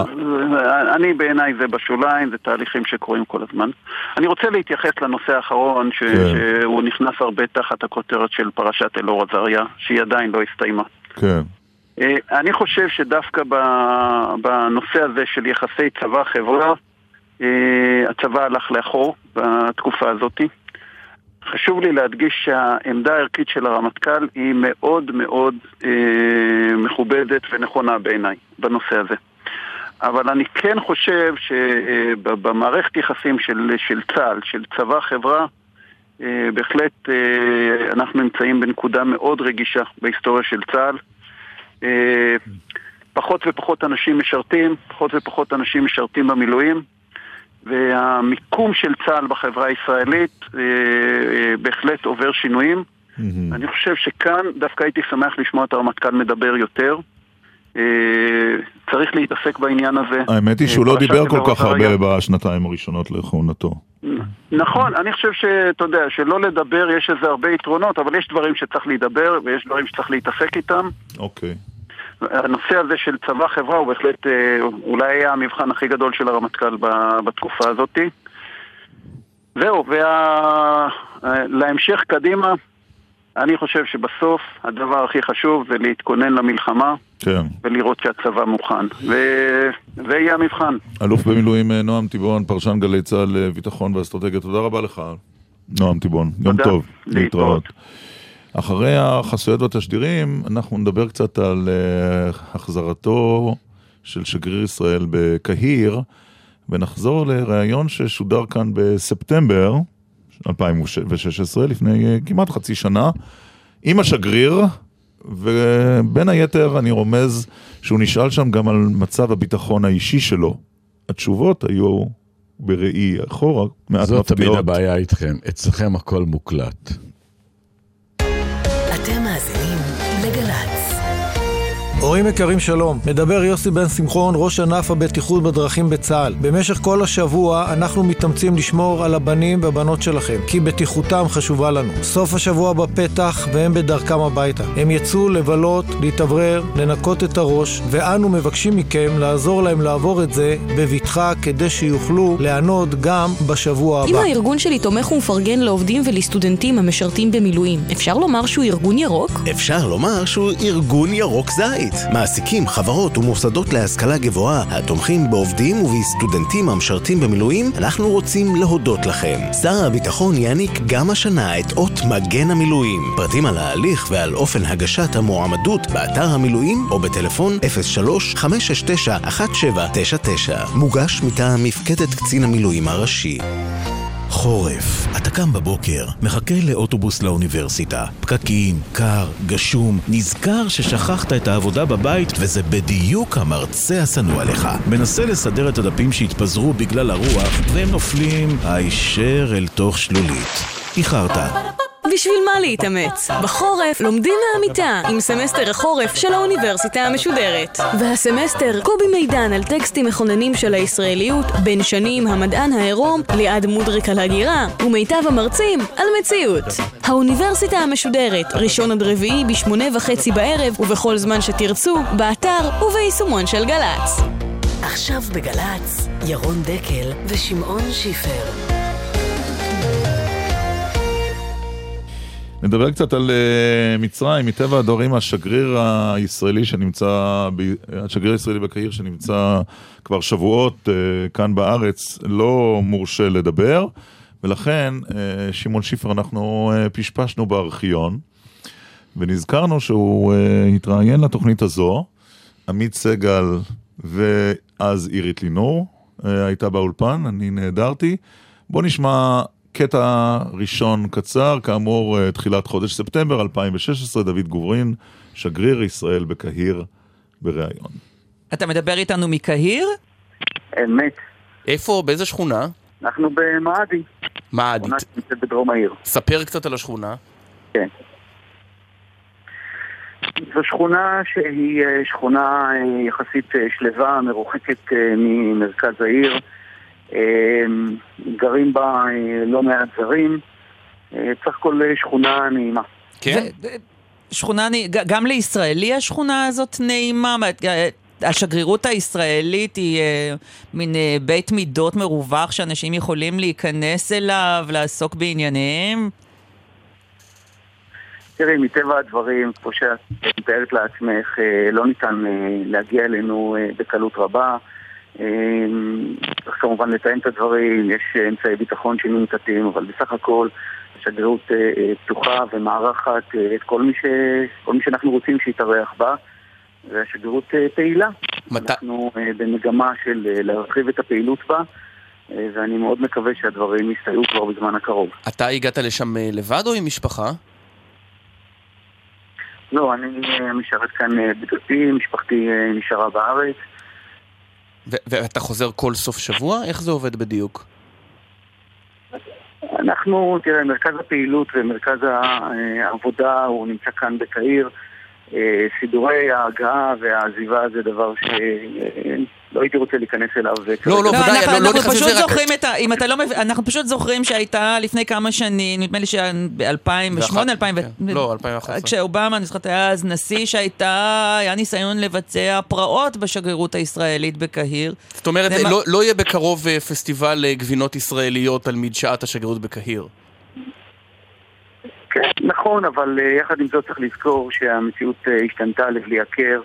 אני בעיניי זה בשוליים, זה תהליכים שקורים כל הזמן. אני רוצה להתייחס לנושא האחרון, ש, כן. שהוא נכנס הרבה תחת הכותרת של פרשת אלאור עזריה, שהיא עדיין לא הסתיימה. כן. אה, אני חושב שדווקא בנושא הזה של יחסי צבא-חברה, אה, הצבא הלך לאחור בתקופה הזאת. חשוב לי להדגיש שהעמדה הערכית של הרמטכ"ל היא מאוד מאוד אה, מכובדת ונכונה בעיניי בנושא הזה. אבל אני כן חושב שבמערכת יחסים של, של צה"ל, של צבא-חברה, אה, בהחלט אה, אנחנו נמצאים בנקודה מאוד רגישה בהיסטוריה של צה"ל. אה, פחות ופחות אנשים משרתים, פחות ופחות אנשים משרתים במילואים, והמיקום של צה"ל בחברה הישראלית בהחלט עובר שינויים. Mm-hmm. אני חושב שכאן דווקא הייתי שמח לשמוע את הרמטכ"ל מדבר יותר. צריך להתעסק בעניין הזה. האמת היא שהוא לא דיבר כל כך הרבה בשנתיים הראשונות לכהונתו. נכון, אני חושב שאתה יודע, שלא לדבר יש איזה הרבה יתרונות, אבל יש דברים שצריך להידבר ויש דברים שצריך להתעסק איתם. אוקיי. הנושא הזה של צבא חברה הוא בהחלט אה, אולי היה המבחן הכי גדול של הרמטכ"ל בתקופה הזאת. זהו, ולהמשך. קדימה, אני חושב שבסוף הדבר הכי חשוב זה להתכונן למלחמה כן. ולראות שהצבא מוכן, וזה יהיה המבחן. אלוף במילואים אה, נועם טיבון, פרשן גלי צה"ל לביטחון ואסטרטגיה, תודה רבה לך, נועם טיבון. יום טוב, להתראות. אחרי החסויות והתשדירים, אנחנו נדבר קצת על uh, החזרתו של שגריר ישראל בקהיר, ונחזור לראיון ששודר כאן בספטמבר 2016, לפני כמעט חצי שנה, עם השגריר, ובין היתר אני רומז שהוא נשאל שם גם על מצב הביטחון האישי שלו. התשובות היו בראי אחורה, מעט מפתיעות. זאת תמיד הבעיה איתכם, אצלכם הכל מוקלט. הורים יקרים שלום, מדבר יוסי בן שמחון, ראש ענף הבטיחות בדרכים בצה"ל. במשך כל השבוע אנחנו מתאמצים לשמור על הבנים והבנות שלכם, כי בטיחותם חשובה לנו. סוף השבוע בפתח והם בדרכם הביתה. הם יצאו לבלות, להתאוורר, לנקות את הראש, ואנו מבקשים מכם לעזור להם לעבור את זה בבטחה כדי שיוכלו ליהנות גם בשבוע הבא. אם הארגון שלי תומך ומפרגן לעובדים ולסטודנטים המשרתים במילואים, אפשר לומר שהוא ארגון ירוק? אפשר לומר שהוא ארגון ירוק זית. מעסיקים, חברות ומוסדות להשכלה גבוהה התומכים בעובדים ובסטודנטים המשרתים במילואים, אנחנו רוצים להודות לכם. שר הביטחון יעניק גם השנה את אות מגן המילואים. פרטים על ההליך ועל אופן הגשת המועמדות באתר המילואים או בטלפון 03-569-1799. מוגש מטעם מפקדת קצין המילואים הראשי. חורף, אתה קם בבוקר, מחכה לאוטובוס לאוניברסיטה. פקקים, קר, גשום, נזכר ששכחת את העבודה בבית וזה בדיוק המרצה השנוא עליך. מנסה לסדר את הדפים שהתפזרו בגלל הרוח והם נופלים הישר אל תוך שלולית. איחרת. בשביל מה להתאמץ? בחורף לומדים מהמיטה עם סמסטר החורף של האוניברסיטה המשודרת. והסמסטר קובי מידן על טקסטים מכוננים של הישראליות, בן שנים המדען העירום, ליעד מודריק על הגירה, ומיטב המרצים על מציאות. האוניברסיטה המשודרת, ראשון עד רביעי בשמונה וחצי בערב ובכל זמן שתרצו, באתר וביישומון של גל"צ. עכשיו בגל"צ, ירון דקל ושמעון שיפר. נדבר קצת על uh, מצרים, מטבע הדברים השגריר הישראלי שנמצא, השגריר הישראלי בקהיר שנמצא כבר שבועות uh, כאן בארץ, לא מורשה לדבר, ולכן, uh, שמעון שיפר, אנחנו פשפשנו בארכיון, ונזכרנו שהוא התראיין לתוכנית הזו, עמית סגל ואז עירית לינור הייתה באולפן, אני נעדרתי. בואו נשמע קטע ראשון קצר, כאמור, אה, תחילת חודש ספטמבר 2016, דוד גוברין, שגריר ישראל בקהיר, בריאיון. אתה מדבר איתנו מקהיר? אמת. איפה? באיזה שכונה? אנחנו במעדי. מעדי. שכונה שנמצאת בדרום העיר. ספר קצת על השכונה. כן. זו שכונה שהיא אה, שכונה אה, יחסית שלווה, מרוחקת ממרכז העיר. אמ, גרים בה אה, לא מעט זרים, אה, סך הכל אה, שכונה נעימה. כן? שכונה, גם לישראלי השכונה הזאת נעימה? השגרירות הישראלית היא אה, מין אה, בית מידות מרווח שאנשים יכולים להיכנס אליו, לעסוק בענייניהם? תראי, מטבע הדברים, כמו שאת מתארת לעצמך, אה, לא ניתן אה, להגיע אלינו אה, בקלות רבה. צריך כמובן לתאם את הדברים, יש אמצעי ביטחון שננקטים, אבל בסך הכל השגרירות פתוחה ומארחת את כל מי, ש... כל מי שאנחנו רוצים שיתארח בה, והשגרירות פעילה. מת... אנחנו במגמה של להרחיב את הפעילות בה. ואני מאוד מקווה שהדברים יסתייעו כבר בזמן הקרוב. אתה הגעת לשם לבד או עם משפחה? לא, אני משרת כאן בדתי, משפחתי נשארה בארץ. ואתה חוזר כל סוף שבוע? איך זה עובד בדיוק? אנחנו, תראה, מרכז הפעילות ומרכז העבודה הוא נמצא כאן בקהיר. אה, סידורי ההגעה והעזיבה זה דבר שלא הייתי רוצה להיכנס אליו. לא, לא, ודאי, לא, לא נכנס לזה רק... את ה... אם אתה לא מבין, אנחנו פשוט זוכרים שהייתה לפני כמה שנים, נדמה לי שב-2008, 2000... לא, 2011. כשאובמה, אני זוכרת, היה אז נשיא שהייתה, היה ניסיון לבצע פרעות בשגרירות הישראלית בקהיר. זאת אומרת, לא יהיה בקרוב אה, פסטיבל אה, גבינות ישראליות על מדשאת השגרירות בקהיר. כן, נכון, אבל אה, יחד עם זאת צריך לזכור שהמציאות אה, השתנתה לבלי הכר.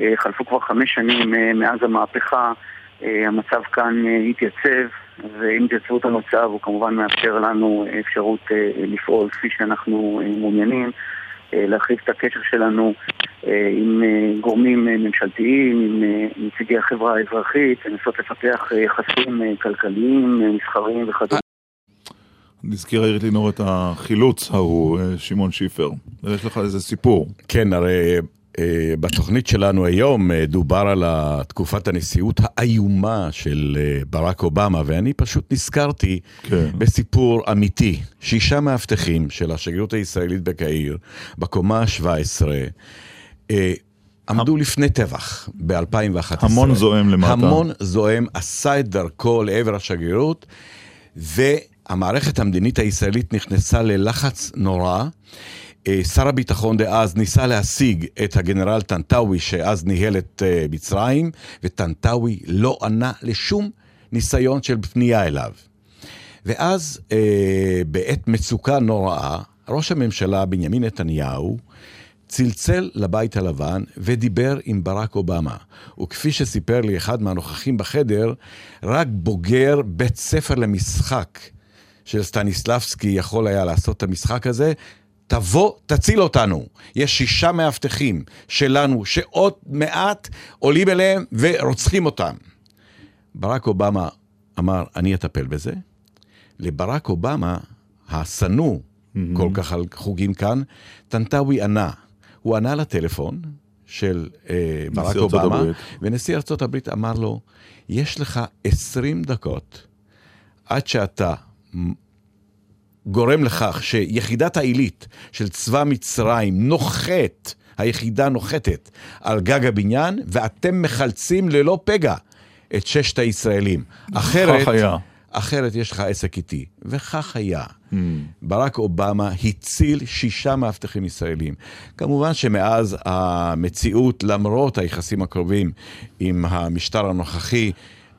אה, חלפו כבר חמש שנים מאז המהפכה, המצב כאן התייצב, ועם התייצבות המצב הוא כמובן מאפשר לנו אפשרות לפעול כפי שאנחנו מעוניינים, להרחיב את הקשר שלנו עם גורמים ממשלתיים, עם נציגי החברה האזרחית, לנסות לפתח יחסים כלכליים, מסחריים וכדומה. נזכיר העירית לינור את החילוץ ההוא, אה, שמעון שיפר. יש לך איזה סיפור. כן, הרי אה, בתוכנית שלנו היום אה, דובר על תקופת הנשיאות האיומה של ברק אובמה, ואני פשוט נזכרתי כן. בסיפור אמיתי. שישה מאבטחים של השגרירות הישראלית בקהיר, בקומה ה-17, עמדו לפני טבח ב-2011. המון זועם למטה. המון זועם, עשה את דרכו לעבר השגרירות, ו... המערכת המדינית הישראלית נכנסה ללחץ נורא. אה, שר הביטחון דאז ניסה להשיג את הגנרל טנטאווי שאז ניהל את אה, מצרים, וטנטאווי לא ענה לשום ניסיון של פנייה אליו. ואז אה, בעת מצוקה נוראה, ראש הממשלה בנימין נתניהו צלצל לבית הלבן ודיבר עם ברק אובמה. וכפי שסיפר לי אחד מהנוכחים בחדר, רק בוגר בית ספר למשחק של סטניסלבסקי יכול היה לעשות את המשחק הזה, תבוא, תציל אותנו. יש שישה מאבטחים שלנו שעוד מעט עולים אליהם ורוצחים אותם. ברק אובמה אמר, אני אטפל בזה. לברק אובמה, השנוא mm-hmm. כל כך על חוגים כאן, טנטאווי ענה. הוא ענה לטלפון של אה, ברק אובמה, ונשיא ארצות הברית אמר לו, יש לך 20 דקות עד שאתה גורם לכך שיחידת העילית של צבא מצרים נוחת, היחידה נוחתת על גג הבניין, ואתם מחלצים ללא פגע את ששת הישראלים. אחרת... היה. אחרת יש לך עסק איתי. וכך היה. Mm. ברק אובמה הציל שישה מאבטחים ישראלים. כמובן שמאז המציאות, למרות היחסים הקרובים עם המשטר הנוכחי,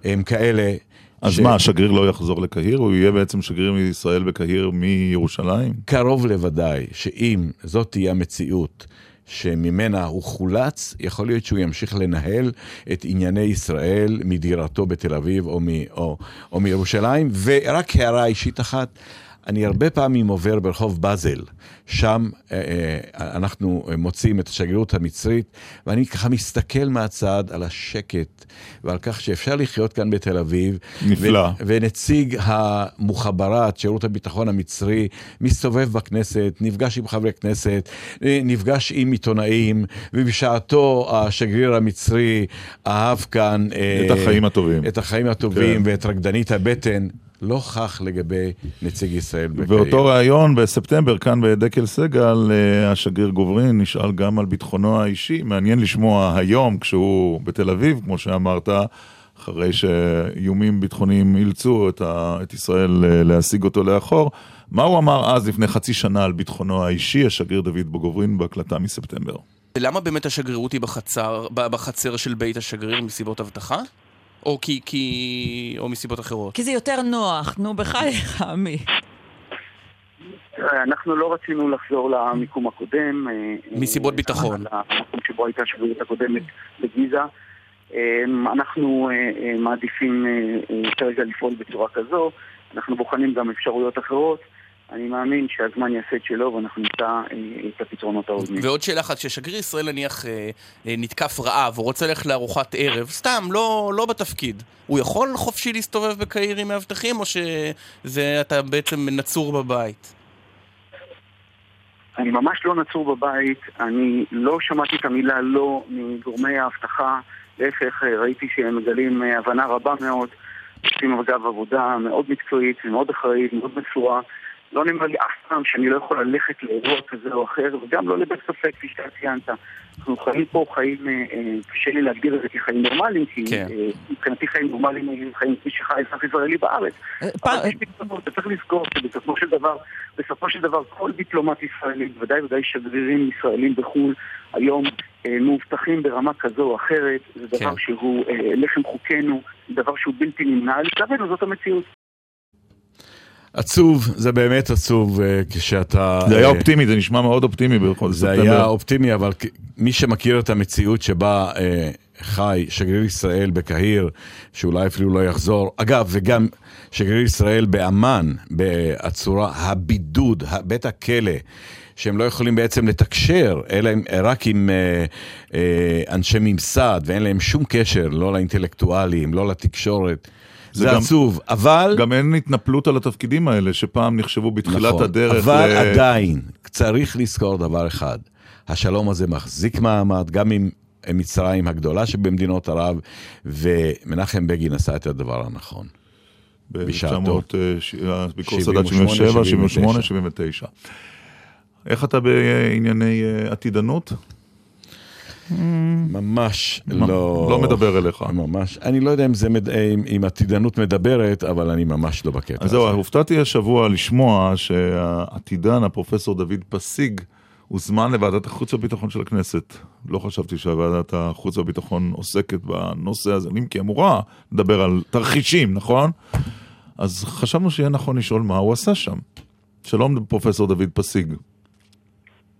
הם כאלה אז ש... מה, השגריר לא יחזור לקהיר? הוא יהיה בעצם שגריר מישראל בקהיר מירושלים? קרוב לוודאי שאם זאת תהיה המציאות שממנה הוא חולץ, יכול להיות שהוא ימשיך לנהל את ענייני ישראל מדירתו בתל אביב או, מ, או, או מירושלים. ורק הערה אישית אחת, אני הרבה פעמים עובר ברחוב באזל, שם אה, אה, אנחנו מוצאים את השגרירות המצרית, ואני ככה מסתכל מהצד על השקט ועל כך שאפשר לחיות כאן בתל אביב. נפלא. ונציג המוחברת, שירות הביטחון המצרי, מסתובב בכנסת, נפגש עם חברי כנסת, אה, נפגש עם עיתונאים, ובשעתו השגריר המצרי אהב כאן... את החיים הטובים. את החיים הטובים כן. ואת רקדנית הבטן. לא כך לגבי נציג ישראל בקהיר. באותו ראיון בספטמבר, כאן בדקל סגל, אה, השגריר גוברין נשאל גם על ביטחונו האישי. מעניין לשמוע היום, כשהוא בתל אביב, כמו שאמרת, אחרי שאיומים ביטחוניים אילצו את, ה, את ישראל אה, להשיג אותו לאחור. מה הוא אמר אז, לפני חצי שנה, על ביטחונו האישי, השגריר דוד בוגוברין, בהקלטה מספטמבר? למה באמת השגרירות היא בחצר, בחצר של בית השגריר מסיבות אבטחה? או כי, כי... או מסיבות אחרות? כי זה יותר נוח, נו בחייך, עמי. אנחנו לא רצינו לחזור למיקום הקודם. אה, מסיבות אה, ביטחון. למקום שבו הייתה השגרירות הקודמת בגיזה. אה, אנחנו אה, אה, מעדיפים אה, אה, כרגע לפעול בצורה כזו. אנחנו בוחנים גם אפשרויות אחרות. אני מאמין שהזמן יעשה את שלו ואנחנו נמצא אה, את הפתרונות ההולמים. ועוד שאלה אחת, כששגריר ישראל נניח אה, אה, נתקף רעב, הוא רוצה ללכת לארוחת ערב, סתם, לא, לא בתפקיד, הוא יכול חופשי להסתובב בקהיר עם מאבטחים, או שזה אתה בעצם נצור בבית? אני ממש לא נצור בבית, אני לא שמעתי את המילה לא מגורמי האבטחה, להפך, ראיתי שהם מגלים הבנה רבה מאוד, עושים אגב עבודה מאוד מקצועית ומאוד אחראית, מאוד מסורה. לא נאמר לי אף פעם שאני לא יכול ללכת לאירוע כזה או אחר, וגם לא לבית ספק, כפי שאתה ציינת. אנחנו חיים פה חיים, אה, אה, קשה לי להגדיר את זה כחיים נורמליים, כי כן. אה, מבחינתי חיים נורמליים הם חיים כפי שחי אזרח ישראלי בארץ. אתה צריך לזכור שבסופו של דבר, בסופו של דבר כל דיפלומט ישראלי, בוודאי וודאי שגרירים ישראלים בחו"ל, היום מאובטחים ברמה כזו או אחרת, זה דבר כן. שהוא לחם חוקנו, דבר שהוא בלתי נמנע, לצערנו זאת המציאות. עצוב, זה באמת עצוב אה, כשאתה... זה היה אה, אופטימי, זה נשמע מאוד אופטימי בכל זה היה אופטימי, אבל מי שמכיר את המציאות שבה אה, חי שגריר ישראל בקהיר, שאולי אפילו לא יחזור, אגב, וגם שגריר ישראל באמ"ן, בצורה הבידוד, בית הכלא, שהם לא יכולים בעצם לתקשר, אלא עם, רק עם אה, אה, אנשי ממסד, ואין להם שום קשר, לא לאינטלקטואלים, לא לתקשורת. זה, גם- עצוב, אבל... גם אין התנפלות על התפקידים האלה, שפעם נחשבו בתחילת נכון, הדרך. אבל ל- עדיין, צריך לזכור דבר אחד, השלום הזה מחזיק מעמד גם עם מצרים הגדולה שבמדינות ערב, ומנחם בגין עשה את הדבר הנכון. בשעתו. ביקור סאדאת 77, 78, 79. איך אתה בענייני אה, עתידנות? ממש לא... לא מדבר אליך. ממש. אני לא יודע אם זה מד... אם, אם עתידנות מדברת, אבל אני ממש לא בקטע אז. זהו, הופתעתי השבוע לשמוע שהעתידן, הפרופסור דוד פסיג, הוזמן לוועדת החוץ והביטחון של הכנסת. לא חשבתי שוועדת החוץ והביטחון עוסקת בנושא הזה, אם כי אמורה לדבר על תרחישים, נכון? אז חשבנו שיהיה נכון לשאול מה הוא עשה שם. שלום פרופסור דוד פסיג,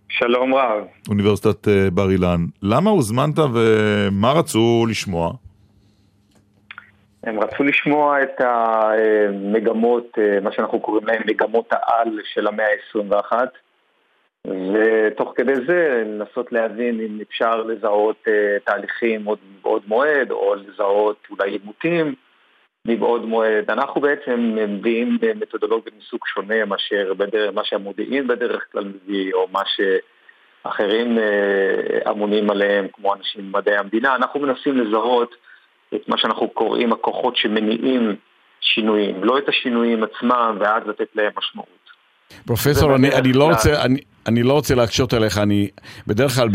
שלום רב. אוניברסיטת אה, בר אילן. למה הוזמנת ומה רצו לשמוע? הם רצו לשמוע את המגמות, אה, מה שאנחנו קוראים להן מגמות העל של המאה ה-21 ותוך כדי זה לנסות להבין אם אפשר לזהות אה, תהליכים עוד מבעוד מועד או לזהות אולי עימותים מבעוד מועד. אנחנו בעצם מביאים מתודולוגיה מסוג שונה מאשר בדרך, מה שהמודיעין בדרך כלל מביא או מה שאחרים אה, אמונים עליהם כמו אנשים ממדעי המדינה. אנחנו מנסים לזהות את מה שאנחנו קוראים הכוחות שמניעים שינויים, לא את השינויים עצמם ואז לתת להם משמעות. פרופסור, אני, אני, לא. רוצה, אני, אני לא רוצה להקשות עליך, אני בדרך כלל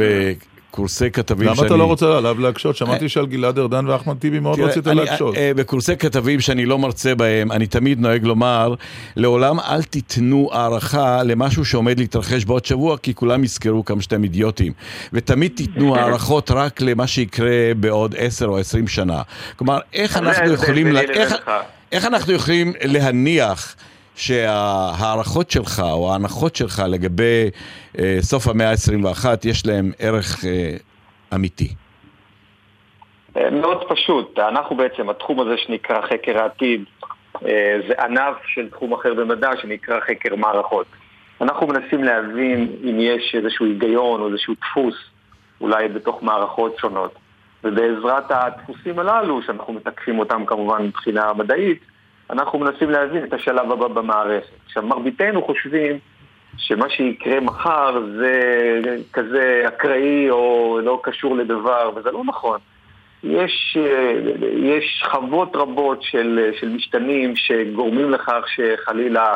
בקורסי כתבים למה שאני... אתה לא רוצה עליו להקשות? שמעתי שעל גלעד ארדן ואחמד טיבי מאוד תראה, רצית אני- להקשות. אה, בקורסי כתבים שאני לא מרצה בהם, אני תמיד נוהג לומר, לעולם אל תיתנו הערכה למשהו שעומד להתרחש בעוד שבוע, כי כולם יזכרו כמה שאתם אידיוטים. ותמיד תיתנו הערכות רק למה שיקרה בעוד עשר או עשרים שנה. כלומר, איך אנחנו יכולים... לה-. איך- איך אנחנו יכולים להניח שההערכות שלך או ההנחות שלך לגבי אה, סוף המאה ה-21 יש להם ערך אה, אמיתי? אה, מאוד פשוט, אנחנו בעצם, התחום הזה שנקרא חקר העתיד, אה, זה ענף של תחום אחר במדע שנקרא חקר מערכות. אנחנו מנסים להבין אם יש איזשהו היגיון או איזשהו דפוס, אולי בתוך מערכות שונות. ובעזרת הדפוסים הללו, שאנחנו מתקפים אותם כמובן מבחינה מדעית, אנחנו מנסים להבין את השלב הבא במערכת. עכשיו, מרביתנו חושבים שמה שיקרה מחר זה כזה אקראי או לא קשור לדבר, וזה לא נכון. יש, יש שכבות רבות של, של משתנים שגורמים לכך שחלילה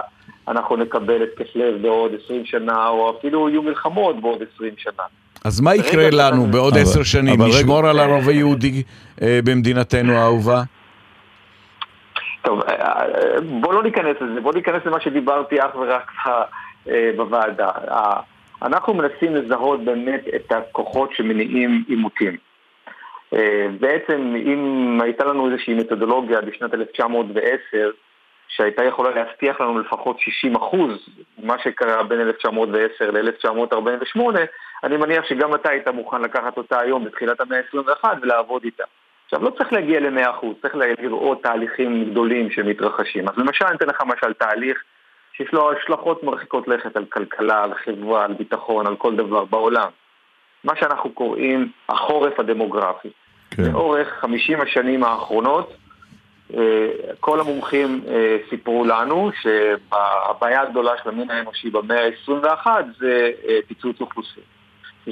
אנחנו נקבל התקף לב בעוד 20 שנה, או אפילו יהיו מלחמות בעוד 20 שנה. אז מה יקרה לנו בעוד עשר שנים? אבל רגע- נשמור על הרוב היהודי אה, במדינתנו האהובה? טוב, אה, אה, בוא לא ניכנס לזה, בוא ניכנס למה שדיברתי אך ורק אה, בוועדה. אנחנו מנסים לזהות באמת את הכוחות שמניעים עימותים. בעצם אם הייתה לנו איזושהי מתודולוגיה בשנת 1910, שהייתה יכולה להבטיח לנו לפחות 60 אחוז, מה שקרה בין 1910 ל-1948, אני מניח שגם אתה היית מוכן לקחת אותה היום בתחילת המאה ה-21 ולעבוד איתה. עכשיו, לא צריך להגיע ל-100%, צריך לראות תהליכים גדולים שמתרחשים. אז למשל, אני אתן לך משל תהליך שיש לו השלכות מרחיקות לכת על כלכלה, על חברה, על ביטחון, על כל דבר בעולם. מה שאנחנו קוראים החורף הדמוגרפי. כן. לאורך 50 השנים האחרונות, אה, כל המומחים אה, סיפרו לנו שהבעיה הגדולה של המין האנושי במאה ה-21 זה אה, פיצוץ אוכלוסין.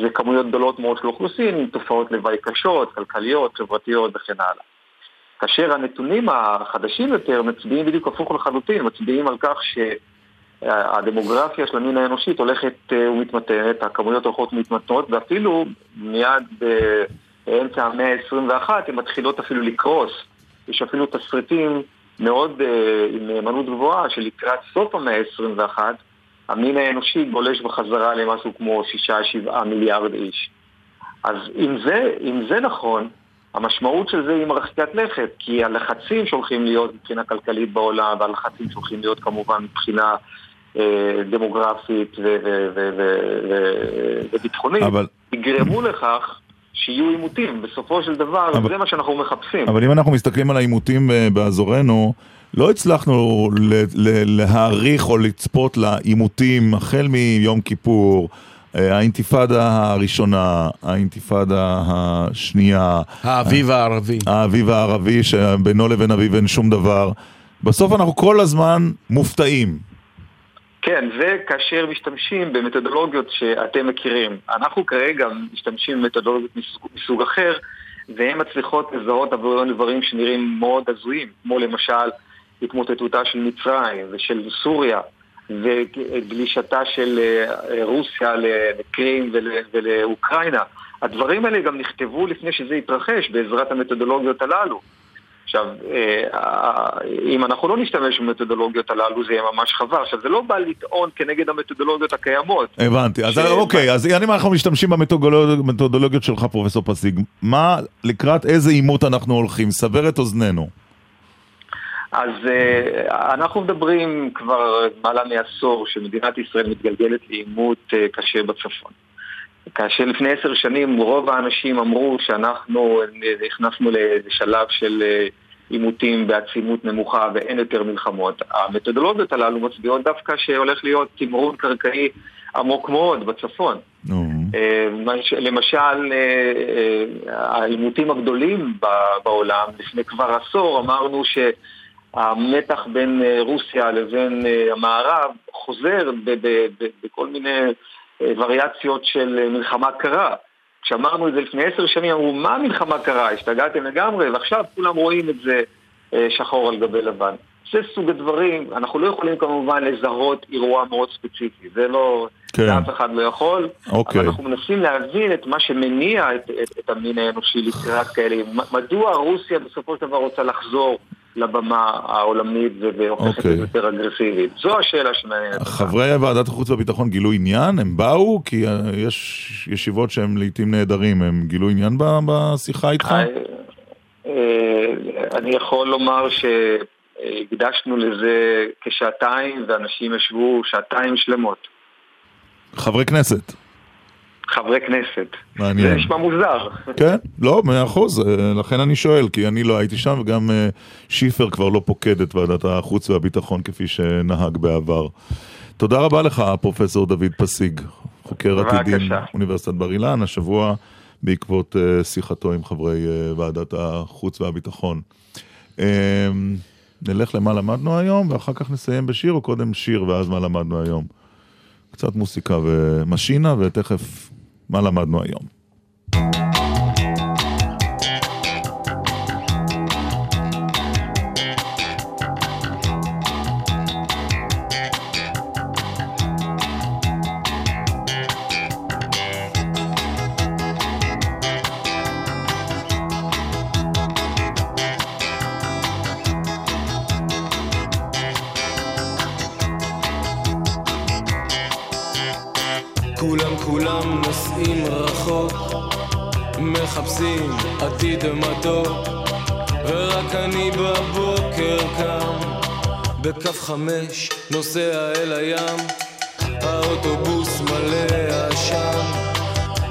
זה כמויות גדולות מאוד של אוכלוסין תופעות לוואי קשות, כלכליות, חברתיות וכן הלאה. כאשר הנתונים החדשים יותר מצביעים בדיוק הפוך לחלוטין, מצביעים על כך שהדמוגרפיה של המין האנושית הולכת ומתמתנת, הכמויות הולכות ומתמתנות, ואפילו מיד באמצע המאה ה-21 הן מתחילות אפילו לקרוס. יש אפילו תסריטים מאוד עם נאמנות גבוהה שלקראת סוף המאה ה-21 המין האנושי גולש בחזרה למשהו כמו 6-7 מיליארד איש. אז אם זה, אם זה נכון, המשמעות של זה היא מרחיקת לכת, כי הלחצים שהולכים להיות מבחינה כלכלית בעולם, והלחצים שהולכים להיות כמובן מבחינה אה, דמוגרפית וביטחונית, אבל... יגרמו לכך שיהיו עימותים. בסופו של דבר, אבל... זה מה שאנחנו מחפשים. אבל אם אנחנו מסתכלים על העימותים אה, באזורנו, לא הצלחנו להעריך או לצפות לעימותים החל מיום כיפור. אה, האינתיפאדה הראשונה, האינתיפאדה השנייה. האביב הערבי. האביב הערבי, שבינו לבין אביב אין שום דבר. בסוף אנחנו כל הזמן מופתעים. כן, וכאשר משתמשים במתודולוגיות שאתם מכירים. אנחנו כרגע משתמשים במתודולוגיות מסוג, מסוג אחר, והן מצליחות לזהות עבורנו דברים שנראים מאוד הזויים, כמו למשל התמוטטותה של מצרים ושל סוריה וגלישתה של אה, רוסיה לקרים ולאוקראינה. הדברים האלה גם נכתבו לפני שזה התרחש בעזרת המתודולוגיות הללו. עכשיו, אה, אם אנחנו לא נשתמש במתודולוגיות הללו, זה יהיה ממש חבל. עכשיו, זה לא בא לטעון כנגד המתודולוגיות הקיימות. הבנתי. אז אוקיי, אז אם אנחנו משתמשים במתודולוגיות שלך, פרופסור פסיג, מה, לקראת איזה עימות אנחנו הולכים? סבר את אוזנינו. אז uh, אנחנו מדברים כבר למעלה מעשור שמדינת ישראל מתגלגלת לעימות uh, קשה בצפון. כאשר לפני עשר שנים רוב האנשים אמרו שאנחנו נכנסנו לשלב של עימותים בעצימות נמוכה ואין יותר מלחמות. המתודולוגיות הללו מצביעות דווקא שהולך להיות תמרון קרקעי עמוק מאוד בצפון. Mm-hmm. למשל, העימותים הגדולים בעולם, לפני כבר עשור אמרנו ש... המתח בין אה, רוסיה לבין אה, המערב חוזר בכל מיני אה, וריאציות של מלחמה קרה. כשאמרנו את זה לפני עשר שנים, אמרו, מה מלחמה קרה? השתגעתם לגמרי, ועכשיו כולם רואים את זה שחור על גבי לבן. זה סוג הדברים, אנחנו לא יכולים כמובן לזהות אירוע מאוד ספציפי, זה לא, כן. אף אחד לא יכול, אוקיי. אבל אנחנו מנסים להבין את מה שמניע את, את, את המין האנושי לקראת כאלה, מדוע רוסיה בסופו של דבר רוצה לחזור לבמה העולמית והופכת אוקיי. יותר אגרסיבית. זו השאלה שמעניינת. חברי ועדת החוץ והביטחון גילו עניין? הם באו? כי אה, יש ישיבות שהם לעיתים נהדרים, הם גילו עניין בשיחה איתך? אה, אה, אני יכול לומר שהקדשנו לזה כשעתיים, ואנשים ישבו שעתיים שלמות. חברי כנסת. חברי כנסת. מעניין. זה נשמע מוזר. כן, לא, מאה אחוז, אה, לכן אני שואל, כי אני לא הייתי שם, וגם אה, שיפר כבר לא פוקד את ועדת החוץ והביטחון כפי שנהג בעבר. תודה רבה לך, פרופסור דוד פסיג, חוקר עתידים, אוניברסיטת בר אילן, השבוע בעקבות אה, שיחתו עם חברי ועדת החוץ והביטחון. נלך למה למדנו היום, ואחר כך נסיים בשיר, או קודם שיר ואז מה למדנו היום? קצת מוסיקה ומשינה, ותכף מה למדנו היום. בקו חמש נוסע אל הים. האוטובוס מלא עשן.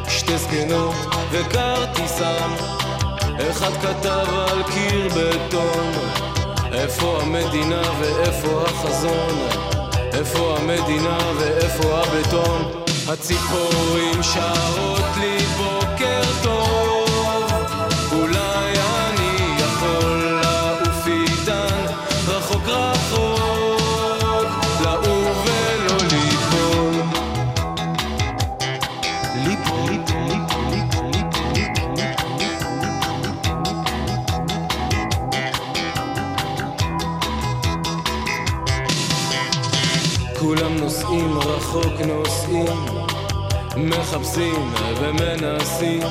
שתי זקנות וכרטיסן. אחד כתב על קיר בטון. איפה המדינה ואיפה החזון? איפה המדינה ואיפה הבטון? הציפורים שרות לי מחפשים ומנסים.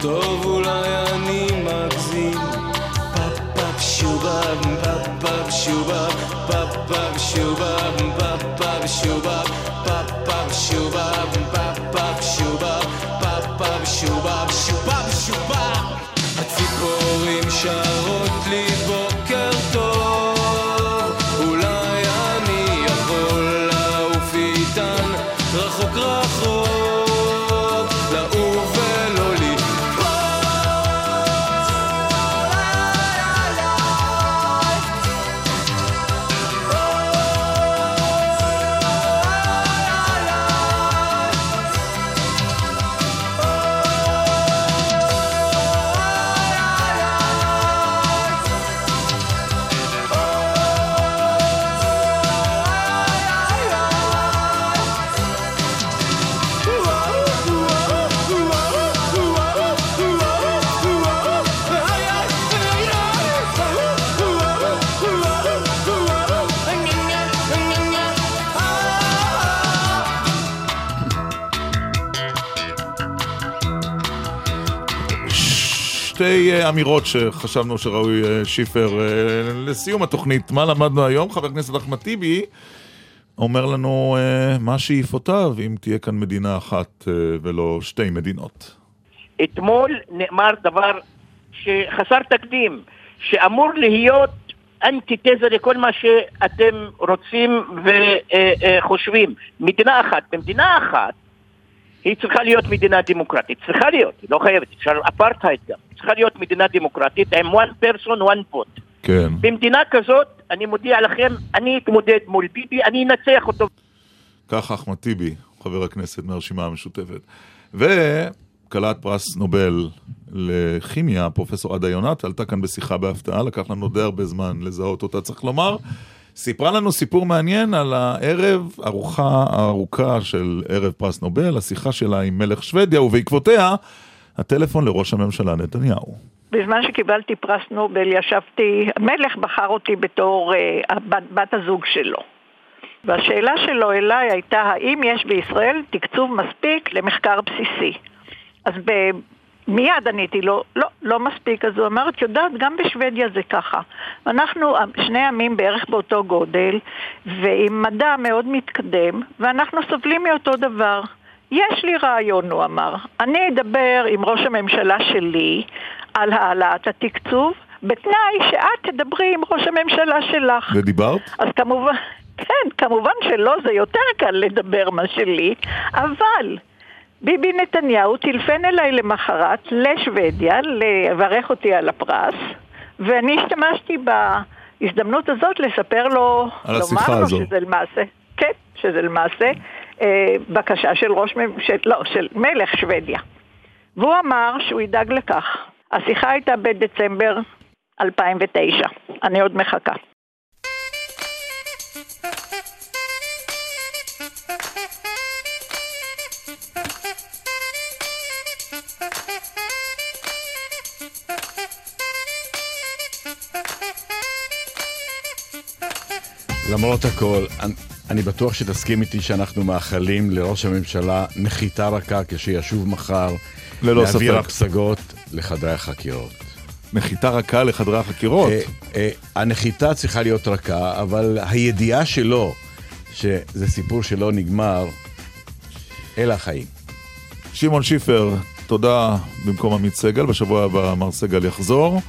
טוב אולי אני מגזים. פאפ פאפ שובב פאפ פאפ שובב. פאפ פאפ שובב פאפ פאפ שובב. פאפ פאפ שובב פאפ פאפ שובב. פאפ פאפ שובב שובב שובב. הציפורים שרות שתי אה, אמירות שחשבנו שראוי אה, שיפר אה, לסיום התוכנית. מה למדנו היום? חבר הכנסת אחמד טיבי אומר לנו מה שאיפותיו אם תהיה כאן מדינה אחת ולא שתי מדינות. אתמול נאמר דבר שחסר תקדים, שאמור להיות אנטיתזה לכל מה שאתם רוצים וחושבים. מדינה אחת. במדינה אחת היא צריכה להיות מדינה דמוקרטית. צריכה להיות, היא לא חייבת, אפשר אפרטהייד גם. צריכה להיות מדינה דמוקרטית עם one person, one vote. כן. במדינה כזאת, אני מודיע לכם, אני אתמודד מול ביבי, אני אנצח אותו. כך אחמד טיבי, חבר הכנסת מהרשימה המשותפת. וכלת פרס נובל לכימיה, פרופסור עדה יונת, עלתה כאן בשיחה בהפתעה, לקח לנו די הרבה זמן לזהות אותה, צריך לומר. סיפרה לנו סיפור מעניין על הערב, ארוחה הארוכה של ערב פרס נובל, השיחה שלה עם מלך שוודיה, ובעקבותיה, הטלפון לראש הממשלה נתניהו. בזמן שקיבלתי פרס נובל ישבתי, המלך בחר אותי בתור uh, בת, בת הזוג שלו. והשאלה שלו אליי הייתה האם יש בישראל תקצוב מספיק למחקר בסיסי. אז. מיד עניתי לו, לא, לא מספיק. אז הוא אמר, את יודעת, גם בשוודיה זה ככה. אנחנו שני עמים בערך באותו גודל, ועם מדע מאוד מתקדם, ואנחנו סובלים מאותו דבר. יש לי רעיון, הוא אמר. אני אדבר עם ראש הממשלה שלי על העלאת התקצוב, בתנאי שאת תדברי עם ראש הממשלה שלך. ודיברת? אז כמובן, כן, כמובן שלא, זה יותר קל לדבר מה שלי, אבל ביבי נתניהו טילפן אליי למחרת לשוודיה לברך אותי על הפרס, ואני השתמשתי בהזדמנות הזאת לספר לו, לומר לו הזו. שזה למעשה, כן, שזה למעשה אה, בקשה של ראש, מ- של, לא, של מלך שוודיה. והוא אמר שהוא ידאג לכך. השיחה הייתה בדצמבר 2009, אני עוד מחכה. למרות הכל, אני, אני בטוח שתסכים איתי שאנחנו מאחלים לראש הממשלה נחיתה רכה כשישוב מחר ללא להעביר ספק. הפסגות לחדרי החקירות. נחיתה רכה לחדרי החקירות? אה, אה, הנחיתה צריכה להיות רכה, אבל הידיעה שלו שזה סיפור שלא נגמר, אלה החיים. שמעון שיפר, תודה במקום עמית סגל, בשבוע הבא מר סגל יחזור.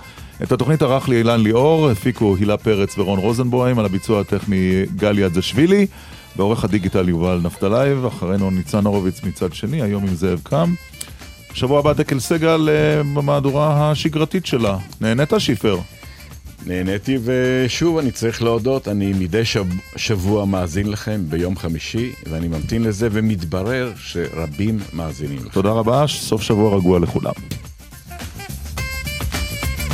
את התוכנית ערך לי אילן ליאור, הפיקו הילה פרץ ורון רוזנבוים, על הביצוע הטכני גלי אדזשווילי, בעורך הדיגיטל יובל נפתלייב, אחרינו ניצן הורוביץ מצד שני, היום עם זאב קם. בשבוע הבא דקל סגל אה, במהדורה השגרתית שלה. נהנית שיפר? נהניתי, ושוב אני צריך להודות, אני מדי שב, שבוע מאזין לכם ביום חמישי, ואני ממתין לזה, ומתברר שרבים מאזינים לכם. תודה רבה, סוף שבוע רגוע לכולם.